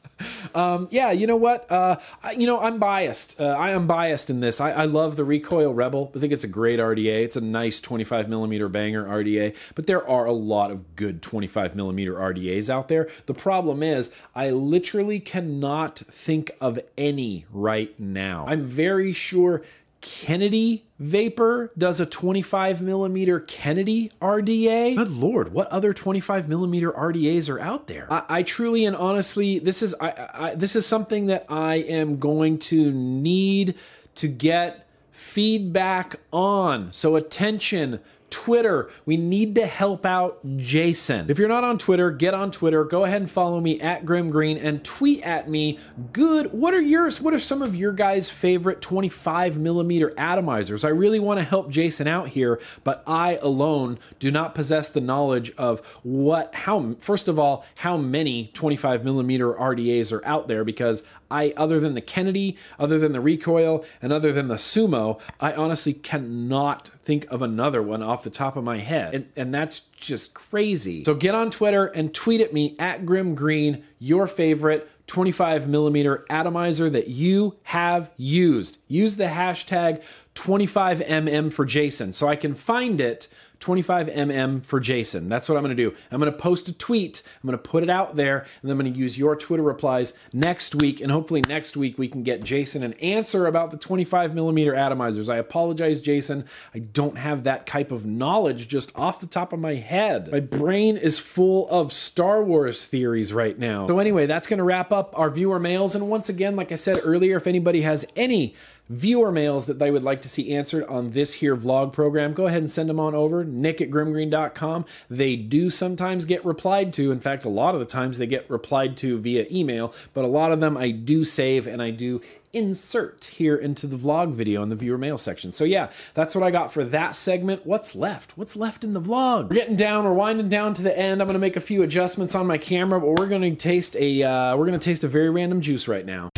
Um, yeah, you know what? Uh, I, you know, I'm biased. Uh, I am biased in this. I, I, love the Recoil Rebel. I think it's a great RDA. It's a nice 25 millimeter banger RDA, but there are a lot of good 25 millimeter RDAs out there. The problem is, I literally cannot think of any right now. I'm very sure Kennedy Vapor does a 25 millimeter Kennedy RDA. Good lord, what other 25 millimeter RDAs are out there? I, I truly and honestly, this is I, I, this is something that I am going to need to get feedback on. So attention, Twitter. We need to help out Jason. If you're not on Twitter, get on Twitter. Go ahead and follow me at Grimm Green and tweet at me. Good. What are yours? What are some of your guys' favorite 25 millimeter atomizers? I really want to help Jason out here, but I alone do not possess the knowledge of what, how, first of all, how many 25 millimeter RDAs are out there because I, other than the Kennedy, other than the recoil, and other than the sumo, I honestly cannot think of another one off the top of my head. And, and that's just crazy. So get on Twitter and tweet at me at Grimm Green, your favorite 25 millimeter atomizer that you have used. Use the hashtag 25mm for Jason so I can find it 25mm for Jason. That's what I'm going to do. I'm going to post a tweet. I'm going to put it out there, and I'm going to use your Twitter replies next week. And hopefully, next week we can get Jason an answer about the 25 millimeter atomizers. I apologize, Jason. I don't have that type of knowledge just off the top of my head. My brain is full of Star Wars theories right now. So, anyway, that's going to wrap up our viewer mails. And once again, like I said earlier, if anybody has any viewer mails that they would like to see answered on this here vlog program, go ahead and send them on over, nick at grimmgreen.com. They do sometimes get replied to. In fact, a lot of the times they get replied to via email, but a lot of them I do save and I do insert here into the vlog video in the viewer mail section. So yeah, that's what I got for that segment. What's left? What's left in the vlog? We're getting down, we're winding down to the end. I'm gonna make a few adjustments on my camera, but we're gonna taste a uh, we're gonna taste a very random juice right now.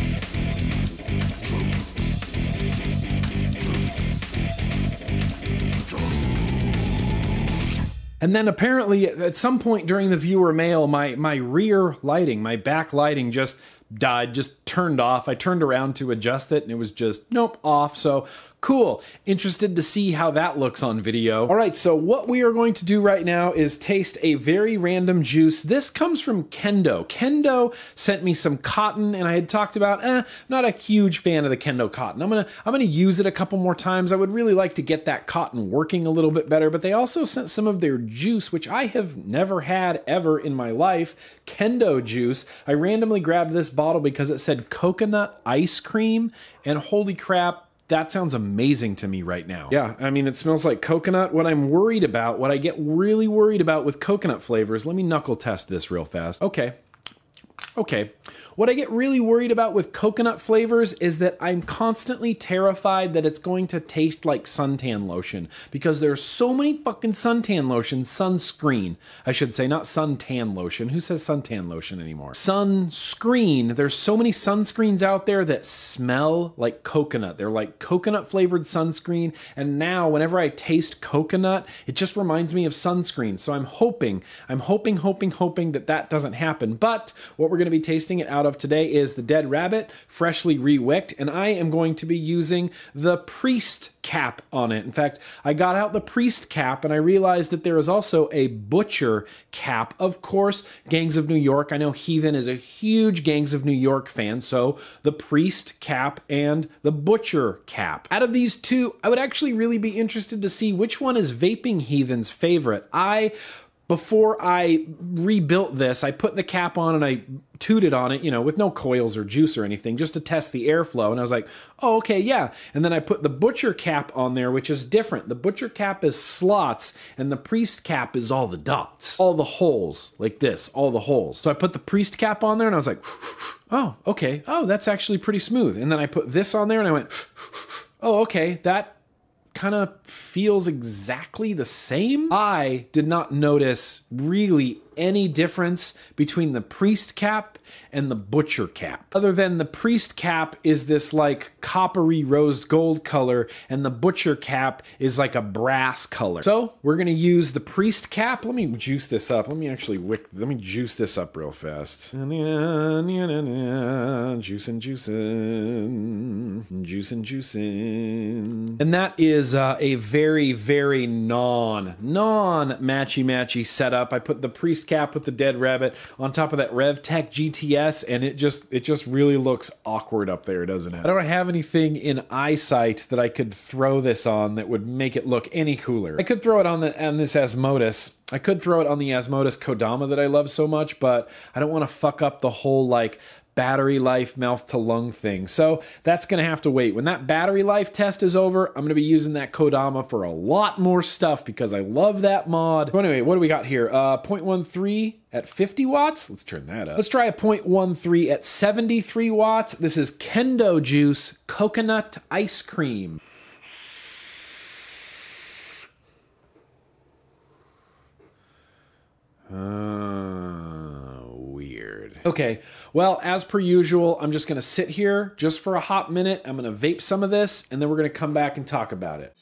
And then apparently at some point during the viewer mail, my my rear lighting, my back lighting just died, just turned off. I turned around to adjust it and it was just nope, off. So Cool. Interested to see how that looks on video. All right, so what we are going to do right now is taste a very random juice. This comes from Kendo. Kendo sent me some cotton, and I had talked about, eh, not a huge fan of the Kendo cotton. I'm gonna I'm gonna use it a couple more times. I would really like to get that cotton working a little bit better, but they also sent some of their juice, which I have never had ever in my life. Kendo juice. I randomly grabbed this bottle because it said coconut ice cream, and holy crap, that sounds amazing to me right now. Yeah, I mean, it smells like coconut. What I'm worried about, what I get really worried about with coconut flavors, let me knuckle test this real fast. Okay. Okay. What I get really worried about with coconut flavors is that I'm constantly terrified that it's going to taste like suntan lotion because there's so many fucking suntan lotions, sunscreen, I should say, not suntan lotion. Who says suntan lotion anymore? Sunscreen. There's so many sunscreens out there that smell like coconut. They're like coconut flavored sunscreen. And now, whenever I taste coconut, it just reminds me of sunscreen. So I'm hoping, I'm hoping, hoping, hoping that that doesn't happen. But what we're going to be tasting it out of today is the Dead Rabbit, freshly rewicked, and I am going to be using the Priest cap on it. In fact, I got out the Priest cap and I realized that there is also a Butcher cap. Of course, Gangs of New York. I know Heathen is a huge Gangs of New York fan, so the Priest cap and the Butcher cap. Out of these two, I would actually really be interested to see which one is Vaping Heathen's favorite. I before I rebuilt this, I put the cap on and I tooted on it, you know, with no coils or juice or anything, just to test the airflow. And I was like, oh, okay, yeah. And then I put the butcher cap on there, which is different. The butcher cap is slots, and the priest cap is all the dots, all the holes, like this, all the holes. So I put the priest cap on there, and I was like, oh, okay. Oh, that's actually pretty smooth. And then I put this on there, and I went, oh, okay, that kind of feels exactly the same. I did not notice really any difference between the priest cap and the butcher cap. Other than the priest cap is this like coppery rose gold color and the butcher cap is like a brass color. So we're gonna use the priest cap. Let me juice this up. Let me actually wick, let me juice this up real fast. Juice and juicing, juicing, juicing, juicing. And that is uh, a very, very non, non matchy matchy setup. I put the priest cap with the dead rabbit on top of that RevTech GTS, and it just it just really looks awkward up there, doesn't it? I don't have anything in eyesight that I could throw this on that would make it look any cooler. I could throw it on the on this Asmodus. I could throw it on the Asmodus Kodama that I love so much, but I don't want to fuck up the whole like battery life mouth to lung thing. So that's going to have to wait. When that battery life test is over, I'm going to be using that Kodama for a lot more stuff because I love that mod. So anyway, what do we got here? Uh, 0.13 at 50 watts. Let's turn that up. Let's try a 0.13 at 73 watts. This is Kendo Juice Coconut Ice Cream. Uh. Okay, well, as per usual, I'm just gonna sit here just for a hot minute. I'm gonna vape some of this, and then we're gonna come back and talk about it.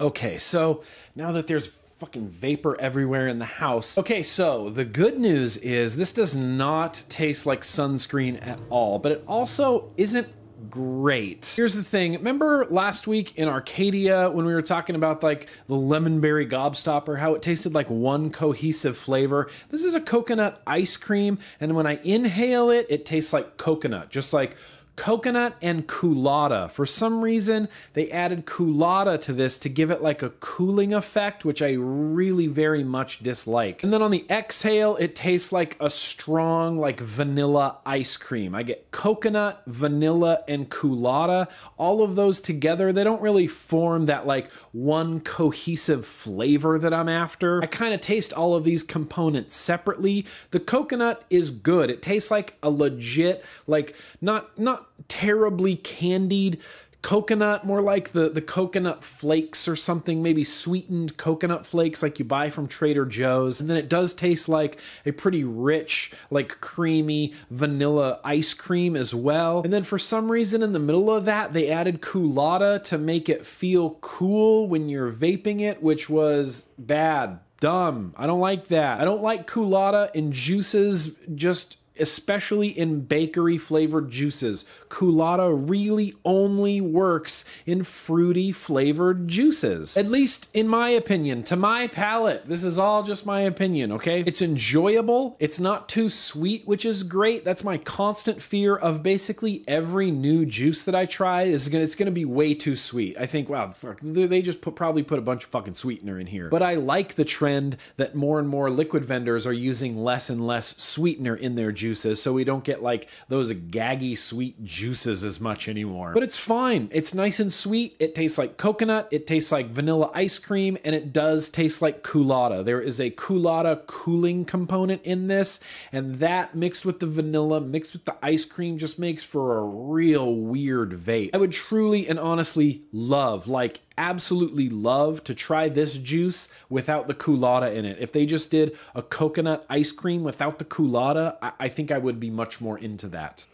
Okay, so now that there's fucking vapor everywhere in the house. Okay, so the good news is this does not taste like sunscreen at all, but it also isn't great. Here's the thing. Remember last week in Arcadia when we were talking about like the lemonberry gobstopper, how it tasted like one cohesive flavor? This is a coconut ice cream, and when I inhale it, it tastes like coconut, just like coconut and koolada. For some reason, they added koolada to this to give it like a cooling effect, which I really very much dislike. And then on the exhale, it tastes like a strong, like vanilla ice cream. I get coconut, vanilla, and koolada. All of those together, they don't really form that like one cohesive flavor that I'm after. I kind of taste all of these components separately. The coconut is good. It tastes like a legit, like not not terribly candied coconut, more like the, the coconut flakes or something, maybe sweetened coconut flakes like you buy from Trader Joe's. And then it does taste like a pretty rich, like creamy vanilla ice cream as well. And then for some reason in the middle of that, they added koolada to make it feel cool when you're vaping it, which was bad. Dumb. I don't like that. I don't like koolada in juices just especially in bakery flavored juices. Koolada really only works in fruity flavored juices. At least in my opinion, to my palate. This is all just my opinion, okay? It's enjoyable. It's not too sweet, which is great. That's my constant fear of basically every new juice that I try is gonna it's gonna be way too sweet. I think, wow, fuck, they just put probably put a bunch of fucking sweetener in here. But I like the trend that more and more liquid vendors are using less and less sweetener in their juice juices so we don't get like those gaggy sweet juices as much anymore. But it's fine. It's nice and sweet. It tastes like coconut, it tastes like vanilla ice cream, and it does taste like koolada. There is a koolada cooling component in this, and that mixed with the vanilla, mixed with the ice cream, just makes for a real weird vape. I would truly and honestly love, like, absolutely love to try this juice without the koolada in it. If they just did a coconut ice cream without the koolada, I, I think I would be much more into that.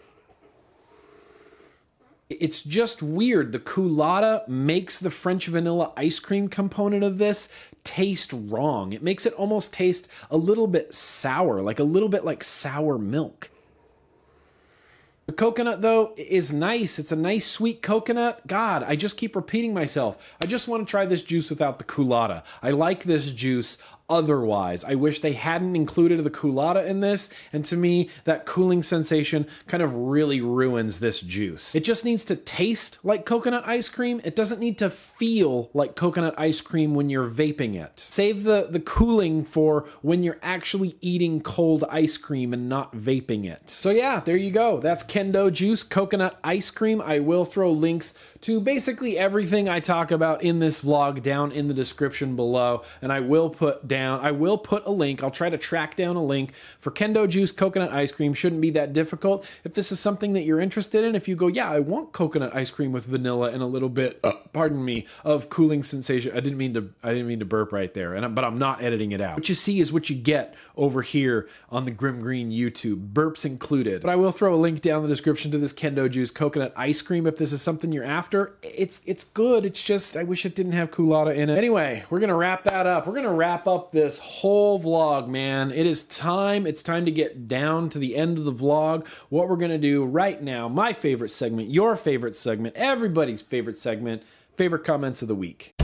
It's just weird. The koolada makes the French vanilla ice cream component of this taste wrong. It makes it almost taste a little bit sour, like a little bit like sour milk. The coconut, though, is nice. It's a nice sweet coconut. God, I just keep repeating myself. I just want to try this juice without the koolada. I like this juice otherwise. I wish they hadn't included the koolada in this, and to me, that cooling sensation kind of really ruins this juice. It just needs to taste like coconut ice cream. It doesn't need to feel like coconut ice cream when you're vaping it. Save the, the cooling for when you're actually eating cold ice cream and not vaping it. So yeah, there you go. That's Kendo Juice Coconut Ice Cream. I will throw links to basically everything I talk about in this vlog down in the description below, and I will put down, I will put a link. I'll try to track down a link for Kendo Juice Coconut Ice Cream. Shouldn't be that difficult. If this is something that you're interested in, if you go, yeah, I want coconut ice cream with vanilla and a little bit, uh, pardon me, of cooling sensation. I didn't mean to, I didn't mean to burp right there, and but I'm not editing it out. What you see is what you get over here on the Grimm Green YouTube, burps included. But I will throw a link down in the description to this Kendo Juice Coconut Ice Cream if this is something you're after. It's it's good. It's just I wish it didn't have koolada in it. Anyway, we're gonna wrap that up. We're gonna wrap up this whole vlog, man. It is time. It's time to get down to the end of the vlog. What we're gonna do right now, my favorite segment, your favorite segment, everybody's favorite segment, favorite comments of the week.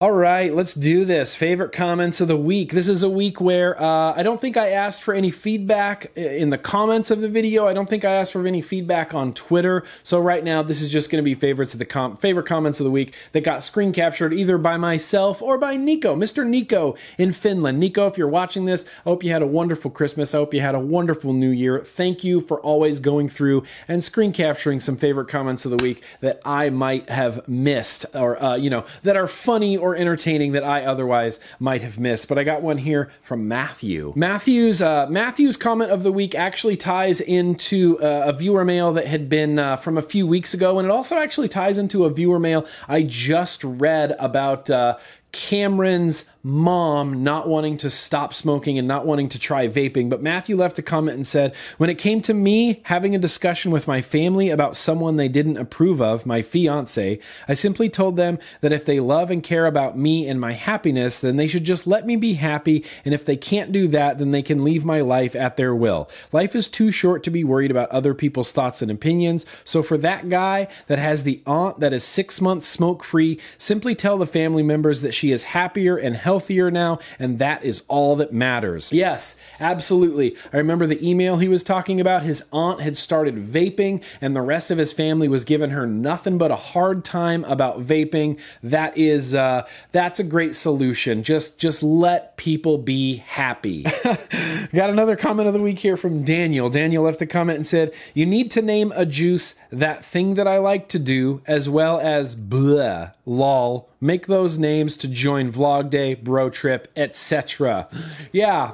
All right, let's do this. Favorite comments of the week. This is a week where uh, I don't think I asked for any feedback in the comments of the video. I don't think I asked for any feedback on Twitter. So right now, this is just going to be favorites of the com- favorite comments of the week that got screen captured either by myself or by Nico, Mr. Nico in Finland. Nico, if you're watching this, I hope you had a wonderful Christmas. I hope you had a wonderful New Year. Thank you for always going through and screen capturing some favorite comments of the week that I might have missed, or uh, you know, that are funny or entertaining that I otherwise might have missed. But I got one here from Matthew. Matthew's uh, Matthew's comment of the week actually ties into uh, a viewer mail that had been uh, from a few weeks ago, and it also actually ties into a viewer mail I just read about uh, Cameron's mom not wanting to stop smoking and not wanting to try vaping. But Matthew left a comment and said, When it came to me having a discussion with my family about someone they didn't approve of, my fiance, I simply told them that if they love and care about me and my happiness, then they should just let me be happy. And if they can't do that, then they can leave my life at their will. Life is too short to be worried about other people's thoughts and opinions. So for that guy that has the aunt that is six months smoke free, simply tell the family members that she is happier and healthier now, and that is all that matters. Yes, absolutely. I remember the email he was talking about. His aunt had started vaping, and the rest of his family was giving her nothing but a hard time about vaping. That is, uh, that's a great solution. Just, just let people be happy. Got another comment of the week here from Daniel. Daniel left a comment and said, "You need to name a juice that thing that I like to do, as well as blah, lol." Make those names to join Vlog Day, Bro Trip, etc. Yeah,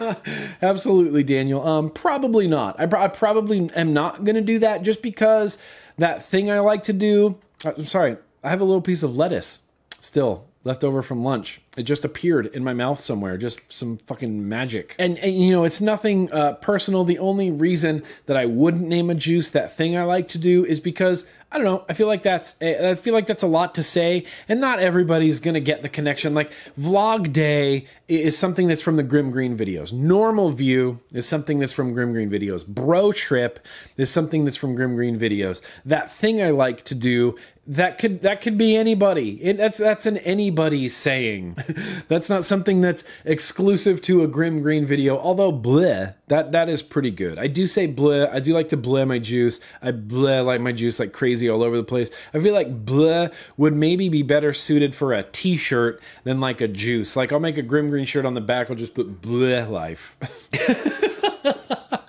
absolutely, Daniel. Um, probably not. I, I probably am not going to do that just because that thing I like to do. uh, I'm sorry, I have a little piece of lettuce still left over from lunch. It just appeared in my mouth somewhere, just some fucking magic. And, and you know, it's nothing uh, personal. The only reason that I wouldn't name a juice that thing I like to do is because I don't know. I feel like that's eh, I feel like that's a lot to say, and not everybody's gonna get the connection. Like vlog day is something that's from the Grimm Green videos. Normal view is something that's from Grimm Green videos. Bro trip is something that's from Grimm Green videos. That thing I like to do that could that could be anybody. It, that's that's an anybody saying. that's not something that's exclusive to a Grimm Green video, although bleh, that, that is pretty good. I do say bleh. I do like to bleh my juice. I bleh like my juice like crazy all over the place. I feel like bleh would maybe be better suited for a t shirt than like a juice. Like I'll make a Grimm Green shirt on the back, I'll just put bleh life.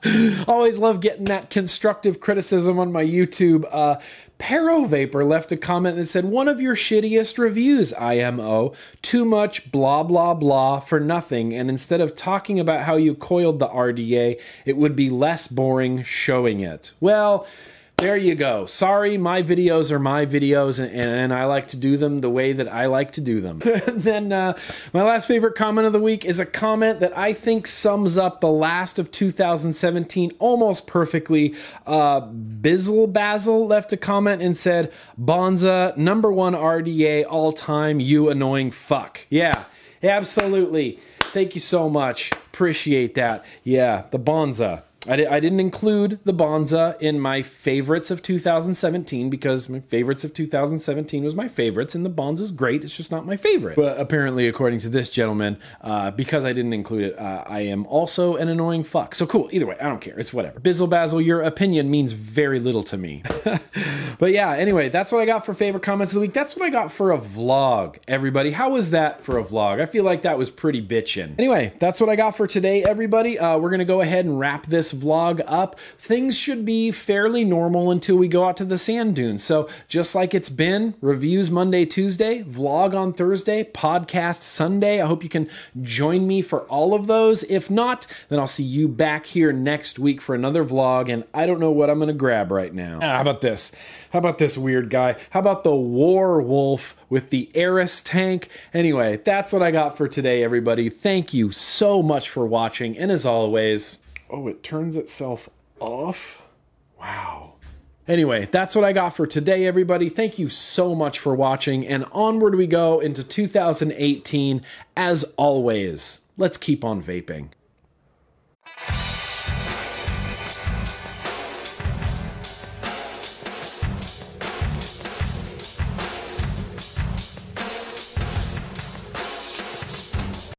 Always love getting that constructive criticism on my YouTube. Uh, Pero Vapor left a comment that said, One of your shittiest reviews, IMO. Too much blah, blah, blah for nothing. And instead of talking about how you coiled the RDA, it would be less boring showing it. Well, there you go. Sorry, my videos are my videos, and, and, I like to do them the way that I like to do them. then, uh, my last favorite comment of the week is a comment that I think sums up the last of 2017 almost perfectly. Uh, Bizzle Basil left a comment and said, Bonza, number one RDA all time, you annoying fuck. Yeah, absolutely. Thank you so much. Appreciate that. Yeah, the Bonza. I, di- I didn't include the Bonza in my favorites of 2017 because my favorites of 2017 was my favorites, and the Bonza's great. It's just not my favorite. But apparently, according to this gentleman, uh, because I didn't include it, uh, I am also an annoying fuck. So cool. Either way, I don't care. It's whatever. Bizzle Basil, your opinion means very little to me. but yeah, anyway, that's what I got for favorite comments of the week. That's what I got for a vlog, everybody. How was that for a vlog? I feel like that was pretty bitchin'. Anyway, that's what I got for today, everybody. Uh, we're going to go ahead and wrap vlog up, things should be fairly normal until we go out to the sand dunes. So, just like it's been, reviews Monday, Tuesday, vlog on Thursday, podcast Sunday. I hope you can join me for all of those. If not, then I'll see you back here next week for another vlog. And I don't know what I'm going to grab right now. Ah, how about this? How about this weird guy? How about the War Wolf with the Ares tank? Anyway, that's what I got for today, everybody. Thank you so much for watching. And as always, Oh, it turns itself off? Wow. Anyway, that's what I got for today, everybody. Thank you so much for watching, and onward we go into 2018. As always, let's keep on vaping.